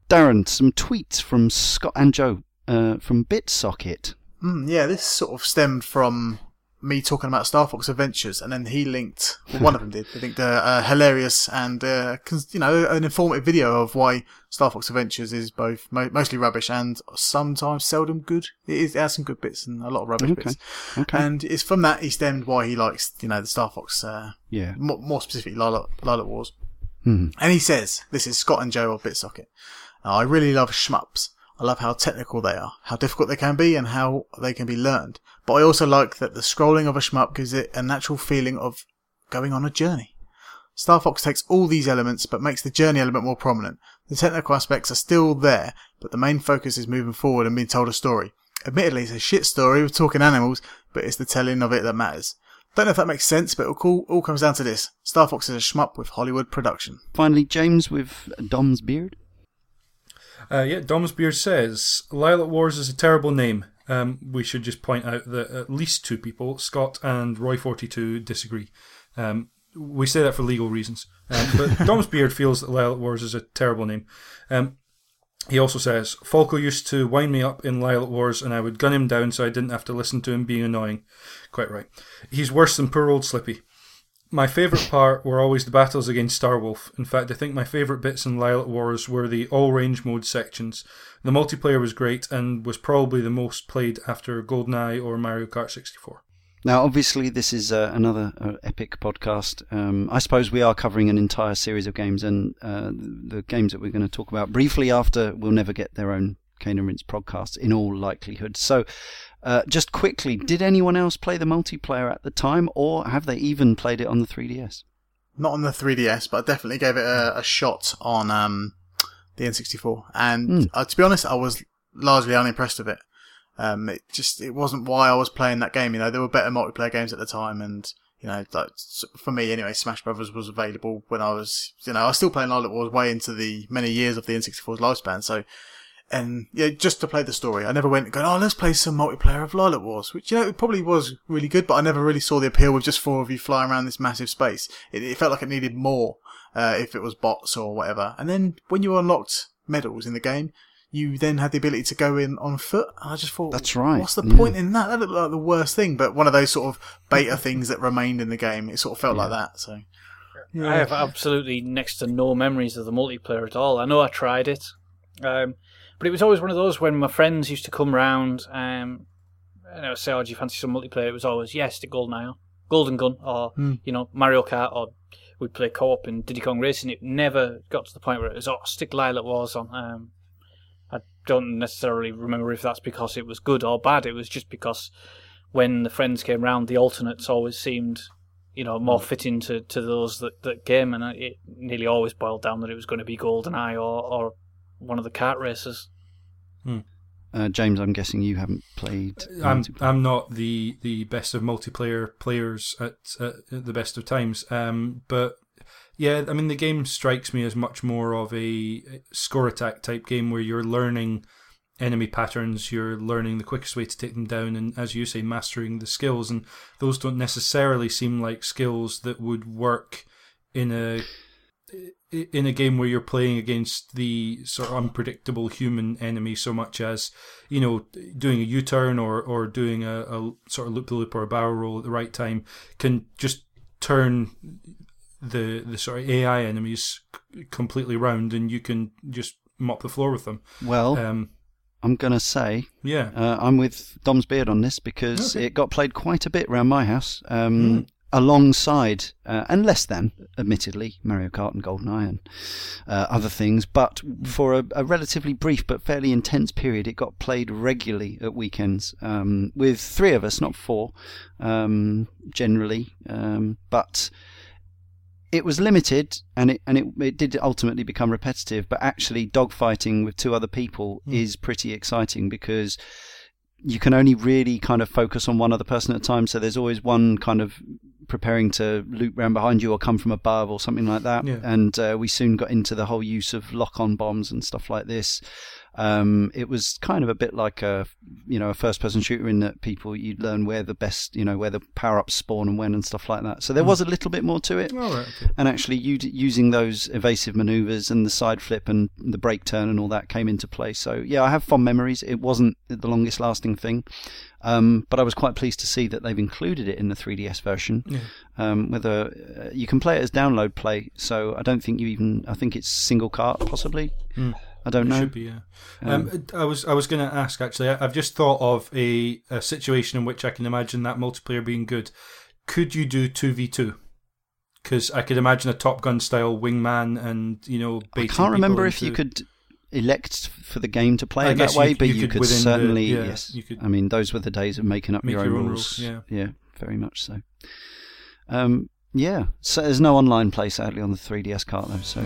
Darren, some tweets from Scott and Joe uh, from BitSocket. Mm, yeah, this sort of stemmed from me talking about Star Fox Adventures, and then he linked. Well, one of them did. I think the uh, hilarious and uh, you know an informative video of why Star Fox Adventures is both mo- mostly rubbish and sometimes seldom good. It, is, it has some good bits and a lot of rubbish Okay. bits. Okay. And it's from that he stemmed why he likes you know the Star Fox, uh, yeah. more, more specifically Lylat, Lylat Wars. Hmm. And he says, this is Scott and Joe of BitSocket. I really love shmups. I love how technical they are, how difficult they can be, and how they can be learned. But I also like that the scrolling of a shmup gives it a natural feeling of going on a journey. Star Fox takes all these elements, but makes the journey element more prominent. The technical aspects are still there, but the main focus is moving forward and being told a story. Admittedly, it's a shit story with talking animals, but it's the telling of it that matters. Don't know if that makes sense, but it all, all comes down to this. Star Fox is a shmup with Hollywood production. Finally, James with Dom's beard. Uh, yeah, Dom's Beard says Lylat Wars is a terrible name. Um, we should just point out that at least two people, Scott and Roy42, disagree. Um, we say that for legal reasons. Um, but Dom's Beard feels that Lylat Wars is a terrible name. Um, he also says Falco used to wind me up in Lylat Wars, and I would gun him down so I didn't have to listen to him being annoying. Quite right. He's worse than poor old Slippy. My favourite part were always the battles against Starwolf. In fact, I think my favourite bits in Lylat Wars were the all range mode sections. The multiplayer was great and was probably the most played after GoldenEye or Mario Kart 64. Now, obviously, this is uh, another uh, epic podcast. Um, I suppose we are covering an entire series of games, and uh, the games that we're going to talk about briefly after will never get their own Cane and Rinse podcast in all likelihood. So, uh, just quickly, did anyone else play the multiplayer at the time, or have they even played it on the 3DS? Not on the 3DS, but I definitely gave it a, a shot on um, the N64. And Mm. uh, to be honest, I was largely unimpressed with it. Um, it just it wasn't why I was playing that game. You know, there were better multiplayer games at the time, and you know, like, for me anyway, Smash Brothers was available when I was, you know, I was still playing Lylat Wars way into the many years of the N64's lifespan. So, and yeah, just to play the story, I never went going, oh, let's play some multiplayer of Lylat Wars, which, you know, it probably was really good, but I never really saw the appeal with just four of you flying around this massive space. It, it felt like it needed more, uh, if it was bots or whatever. And then when you unlocked medals in the game, you then had the ability to go in on foot. And I just thought, That's right, What's the yeah. point in that? That looked like the worst thing, but one of those sort of beta things that remained in the game. It sort of felt like that. So I have absolutely next to no memories of the multiplayer at all. I know I tried it, um, but it was always one of those when my friends used to come round um, and I would say, "Oh, do you fancy some multiplayer?" It was always yes to GoldenEye, Golden Gun, or you know Mario Kart, or we'd play co-op in Diddy Kong Racing. It never got to the point where it was, "Oh, stick Lylat Wars on." Um, I don't necessarily remember if that's because it was good or bad. It was just because when the friends came round, the alternates always seemed you know, more fitting to, to those that, that game, and it nearly always boiled down that it was going to be GoldenEye or, or one of the kart races. Uh, James, I'm guessing you haven't played. I'm. I'm not the, the best of multiplayer players at, at the best of times. Um, but yeah, I mean the game strikes me as much more of a score attack type game where you're learning enemy patterns, you're learning the quickest way to take them down, and as you say, mastering the skills. And those don't necessarily seem like skills that would work in a in a game where you're playing against the sort of unpredictable human enemy so much as you know doing a u-turn or or doing a, a sort of loop the loop or a barrel roll at the right time can just turn the the sort of AI enemies completely round and you can just mop the floor with them. well, Um, I'm going to say yeah, uh, I'm with Dom's Beard on this because Okay. it got played quite a bit around my house. Um, Mm. Alongside, uh, and less than, admittedly, Mario Kart and GoldenEye and uh, other things, but for a, a relatively brief but fairly intense period, it got played regularly at weekends um, with three of us, not four, um, generally. Um, but it was limited and it and it, it did ultimately become repetitive but actually dogfighting with two other people is pretty exciting because you can only really kind of focus on one other person at a time. So there's always one kind of preparing to loop round behind you or come from above or something like that. Yeah. and uh, we soon got into the whole use of lock-on bombs and stuff like this um, it was kind of a bit like a you know a first person shooter in that people you'd learn where the best you know where the power ups spawn and when and stuff like that so there was a little bit more to it right. Okay. and actually using those evasive maneuvers and the side flip and the brake turn and all that came into play so yeah i have fond memories it wasn't the longest lasting thing um, but i was quite pleased to see that they've included it in the 3ds version Yeah. um, a, uh, you can play it as download play so i don't think you even i think it's single cart possibly Hmm. I don't It know should be, yeah. Um, I was I was going to ask actually. I- I've just thought of a, a situation in which I can imagine that multiplayer being good. Could you do two v two? Because I could imagine a Top Gun style wingman and you know. i can't remember if you could elect for the game to play I it that you- way but you you, could could, within the- certainly yeah, yes you could i mean those were the days of making up your own, your own rules. rules, yeah very much so um, yeah so there's no online play sadly on the 3ds cart though so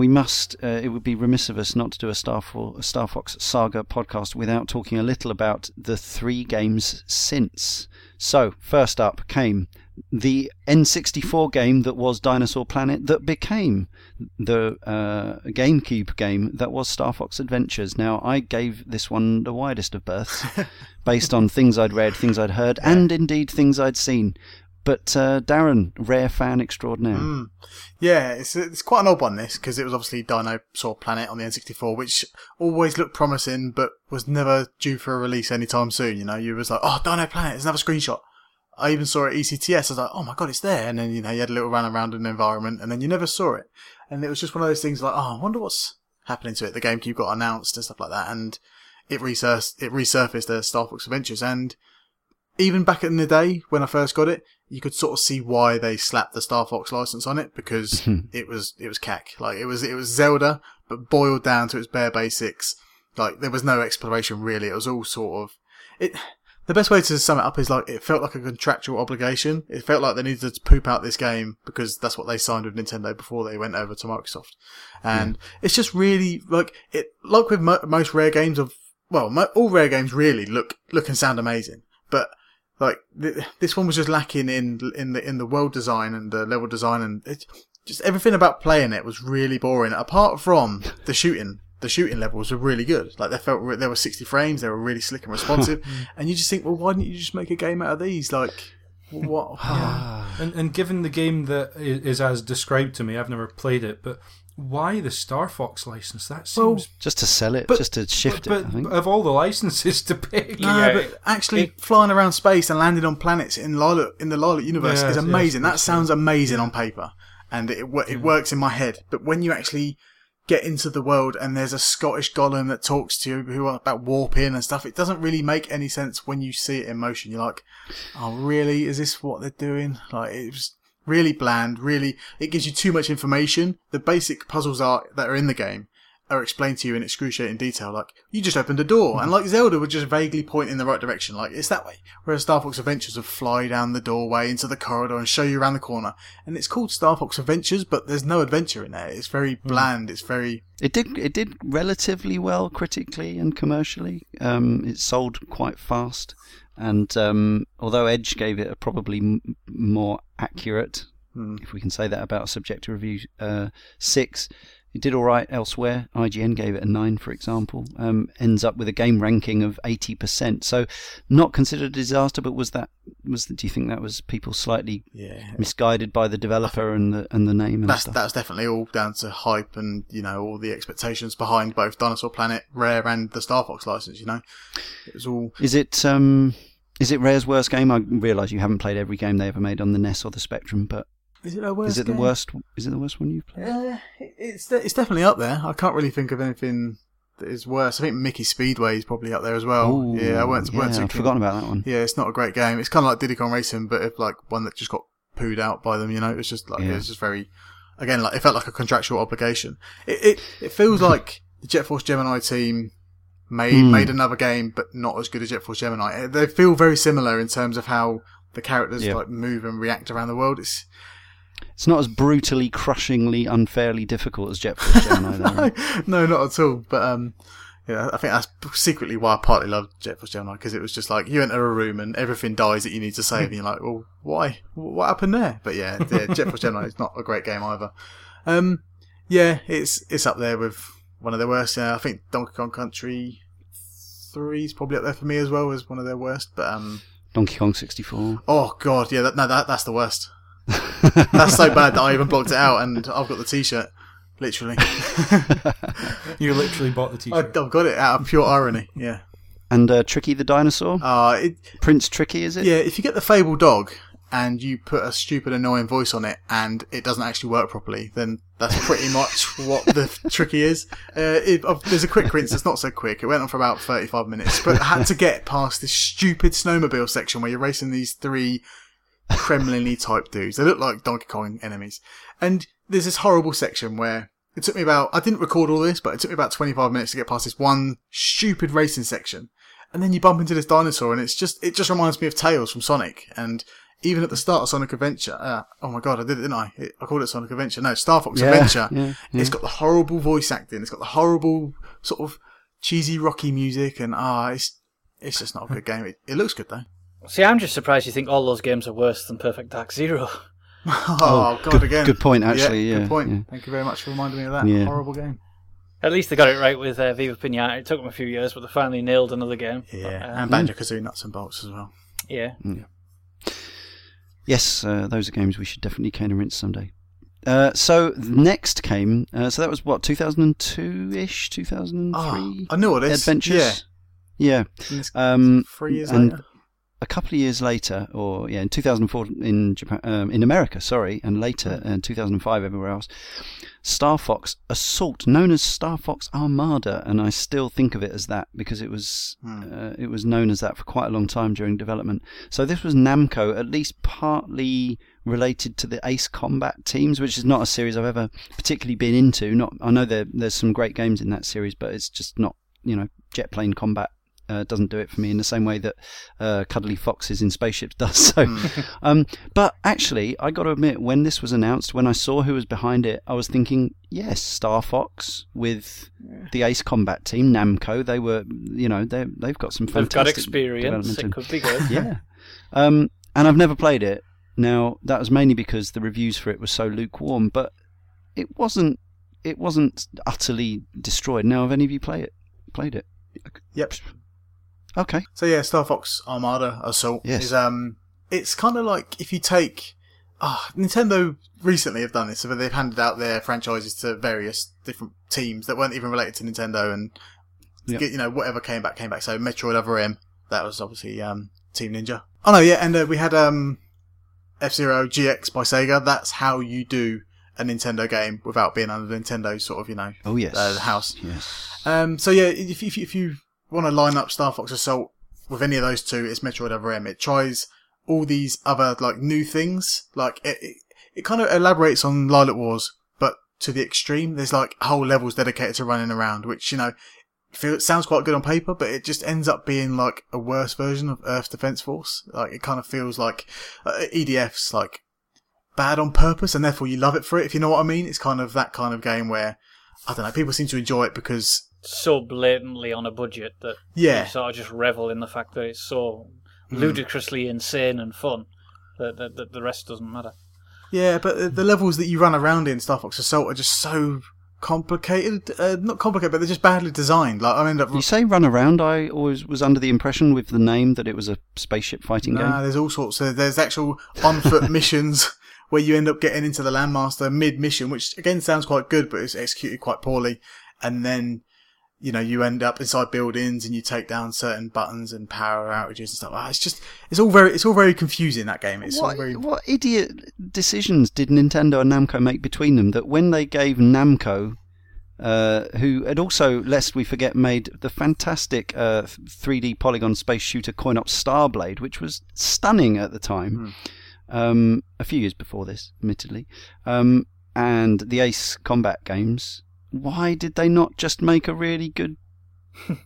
we must, uh, it would be remiss of us not to do a Star, Fo- a Star Fox Saga podcast without talking a little about the three games since. So, first up came the N64 game that was Dinosaur Planet that became the uh, GameCube game that was Star Fox Adventures. Now, I gave this one the widest of berths based on things I'd read, things I'd heard, and indeed things I'd seen. But uh, Darren, rare fan extraordinaire. Mm. Yeah, it's it's quite an odd one this because it was obviously Dinosaur Planet on the N64, which always looked promising, but was never due for a release anytime soon. You know, you was like, oh, Dino Planet, there's another screenshot. I even saw it at ECTS. I was like, oh my god, it's there. And then you know, you had a little run around an environment, and then you never saw it. And it was just one of those things like, oh, I wonder what's happening to it. The GameCube got announced and stuff like that, and it resurfaced, it resurfaced as Star Fox Adventures. And even back in the day when I first got it, you could sort of see why they slapped the Star Fox license on it because hmm. it was it was cack. Like it was it was Zelda, but boiled down to its bare basics. Like there was no exploration really. It was all sort of it. The best way to sum it up is like it felt like a contractual obligation. It felt like they needed to poop out this game because that's what they signed with Nintendo before they went over to Microsoft. And it's just really like it, like with mo- most rare games of, well, mo- all rare games really look, look and sound amazing. But like th- this one was just lacking in, in the, in the world design and the level design and it, just everything about playing it was really boring apart from the shooting the shooting levels were really good. Like they felt re- there were 60 frames, they were really slick and responsive. Hmm. and you just think, well, why didn't you just make a game out of these? Like, what? And, and given the game that is, is as described to me, I've never played it, but why the Star Fox license? That seems. Well, Just to sell it, But- just to shift but, it. I think. of all the licenses to pick, no, Yeah, but actually flying around space and landing on planets in Lala, in the Lala universe Yes, is yes, amazing. that that's sounds amazing on paper, and it wo- it works in my head. But when you actually get into the world and there's a Scottish golem that talks to you who about warping and stuff, it doesn't really make any sense when you see it in motion. You're like, oh really? Is this what they're doing? Like it was really bland. Really, it gives you too much information. The basic puzzles are that are in the game are explained to you in excruciating detail. Like you just opened a door, and like Zelda would just vaguely point in the right direction, like it's that way. Whereas Star Fox Adventures would fly down the doorway into the corridor and show you around the corner. And it's called Star Fox Adventures, but there's no adventure in there. It's very bland. It's very It did it did relatively well critically and commercially. Um, it sold quite fast, and um, although Edge gave it a probably m- more accurate, Hmm. if we can say that about subjective review, uh, six. It did all right elsewhere. IGN gave it a nine, for example. Um, ends up with a game ranking of eighty percent. So, not considered a disaster. But was that was? Do you think that was people slightly yeah. misguided by the developer and the and the name and That's stuff? that's definitely all down to hype and you know all the expectations behind both Dinosaur Planet, Rare, and the Star Fox license. You know, it was all Is it um is it Rare's worst game? I realise you haven't played every game they ever made on the NES or the Spectrum, but Is it, worst is it the worst? Is it the worst one you've played? Uh, it's it's definitely up there. I can't really think of anything that is worse. I think Mickey Speedway is probably up there as well. Ooh, yeah, I weren't, yeah, weren't I've forgotten about that one. Yeah, it's not a great game. It's kind of like Diddy Kong Racing, but if like one that just got pooed out by them. You know, it was just like Yeah. it was just very. Again, like it felt like a contractual obligation. It it, it feels like the Jet Force Gemini team made Hmm. made another game, but not as good as Jet Force Gemini. They feel very similar in terms of how the characters Yeah. like move and react around the world. It's It's not as brutally, crushingly, unfairly difficult as Jet Force Gemini. though. no, not at all. But um, yeah, I think that's secretly why I partly love Jet Force Gemini because it was just like you enter a room and everything dies that you need to save, and you're like, well, why? What happened there? But yeah, yeah Jet Force Gemini is not a great game either. Um, yeah, it's it's up there with one of the worst. Yeah, I think Donkey Kong Country three is probably up there for me as well as one of their worst. But um, Donkey Kong 64. oh god, yeah, that, no, that that's the worst. That's so bad that I even blocked it out, and I've got the T-shirt, literally. You literally bought the T-shirt. I've got it out of pure irony. Yeah. And uh, Tricky the dinosaur, Uh, it, Prince Tricky, is it? yeah, if you get the Fable dog and you put a stupid, annoying voice on it and it doesn't actually work properly, then that's pretty much what the tricky is. Uh, it, uh, there's a quick rinse. It's not so quick. It went on for about 35 minutes, but I had to get past this stupid snowmobile section where you're racing these three Kremlin-y type dudes. They look like Donkey Kong enemies. And there's this horrible section where it took me about, I didn't record all this, but it took me about 25 minutes to get past this one stupid racing section. And then you bump into this dinosaur and it's just, it just reminds me of Tails from Sonic. And even at the start of Sonic Adventure, uh, oh my god, I did it, didn't I? It, I called it Sonic Adventure. No, Star Fox Yeah, Adventure. yeah, yeah. It's got the horrible voice acting. It's got the horrible sort of cheesy rocky music and ah, it's, it's just not a good game. It, it looks good though. See, I'm just surprised you think all those games are worse than Perfect Dark Zero. Oh, God, good- again. good point, actually, yeah, good point. yeah. Thank you very much for reminding me of that Yeah. horrible game. At least they got it right with uh, Viva Pinata. It took them a few years, but they finally nailed another game. Yeah, But, um, and Banjo Kazooie nuts and bolts as well. yeah. Yes, uh, those are games we should definitely cane and rinse someday. Uh, so next came, uh, so that was what 2002 ish, 2003 Oh, I knew what it is. adventures. Yeah, Yeah. Um, Three years and later. A couple of years later, or yeah, in 2004 in Japan, um, in America, sorry, and later in 2005 everywhere else, Star Fox Assault, known as Star Fox Armada, and I still think of it as that because it was uh, it was known as that for quite a long time during development. So this was Namco, at least partly related to the Ace Combat teams, which is not a series I've ever particularly been into. Not I know there there's some great games in that series, but it's just not you know jet plane combat uh, doesn't do it for me in the same way that uh, Cuddly Foxes in Spaceships does. So, um, but actually, I got to admit, when this was announced, when I saw who was behind it, I was thinking, yes, Star Fox with the Ace Combat team, Namco. They were, you know, they they've got some They've fantastic got experience. It and- could be good. yeah. Um, and I've never played it. Now that was mainly because the reviews for it were so lukewarm, but it wasn't. It wasn't utterly destroyed. Now, have any of you play it? Played it? Yep. Okay. So yeah, Star Fox Armada Assault Yes. is um, it's kind of like if you take, ah, Nintendo recently have done this, so they've handed out their franchises to various different teams that weren't even related to Nintendo, and Yep. get, you know whatever came back came back. So Metroid Other M, that was obviously um, Team Ninja. Oh no, yeah, and uh, we had um, F Zero GX by Sega. That's how you do a Nintendo game without being under Nintendo sort of you know Oh yes. uh, the house. Yes. Um, so yeah, if, if, if you want to line up Star Fox Assault with any of those two, it's Metroid Other M. It tries all these other like new things. Like it, it, it kind of elaborates on Lylat Wars, but to the extreme. There's like whole levels dedicated to running around, which you know feel sounds quite good on paper, but it just ends up being like a worse version of Earth Defense Force. Like it kind of feels like uh, EDF's like bad on purpose, and therefore you love it for it. If you know what I mean, it's kind of that kind of game where I don't know. People seem to enjoy it because so blatantly on a budget that Yeah. you sort of just revel in the fact that it's so Hmm. ludicrously insane and fun that, that, that the rest doesn't matter. Yeah, but the- the levels that you run around in Star Fox Assault are just so complicated. Uh, not complicated, but they're just badly designed. Like I end up. You say run around. I always was under the impression with the name that it was a spaceship fighting Nah, game. there's all sorts. Of, there's actual on foot missions where you end up getting into the Landmaster mid mission, which again sounds quite good, but it's executed quite poorly. And then you know you end up inside buildings and you take down certain buttons and power outages and stuff. Ah, it's just it's all very it's all very confusing that game. It's What, very what idiot decisions did Nintendo and Namco make between them that when they gave Namco, uh, who had also, lest we forget, made the fantastic uh, 3D polygon space shooter Coin Op Starblade, which was stunning at the time, um, a few years before this, admittedly, um, and the Ace Combat games, why did they not just make a really good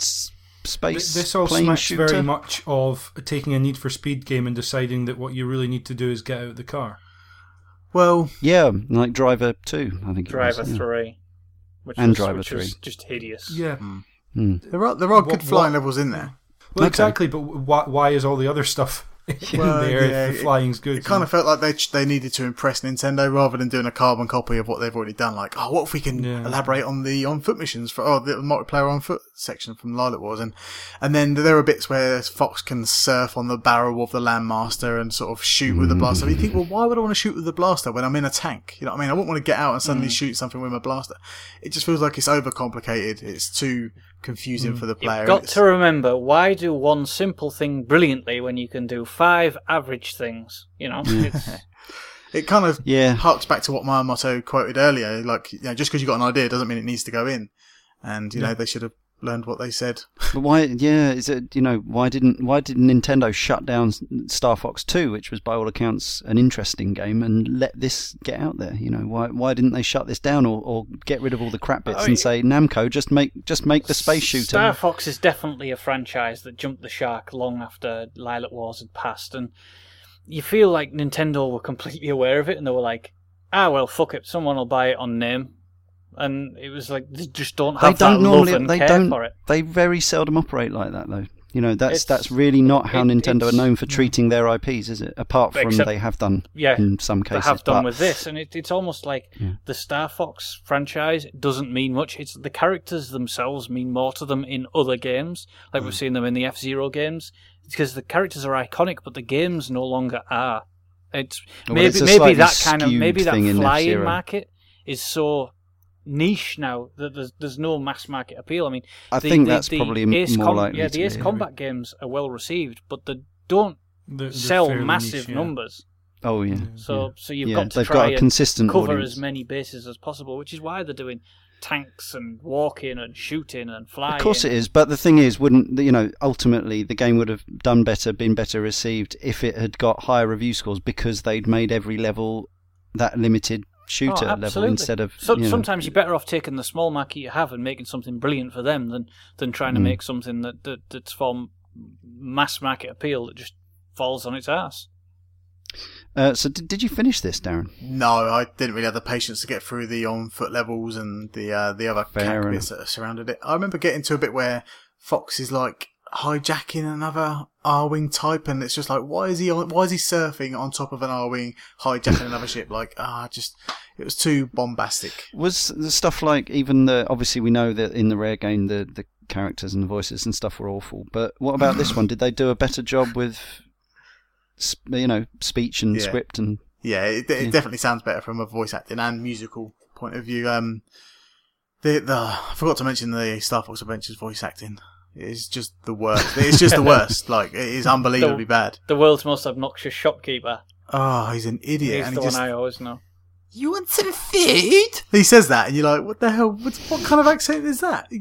s- space Th- This all plane smacks shooter? very much of taking a Need for Speed game and deciding that what you really need to do is get out of the car. well. Yeah, like Driver 2, I think it was. Driver yeah. 3. Which And was, Driver which was 3. just hideous. Yeah. Hmm. There are there are good What- flying what- levels in there. Well, Okay. exactly, but why, why is all the other stuff Well, there yeah, if the flying's good? It kind of felt like they they needed to impress Nintendo rather than doing a carbon copy of what they've already done. Like, oh, what if we can Yeah. elaborate on the on foot missions for oh the multiplayer on foot section from Lylat Wars, and and then there are bits where Fox can surf on the barrel of the Landmaster and sort of shoot with the blaster. you think, well, why would I want to shoot with the blaster when I'm in a tank? You know what I mean? I wouldn't want to get out and suddenly mm. shoot something with my blaster. It just feels like it's overcomplicated. It's too confusing mm. for the player. You've got It's- to remember why do one simple thing brilliantly when you can do five average things? You know, it's, It kind of Yeah. harks back to what Miyamoto quoted earlier. Like, you know, just because you got an idea doesn't mean it needs to go in. And you know, they should have learned what they said. But why? Yeah, is it? You know, why didn't why did Nintendo shut down Star Fox Two, which was by all accounts an interesting game, and let this get out there? You know, why why didn't they shut this down or, or get rid of all the crap bits Oh, and say Namco just make just make the space shooter? Star Fox is definitely a franchise that jumped the shark long after Lylat Wars had passed, and you feel like Nintendo were completely aware of it, and they were like, "Ah, well, fuck it, someone will buy it on name." And it was like they just don't they have don't that normally. love and They care don't. for it. They very seldom operate like that, though. You know, that's It's- that's really not how it- Nintendo are known for treating their IPs, is it? Apart from Except- they have done Yeah, in some they cases. have done but- with this, and it, it's almost like the Star Fox franchise doesn't mean much. It's the characters themselves mean more to them in other games, like Hmm. we've seen them in the F Zero games, because the characters are iconic, but the games no longer are. It's Well, maybe it's maybe that kind of maybe that flying market is so niche now that there's there's no mass market appeal. I mean, I the- think the- that's the probably m- Ace more Com- likely Yeah, to the Ace be. Combat games are well received, but they don't They're- they're sell massive niche, yeah. numbers. Oh yeah, So so you've yeah. got to They've try got a and consistent cover audience. as many bases as possible, which is why they're doing tanks and walking and shooting and flying. Of course it is, but the thing is, wouldn't you know? Ultimately, the game would have done better, been better received if it had got higher review scores because they'd made every level that limited shooter Oh, level instead of. So, you know, sometimes you're better off taking the small market you have and making something brilliant for them than than trying to Mm. make something that, that that's for mass market appeal that just falls on its ass. Uh, so did, did you finish this, Darren? No, I didn't really have the patience to get through the on foot levels and the uh, the other Fair bits that surrounded it. I remember getting to a bit where Fox is like hijacking another Arwing type, and it's just like, why is he on? Why is he surfing on top of an Arwing, hijacking another ship? Like, ah, just it was too bombastic. Was the stuff like even the obviously we know that in the rare game the the characters and the voices and stuff were awful, but what about this one? Did they do a better job with, you know, speech and Yeah. script and Yeah, it, it Yeah. definitely sounds better from a voice acting and musical point of view. Um, the the I forgot to mention the Star Fox Adventures voice acting. It is just the worst. It's just the worst. Like it is unbelievably The- bad. The world's most obnoxious shopkeeper. Oh, he's an idiot, He's and the he one just I always know. you want some food? He says that, and you're like, what the hell? What, what kind of accent is that?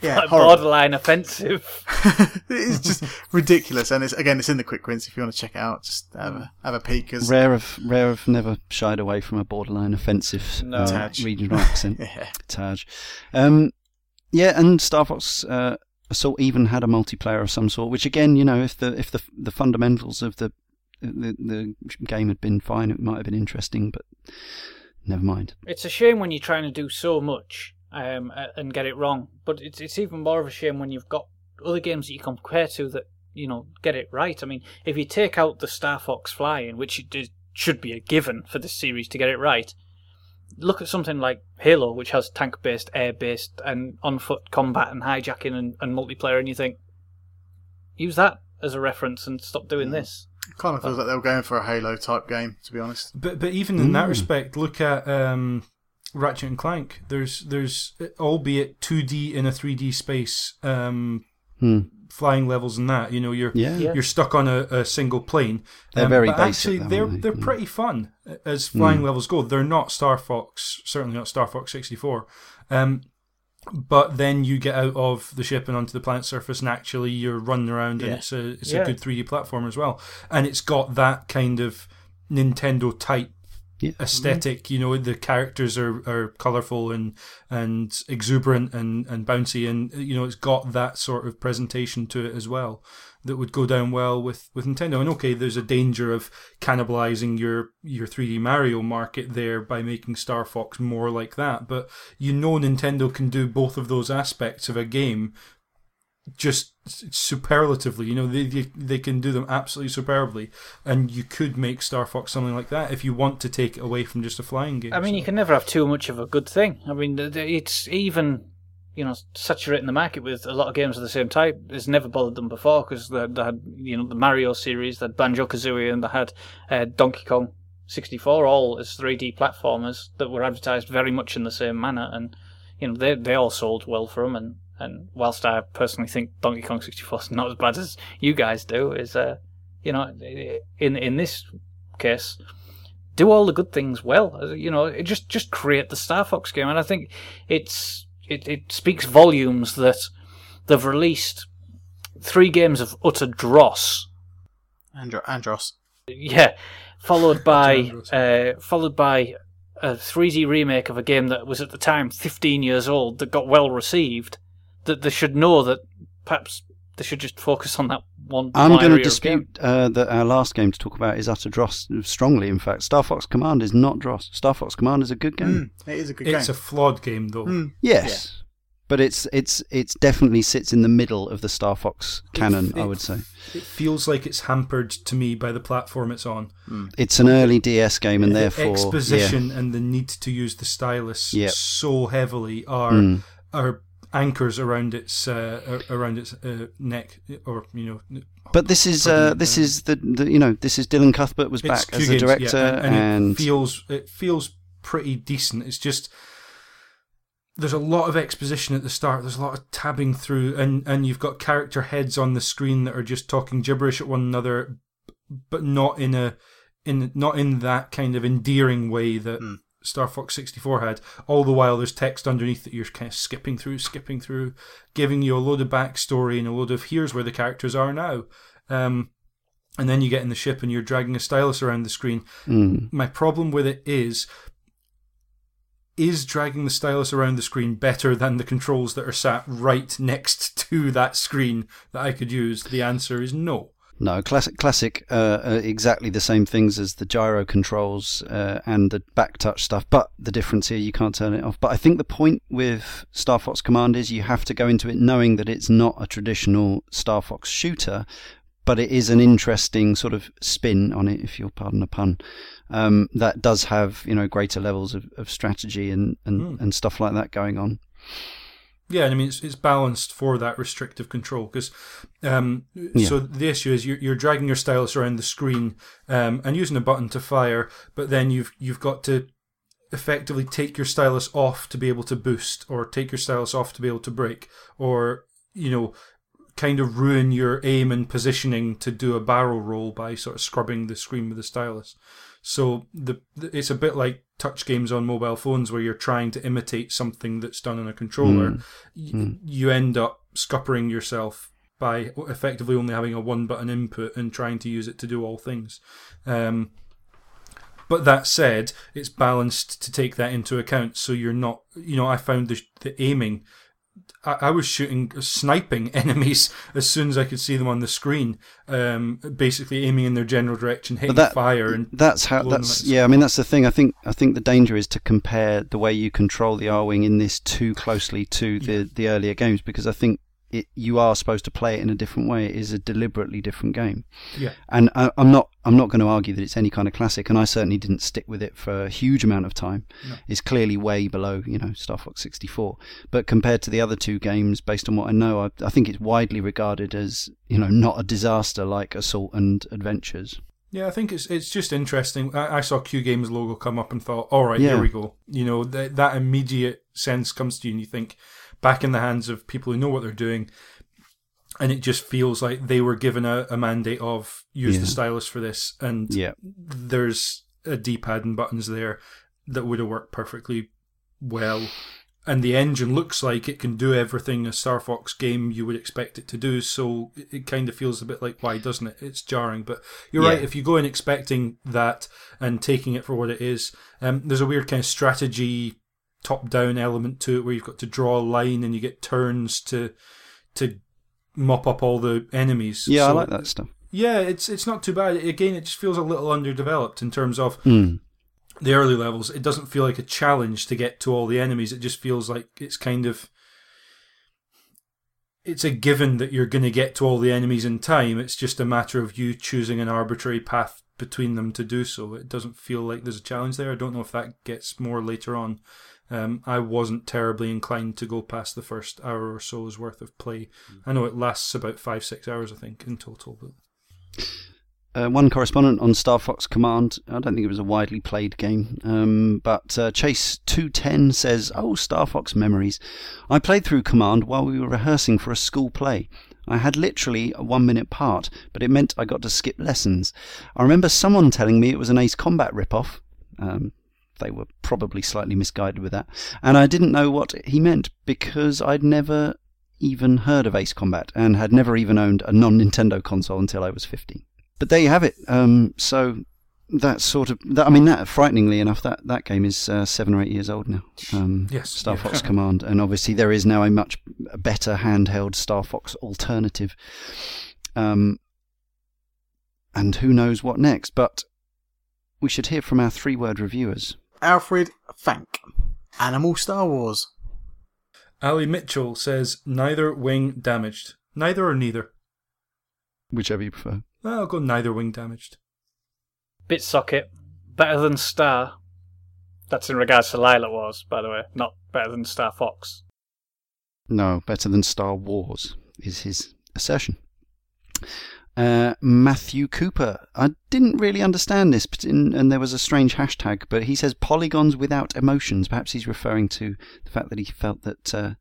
Yeah, Like borderline offensive. it's just ridiculous, and it's again, it's in the quick wins. If you want to check it out, just have a have a peek. 'cause- Rare of Rare have never shied away from a borderline offensive No. uh, regional accent. yeah, Taj. Um, yeah, and Star Fox uh, Assault even had a multiplayer of some sort. Which again, you know, if the if the the fundamentals of the the, the game had been fine, it might have been interesting. But never mind. It's a shame when you're trying to do so much um, and get it wrong. But it's it's even more of a shame when you've got other games that you compare to that you know get it right. I mean, if you take out the Star Fox flying, which it should be a given for this series to get it right, look at something like Halo, which has tank-based, air-based, and on-foot combat and hijacking and, and multiplayer, and you think use that as a reference and stop doing this. kind of feels like they were going for a Halo type game, to be honest. But but even in that Mm. respect, look at um, Ratchet and Clank. There's there's albeit 2D in a 3D space, um, Hmm. Flying levels and that. You know, you're Yeah. Yeah. you're stuck on a, a single plane. They're very but basic, Actually, though, they're they? they're Mm. pretty fun as flying levels go. They're not Star Fox, certainly not Star Fox 64. Um, but then you get out of the ship and onto the planet surface, and actually you're running around, and it's a it's Yeah. a good 3D platform as well, and it's got that kind of Nintendo type Yeah. aesthetic. You know, the characters are, are colorful and and exuberant and, and bouncy, and you know, it's got that sort of presentation to it as well that would go down well with, with Nintendo. And okay, there's a danger of cannibalizing your your 3D Mario market there by making Star Fox more like that, but you know, Nintendo can do both of those aspects of a game just superlatively. You know, they, they they can do them absolutely superbly, and you could make Star Fox something like that if you want to take it away from just a flying game. I mean, So- you can never have too much of a good thing. I mean, it's even, you know, saturating the market with a lot of games of the same type. has never bothered them before because they, they had, you know, the Mario series, they had Banjo Kazooie, and they had uh, Donkey Kong 64, all as 3D platformers that were advertised very much in the same manner. And, you know, they they all sold well for them. And, and whilst I personally think Donkey Kong 64 is not as bad as you guys do, is, uh, you know, in in this case, do all the good things well. You know, it just just create the Star Fox game, and I think it's it, it speaks volumes that they've released three games of utter dross. Andro- Andross. Yeah, followed by uh, followed by a 3D remake of a game that was at the time 15 years old that got well received. That they should know that perhaps they should just focus on that one. I'm going to dispute uh, that our last game to talk about is utter dross strongly. In fact, Star Fox Command is not dross. Star Fox Command is a good game. Mm, it is a good game. it's a flawed game though. Mm. Yes, but it's it's it's definitely sits in the middle of the Star Fox canon. I it- would say It feels like it's hampered to me by the platform it's on. it's an early DS game, and the therefore exposition and the need to use the stylus Yep. so heavily are Mm. are anchors around its uh, around its uh, neck, or you know. But this is uh, this is the, the you know this is Dylan Cuthbert was back as the director, yeah, and, and, and it feels it feels pretty decent. It's just there's a lot of exposition at the start. There's a lot of tabbing through, and and you've got character heads on the screen that are just talking gibberish at one another, but not in a in not in that kind of endearing way that Mm. Star Fox 64 had. All the while, there's text underneath that you're kind of skipping through, skipping through, giving you a load of backstory and a load of here's where the characters are now. Um, and then you get in the ship and you're dragging a stylus around the screen. Mm. My problem with it is is dragging the stylus around the screen better than the controls that are sat right next to that screen that I could use? The answer is no. No, classic, classic, uh, uh, exactly the same things as the gyro controls uh, and the back touch stuff. But the difference here, you can't turn it off. But I think the point with Star Fox Command is you have to go into it knowing that it's not a traditional Star Fox shooter, but it is an interesting sort of spin on it, if you'll pardon the pun. Um, that does have you know greater levels of, of strategy and, and, Mm. and stuff like that going on. Yeah, and I mean it's it's balanced for that restrictive control because um, so the issue is you're, you're dragging your stylus around the screen um, and using a button to fire, but then you've you've got to effectively take your stylus off to be able to boost, or take your stylus off to be able to break, or you know kind of ruin your aim and positioning to do a barrel roll by sort of scrubbing the screen with the stylus. So the, it's a bit like touch games on mobile phones where you're trying to imitate something that's done on a controller. Mm. Y- You end up scuppering yourself by effectively only having a one button input and trying to use it to do all things. Um, but that said, it's balanced to take that into account. So you're not, you know, I found the, the aiming. I, I was shooting, sniping enemies as soon as I could see them on the screen. Um, basically aiming in their general direction, hitting that- fire, and That's how. That's yeah. I mean, that's the thing. I think. I think the danger is to compare the way you control the Arwing in this too closely to the the earlier games because I think it you are supposed to play it in a different way. It is a deliberately different game. Yeah. And I, I'm not. I'm not going to argue that it's any kind of classic, and I certainly didn't stick with it for a huge amount of time. No. It's clearly way below, you know, Star Fox 64. But compared to the other two games, based on what I know, I, I think it's widely regarded as, you know, not a disaster like Assault and Adventures. Yeah, I think it's it's just interesting. I, I saw Q Games logo come up and thought, all right, Yeah. here we go. You know, that that immediate sense comes to you, and you think back in the hands of people who know what they're doing, and it just feels like they were given a, a mandate of use Yeah. the stylus for this, and Yeah. there's a D-pad and buttons there that would have worked perfectly well. And the engine looks like it can do everything a Star Fox game you would expect it to do, so it, it kind of feels a bit like why doesn't it? It's jarring, but you're Yeah. right. If you go in expecting that and taking it for what it is, um, there's a weird kind of strategy top-down element to it where you've got to draw a line and you get turns to to mop up all the enemies. Yeah, I like that stuff. yeah, it's it's not too bad. Again, it just feels a little underdeveloped in terms of Mm. the early levels. It doesn't feel like a challenge to get to all the enemies. It just feels like it's kind of it's a given that you're going to get to all the enemies in time. It's just a matter of you choosing an arbitrary path between them to do so. It doesn't feel like there's a challenge there. I don't know if that gets more later on. Um, I wasn't terribly inclined to go past the first hour or so's worth of play. I know it lasts about five, six hours, I think, in total. But Uh, one correspondent on Star Fox Command. I don't think it was a widely played game, um, but uh, Chase two ten says, "Oh, Star Fox memories. I played through Command while we were rehearsing for a school play. I had literally a one minute part, but it meant I got to skip lessons. I remember someone telling me it was an Ace Combat ripoff. Um, they were probably slightly misguided with that, and I didn't know what he meant because I'd never." Even heard of Ace Combat and had never even owned a non Nintendo console until I was 50 but there you have it. Um, so that sort of, that, I mean, that frighteningly enough, that, that game is uh, seven or eight years old now. Um, Yes, Star yeah. Fox Command, and obviously there is now a much better handheld Star Fox alternative. Um, and who knows what next? But we should hear from our three-word reviewers. Alfred Fank. Animal Star Wars. Ali Mitchell says neither wing damaged. Neither or neither. Whichever you prefer. I'll go neither wing damaged. Bit socket, better than Star. That's in regards to Lylat Wars, by the way, not better than Star Fox. No, better than Star Wars is his assertion. Uh, Matthew Cooper. I didn't really understand this, but in, and there was a strange hashtag, but he says polygons without emotions. Perhaps he's referring to the fact that he felt that uh,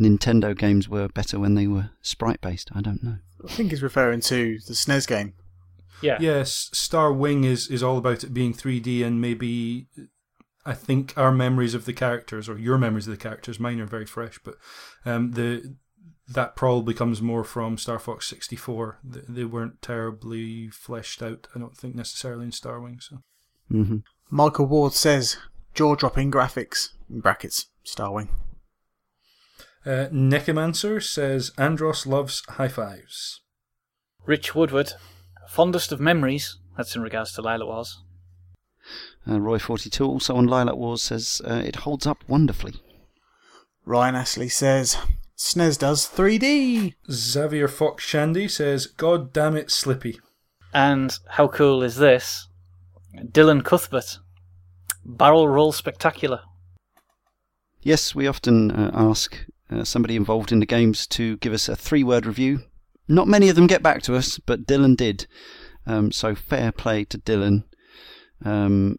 Nintendo games were better when they were sprite based. I don't know. I think he's referring to the SNES game. Yeah. Yes, Star Wing is, is all about it being 3D and maybe I think our memories of the characters or your memories of the characters, mine are very fresh, but um, the that probably comes more from Star Fox 64. They weren't terribly fleshed out, I don't think necessarily in Star Wing. So. Mm-hmm. Michael Ward says jaw-dropping graphics in brackets Star Wing. Uh, Necromancer says Andross loves high fives. Rich Woodward, fondest of memories. That's in regards to Lylat Wars. Uh, Roy42 also on Lylat Wars says uh, it holds up wonderfully. Ryan Ashley says SNES does 3D. Xavier Fox Shandy says, God damn it, Slippy. And how cool is this? Dylan Cuthbert, barrel roll spectacular. Yes, we often uh, ask uh, somebody involved in the games to give us a three word review. Not many of them get back to us, but Dylan did. Um, so fair play to Dylan. Um,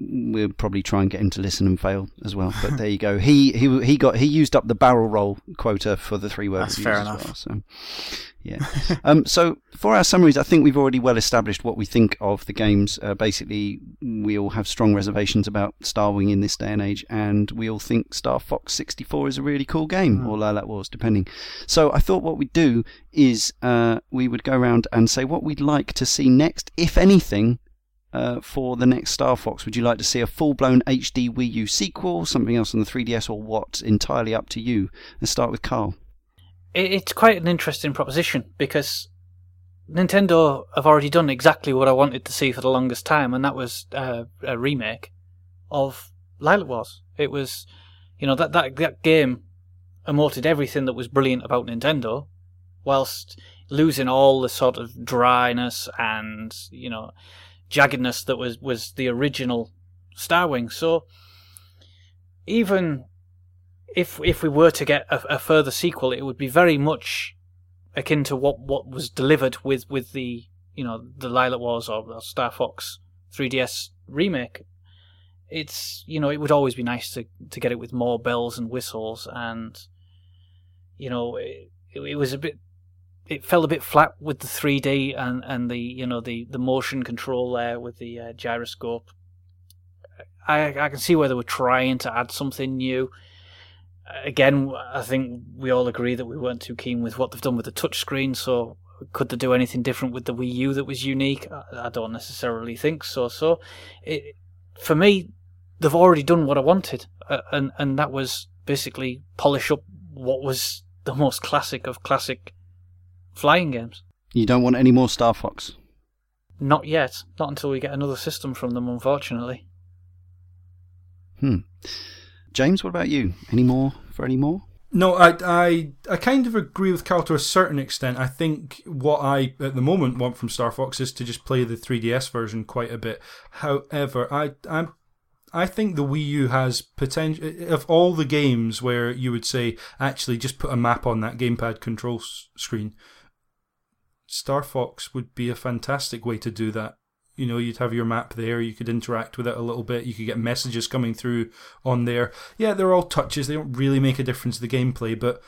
we'll probably try and get him to listen and fail as well. But there you go. He he he got he used up the barrel roll quota for the three words. That's fair enough. well. So yeah. um, so for our summaries, I think we've already well established what we think of the games. Uh, basically, we all have strong reservations about Star Wing in this day and age, and we all think Star Fox 64 is a really cool game, or Lylat Wars, depending. So I thought what we'd do is uh, we would go around and say what we'd like to see next, if anything, uh, for the next Star Fox? Would you like to see a full blown HD Wii U sequel, something else on the 3DS, or what? Entirely up to you. Let's start with Carl. It's quite an interesting proposition because Nintendo have already done exactly what I wanted to see for the longest time, and that was uh, a remake of Lylat Wars. It was, you know, that, that, that game emoted everything that was brilliant about Nintendo, whilst losing all the sort of dryness and, you know, jaggedness that was, was the original Starwing. So even if if we were to get a, a, further sequel, it would be very much akin to what, what was delivered with, with the you know the Lylat Wars or, or Star Fox 3DS remake. It's you know it would always be nice to to get it with more bells and whistles and you know it, it was a bit it fell a bit flat with the 3D and, and the you know the, the motion control there with the uh, gyroscope. I I can see where they were trying to add something new. Again, I think we all agree that we weren't too keen with what they've done with the touchscreen. So could they do anything different with the Wii U that was unique? I, I don't necessarily think so. So it, for me, they've already done what I wanted, uh, and and that was basically polish up what was the most classic of classic flying games. You don't want any more Star Fox? Not yet. Not until we get another system from them, unfortunately. Hmm. James, what about you? Any more for any more? No, I, I, I kind of agree with Carl to a certain extent. I think what I, at the moment, want from Star Fox is to just play the 3DS version quite a bit. However, I, I'm I think the Wii U has potential. Of all the games where you would say, actually, just put a map on that gamepad control s- screen, Star Fox would be a fantastic way to do that. You know, you'd have your map there, you could interact with it a little bit, you could get messages coming through on there. Yeah, they're all touches, they don't really make a difference to the gameplay, but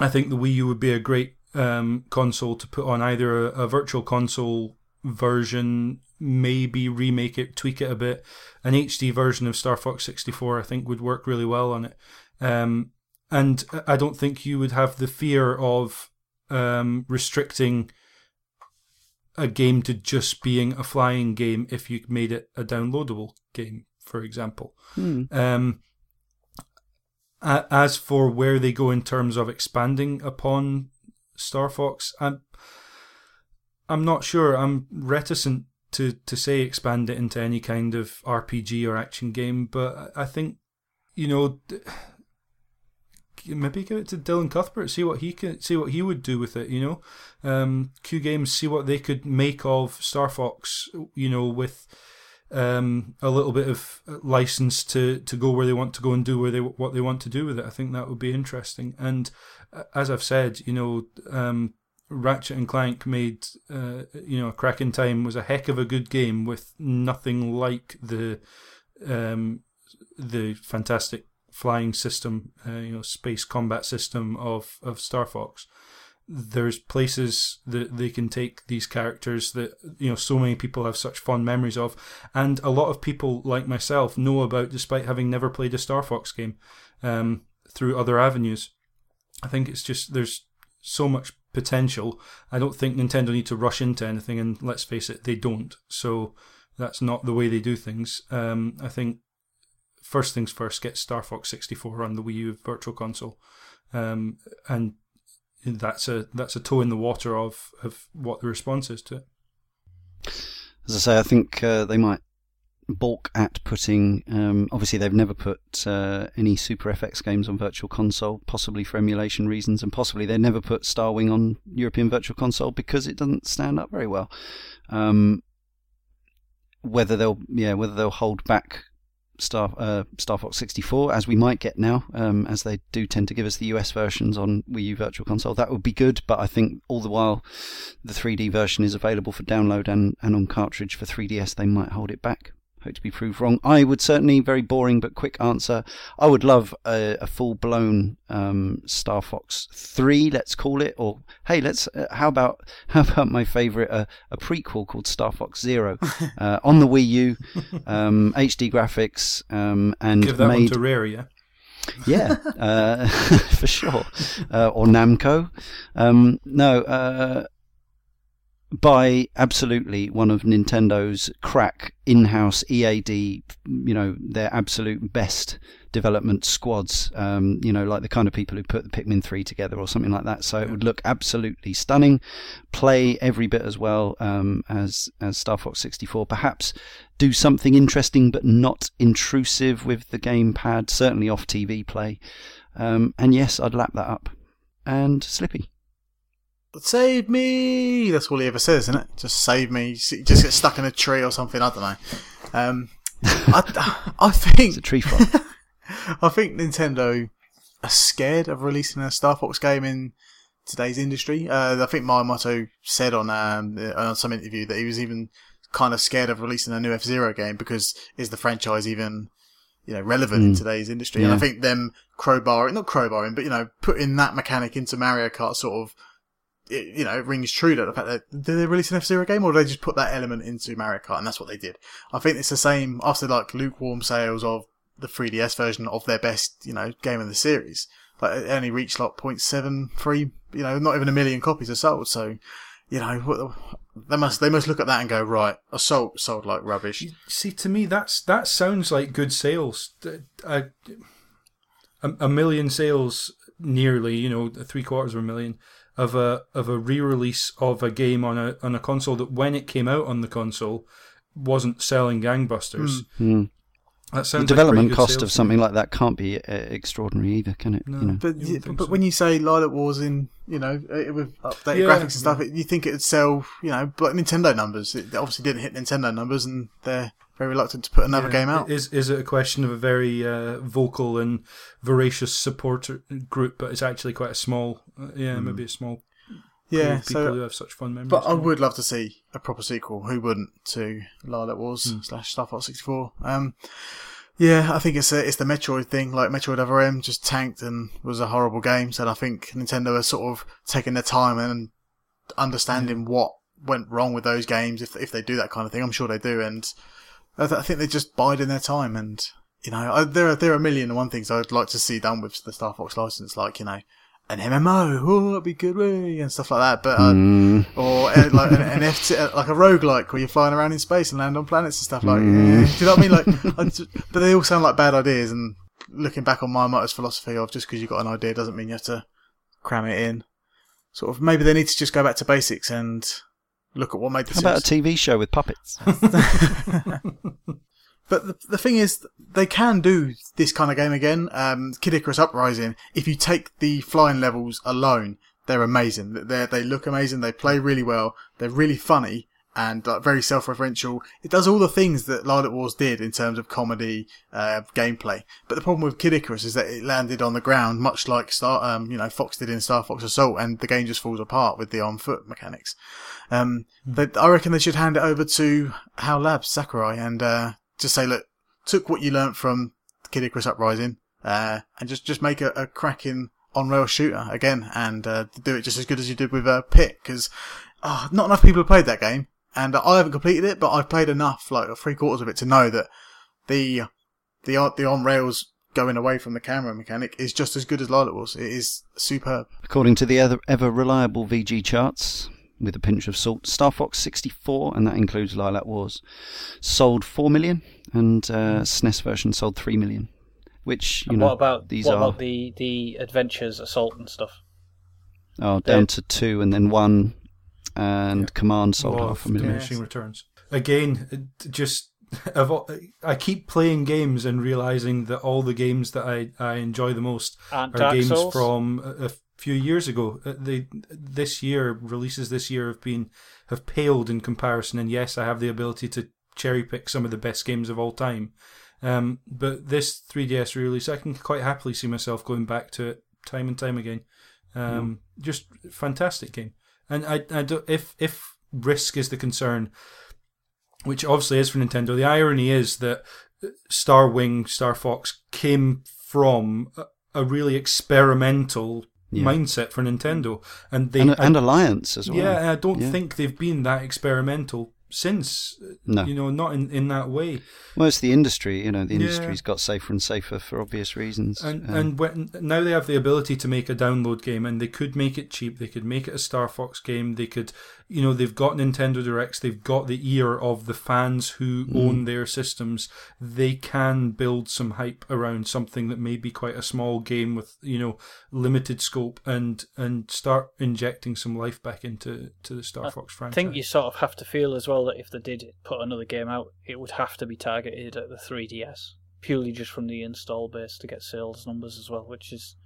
I think the Wii U would be a great um, console to put on either a, a virtual console version, maybe remake it, tweak it a bit. An HD version of Star Fox 64, I think, would work really well on it. Um, and I don't think you would have the fear of um, restricting a game to just being a flying game if you made it a downloadable game, for example. Hmm. Um, a- as for where they go in terms of expanding upon Star Fox, I'm I'm not sure. I'm reticent to, to say expand it into any kind of RPG or action game, but I think you know maybe give it to Dylan Cuthbert, see what he can see what he would do with it. You know, um, Q Games see what they could make of Star Fox. You know, with um, a little bit of license to, to go where they want to go and do where they what they want to do with it. I think that would be interesting. And uh, as I've said, you know, um, Ratchet and Clank made uh, you know Crack in Time was a heck of a good game with nothing like the um, the fantastic flying system, uh, you know, space combat system of of Star Fox. There's places that they can take these characters that you know so many people have such fond memories of, and a lot of people like myself know about despite having never played a Star Fox game um, through other avenues. I think it's just there's so much potential. I don't think Nintendo need to rush into anything, and let's face it, they don't. So that's not the way they do things. Um, I think first things first, get Star Fox 64 on the Wii U Virtual Console, um, and that's a that's a toe in the water of of what the response is to it. As I say, I think uh, they might balk at putting. Um, obviously, they've never put uh, any Super FX games on Virtual Console, possibly for emulation reasons, and possibly they never put Star Wing on European Virtual Console because it doesn't stand up very well. Um, whether they'll yeah whether they'll hold back Star uh, Star Fox 64 as we might get now, um, as they do tend to give us the US versions on Wii U Virtual Console. That would be good, but I think all the while the 3D version is available for download and, and on cartridge for 3DS, they might hold it back hope to be proved wrong. I would certainly, very boring but quick answer. I would love a, a full blown um, Star Fox three, let's call it, or hey, let's. Uh, how about how about my favourite, uh, a prequel called Star Fox Zero uh, on the Wii U, um, HD graphics, um, and give that made, one to Rare, yeah. yeah, uh, for sure. Uh, or Namco. Um, no, uh, by absolutely one of Nintendo's crack in-house EAD, you know, their absolute best development squads, um, you know, like the kind of people who put the Pikmin 3 together or something like that. So it would look absolutely stunning, play every bit as well um, as, as Star Fox 64. Perhaps do something interesting but not intrusive with the gamepad, certainly off TV play. Um, and yes, I'd lap that up. And Slippy. Save me! That's all he ever says, isn't it? Just save me. Just get stuck in a tree or something. I don't know. Um, I, I think it's a tree frog. I think Nintendo are scared of releasing a Star Fox game in today's industry. Uh, I think Miyamoto said on um, on some interview that he was even kind of scared of releasing a new F Zero game because is the franchise even you know relevant mm. in today's industry? Yeah. And I think them crowbarring, not crowbarring, but you know putting that mechanic into Mario Kart sort of it, you know, it rings true that the fact that did they release an F Zero game or did they just put that element into Mario Kart and that's what they did. I think it's the same after like lukewarm sales of the 3DS version of their best, you know, game in the series. Like it only reached like 0.73, you know, not even a million copies are sold. So, you know, they must they must look at that and go right. Assault sold like rubbish. See, to me, that's that sounds like good sales. A, a, a million sales, nearly, you know, three quarters of a million of a of a re-release of a game on a on a console that when it came out on the console wasn't selling gangbusters. Mm. That sounds the development like cost of something like that can't be uh, extraordinary either, can it? No, you know? But you but so. when you say Lylat Wars in you know uh, with updated Yeah, graphics and stuff, you think it'd sell you know like Nintendo numbers. It obviously didn't hit Nintendo numbers, and they're very reluctant to put another Yeah. game out. Is is it a question of a very uh, vocal and voracious supporter group, but it's actually quite a small, uh, yeah, maybe a small group yeah, of people so who have such fun memories. But I would love to see a proper sequel. Who wouldn't to Lylat Wars Hmm. slash Star Fox 64? Um, yeah, I think it's a, it's the Metroid thing. Like Metroid Other M just tanked and was a horrible game. So I think Nintendo has sort of taken their time and understanding what went wrong with those games. If if they do that kind of thing, I'm sure they do. And I, th- I think they're just biding their time. And you know, I, there are there are a million and one things I'd like to see done with the Star Fox license, like you know. An MMO, oh, that'd be good, way, and stuff like that. But uh, Mm. or uh, like an, an FT, uh, like a roguelike where you're flying around in space and land on planets and stuff like. Mm. Yeah. Do you know what I mean? Like, I just- but they all sound like bad ideas. And looking back on Miyamoto's philosophy of just because you've got an idea doesn't mean you have to cram it in. Sort of maybe they need to just go back to basics and look at what made the How about a. TV show with puppets? But the, the thing is, they can do this kind of game again. Um, Kid Icarus Uprising. If you take the flying levels alone, they're amazing. They they look amazing. They play really well. They're really funny, and like, very self-referential. It does all the things that Lylat Wars did in terms of comedy, uh, gameplay. But the problem with Kid Icarus is that it landed on the ground, much like Star, um, you know, Fox did in Star Fox Assault, and the game just falls apart with the on foot mechanics. Um, but I reckon they should hand it over to HAL Labs, Sakurai, and uh, just say, look, took what you learnt from Kid Icarus Uprising, uh, and just just make a, a cracking on rail shooter again, and uh, do it just as good as you did with uh, Pit, because oh, not enough people have played that game, and I haven't completed it, but I've played enough, like three quarters of it, to know that the the the on rails going away from the camera mechanic is just as good as Lylat was. It is superb. According to the ever, ever reliable VGChartz, with a pinch of salt, Star Fox 64, and that includes Lylat Wars, sold 4 million, and uh, SNES version sold 3 million. Which, you And know, what about these what are about the the adventures, assault, and stuff? oh, down to 2 and then 1, and Command sold Law half a million. diminishing returns. Again, just I've, al- I keep playing games and realizing that all the games that I, I enjoy the most And are Dark games Souls? from a, a few years ago. Uh, They this year releases this year have been have paled in comparison. And yes, I have the ability to cherry pick some of the best games of all time. Um, but this 3DS release, I can quite happily see myself going back to it time and time again. Um, Just fantastic game. And I, I do, if if risk is the concern, which obviously is for Nintendo, the irony is that Star Wing, Star Fox came from a, a really experimental Yeah. mindset for Nintendo, and they And, and Alliance as well. yeah, I don't Yeah. think they've been that experimental since. No. You know, not in, in that way. Well, it's the industry. You know, the Yeah. industry's got safer and safer for obvious reasons. And Um, and when, now they have the ability to make a download game, and they could make it cheap. They could make it a Star Fox game. They could, you know, they've got Nintendo Directs. They've got the ear of the fans who Mm. own their systems. They can build some hype around something that may be quite a small game with you know limited scope, and and start injecting some life back into to the Star Fox franchise. I think you sort of have to feel as well that if they did put another game out, it would have to be targeted at the 3DS, purely just from the install base to get sales numbers as well, which is,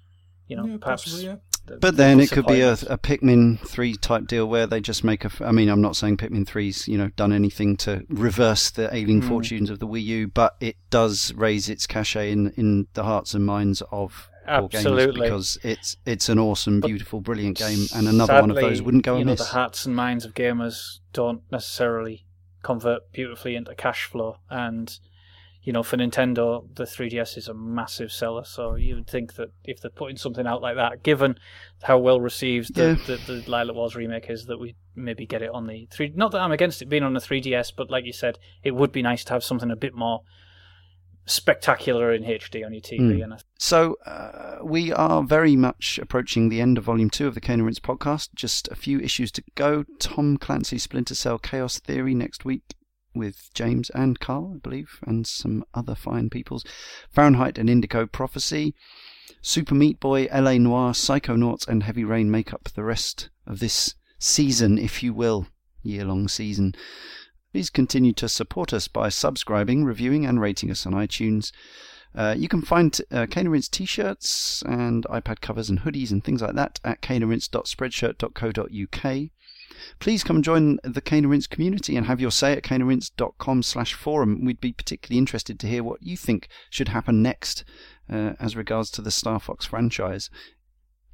you know, yeah, perhaps. possibly, yeah. The- But then it could be a, a Pikmin 3 type deal where they just make a. I mean, I'm not saying Pikmin 3's, you know, done anything to reverse the ailing Hmm. fortunes of the Wii U, but it does raise its cachet in, in the hearts and minds of Absolutely. because it's it's an awesome, But beautiful, brilliant game, and another one of those wouldn't go you know, the hearts and minds of gamers don't necessarily convert beautifully into cash flow, and you know, for Nintendo, the 3DS is a massive seller. So you would think that if they're putting something out like that, given how well received the, Yeah. the, the Lylat Wars remake is, that we maybe get it on the three. Not that I'm against it being on the 3DS, but like you said, it would be nice to have something a bit more spectacular in HD on your TV. Mm. And I So uh, we are very much approaching the end of Volume Two of the Cane and Rinse podcast. Just a few issues to go. Tom Clancy Splinter Cell Chaos Theory next week with James and Carl, I believe, and some other fine peoples. Fahrenheit and Indigo Prophecy. Super Meat Boy, LA Noire, Psychonauts, and Heavy Rain make up the rest of this season, if you will, year long season. Please continue to support us by subscribing, reviewing, and rating us on iTunes. Uh, you can find uh, Rinse t-shirts and iPad covers and hoodies and things like that at caneandrinse.spreadshirt.co.uk. Please come join the Cane Rinse community and have your say at caneandrinse.com slash forum. We'd be particularly interested to hear what you think should happen next uh, as regards to the Star Fox franchise,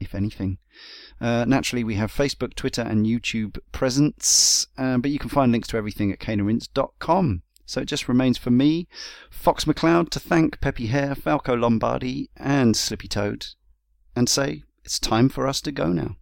if anything. Uh, naturally, we have Facebook, Twitter, and YouTube presence, uh, but you can find links to everything at caneandrinse.com. So it just remains for me, Fox McCloud, to thank Peppy Hare, Falco Lombardi, and Slippy Toad, and say it's time for us to go now.